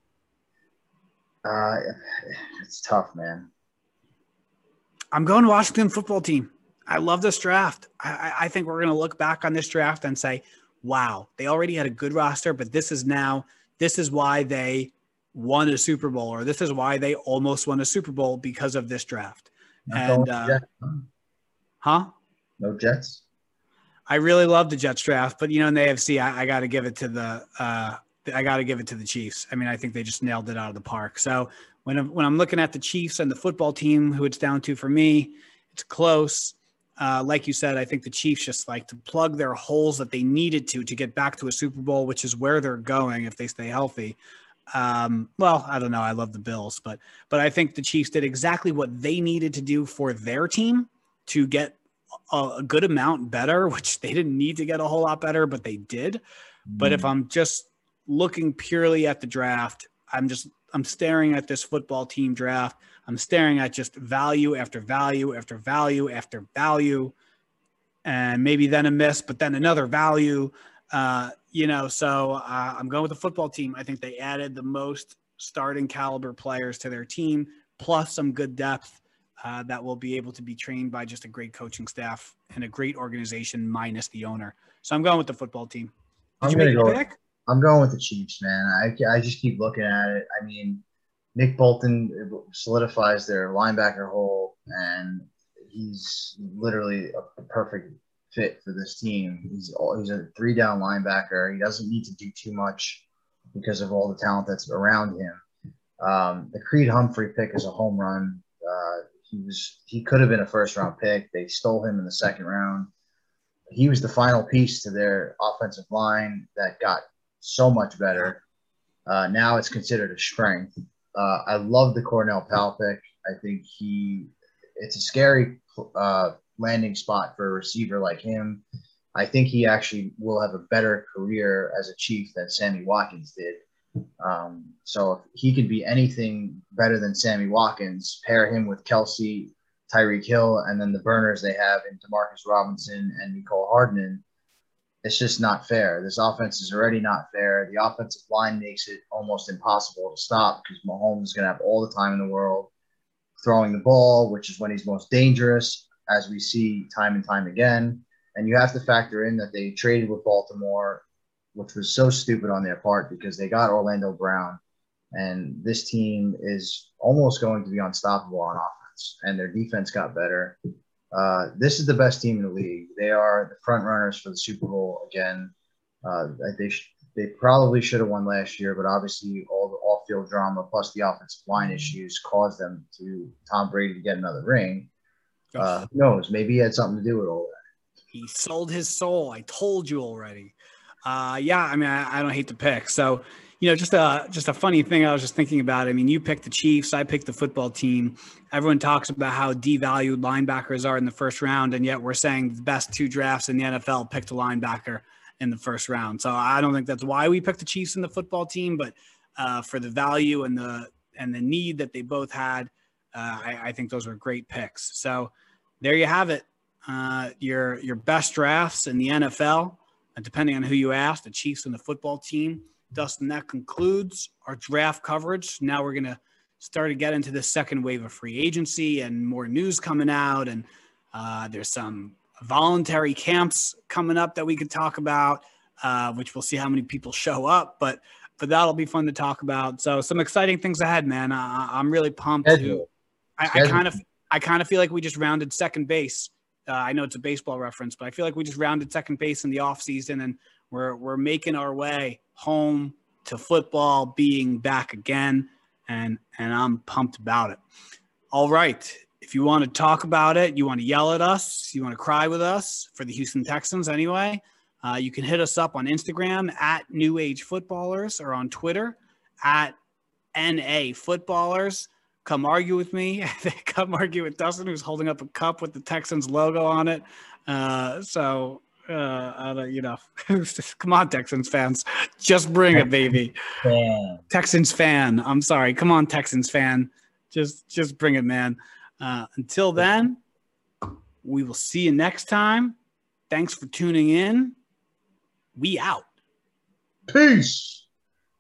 uh, it's tough, man. I'm going Washington football team. I love this draft. I, I- think we're going to look back on this draft and say, wow, they already had a good roster, but this is now, this is why they won a Super Bowl, or this is why they almost won a Super Bowl because of this draft. Not And, uh, huh? No Jets. I really love the Jets draft, but you know, in the AFC, I, I got to give it to the, uh, I got to give it to the Chiefs. I mean, I think they just nailed it out of the park. So when I'm, when I'm looking at the Chiefs and the football team, who it's down to for me, it's close. Uh, like you said, I think the Chiefs just like to plug their holes that they needed to to get back to a Super Bowl, which is where they're going if they stay healthy. Um, well, I don't know. I love the Bills, but but I think the Chiefs did exactly what they needed to do for their team to get a, good amount better, which they didn't need to get a whole lot better, but they did. But if I'm just looking purely at the draft, I'm just I'm staring at this football team draft. I'm staring at just value after value after value after value, and maybe then a miss, but then another value. Uh, you know, so uh, I'm going with the football team. I think they added the most starting caliber players to their team, plus some good depth uh, that will be able to be trained by just a great coaching staff and a great organization minus the owner. So I'm going with the football team. Did I'm make your go. pick? I'm going with the Chiefs, man. I, I just keep looking at it. I mean, Nick Bolton solidifies their linebacker hole, and he's literally a perfect fit for this team. He's all, he's a three down linebacker. He doesn't need to do too much because of all the talent that's around him. Um, the Creed Humphrey pick is a home run. Uh, he was he could have been a first round pick. They stole him in the second round. He was the final piece to their offensive line that got so much better. Uh, now it's considered a strength. Uh, I love the Cornell Powell pick. I think he, it's a scary uh, landing spot for a receiver like him. I think he actually will have a better career as a Chief than Sammy Watkins did. Um, so if he could be anything better than Sammy Watkins, pair him with Kelce, Tyreek Hill, and then the burners they have in Demarcus Robinson and Mecole Hardman, it's just not fair. This offense is already not fair. The offensive line makes it almost impossible to stop because Mahomes is going to have all the time in the world throwing the ball, which is when he's most dangerous, as we see time and time again. And you have to factor in that they traded with Baltimore, which was so stupid on their part because they got Orlando Brown. And this team is almost going to be unstoppable on offense, and their defense got better. Uh, this is the best team in the league. They are the front runners for the Super Bowl again. Uh, they sh- they probably should have won last year, but obviously all the off-field drama plus the offensive line issues caused them to Tom Brady to get another ring. Uh, who knows? Maybe he had something to do with all that. He sold his soul. I told you already. Uh, yeah, I mean, I, I don't hate the pick. So, you know, just a just a funny thing. I was just thinking about. I mean, you picked the Chiefs. I picked the football team. Everyone talks about how devalued linebackers are in the first round, and yet we're saying the best two drafts in the NFL picked a linebacker in the first round. So I don't think that's why we picked the Chiefs in the football team, but uh, for the value and the and the need that they both had, uh, I, I think those were great picks. So there you have it. Uh, your your best drafts in the NFL, depending on who you ask, the Chiefs and the football team. Dustin, that concludes our draft coverage. Now we're gonna start to get into the second wave of free agency and more news coming out, and uh, there's some voluntary camps coming up that we could talk about, uh, which we'll see how many people show up, but but that'll be fun to talk about. So some exciting things ahead, man. I, I'm really pumped. To, I, I kind of I kind of feel like we just rounded second base. Uh, I know it's a baseball reference, but I feel like we just rounded second base in the offseason and we're we're making our way home to football being back again and and I'm pumped about it. All right. If you want to talk about it, you want to yell at us, you want to cry with us for the Houston Texans anyway, uh, you can hit us up on Instagram at New Age Footballers or on Twitter at NA Footballers. Come argue with me. Come argue with Dustin, who's holding up a cup with the Texans logo on it. Uh, so, uh, I don't, you know, come on, Texans fans, just bring it, baby. Man. Texans fan. I'm sorry. Come on, Texans fan. Just just bring it, man. Uh, until then, we will see you next time. Thanks for tuning in. We out. Peace.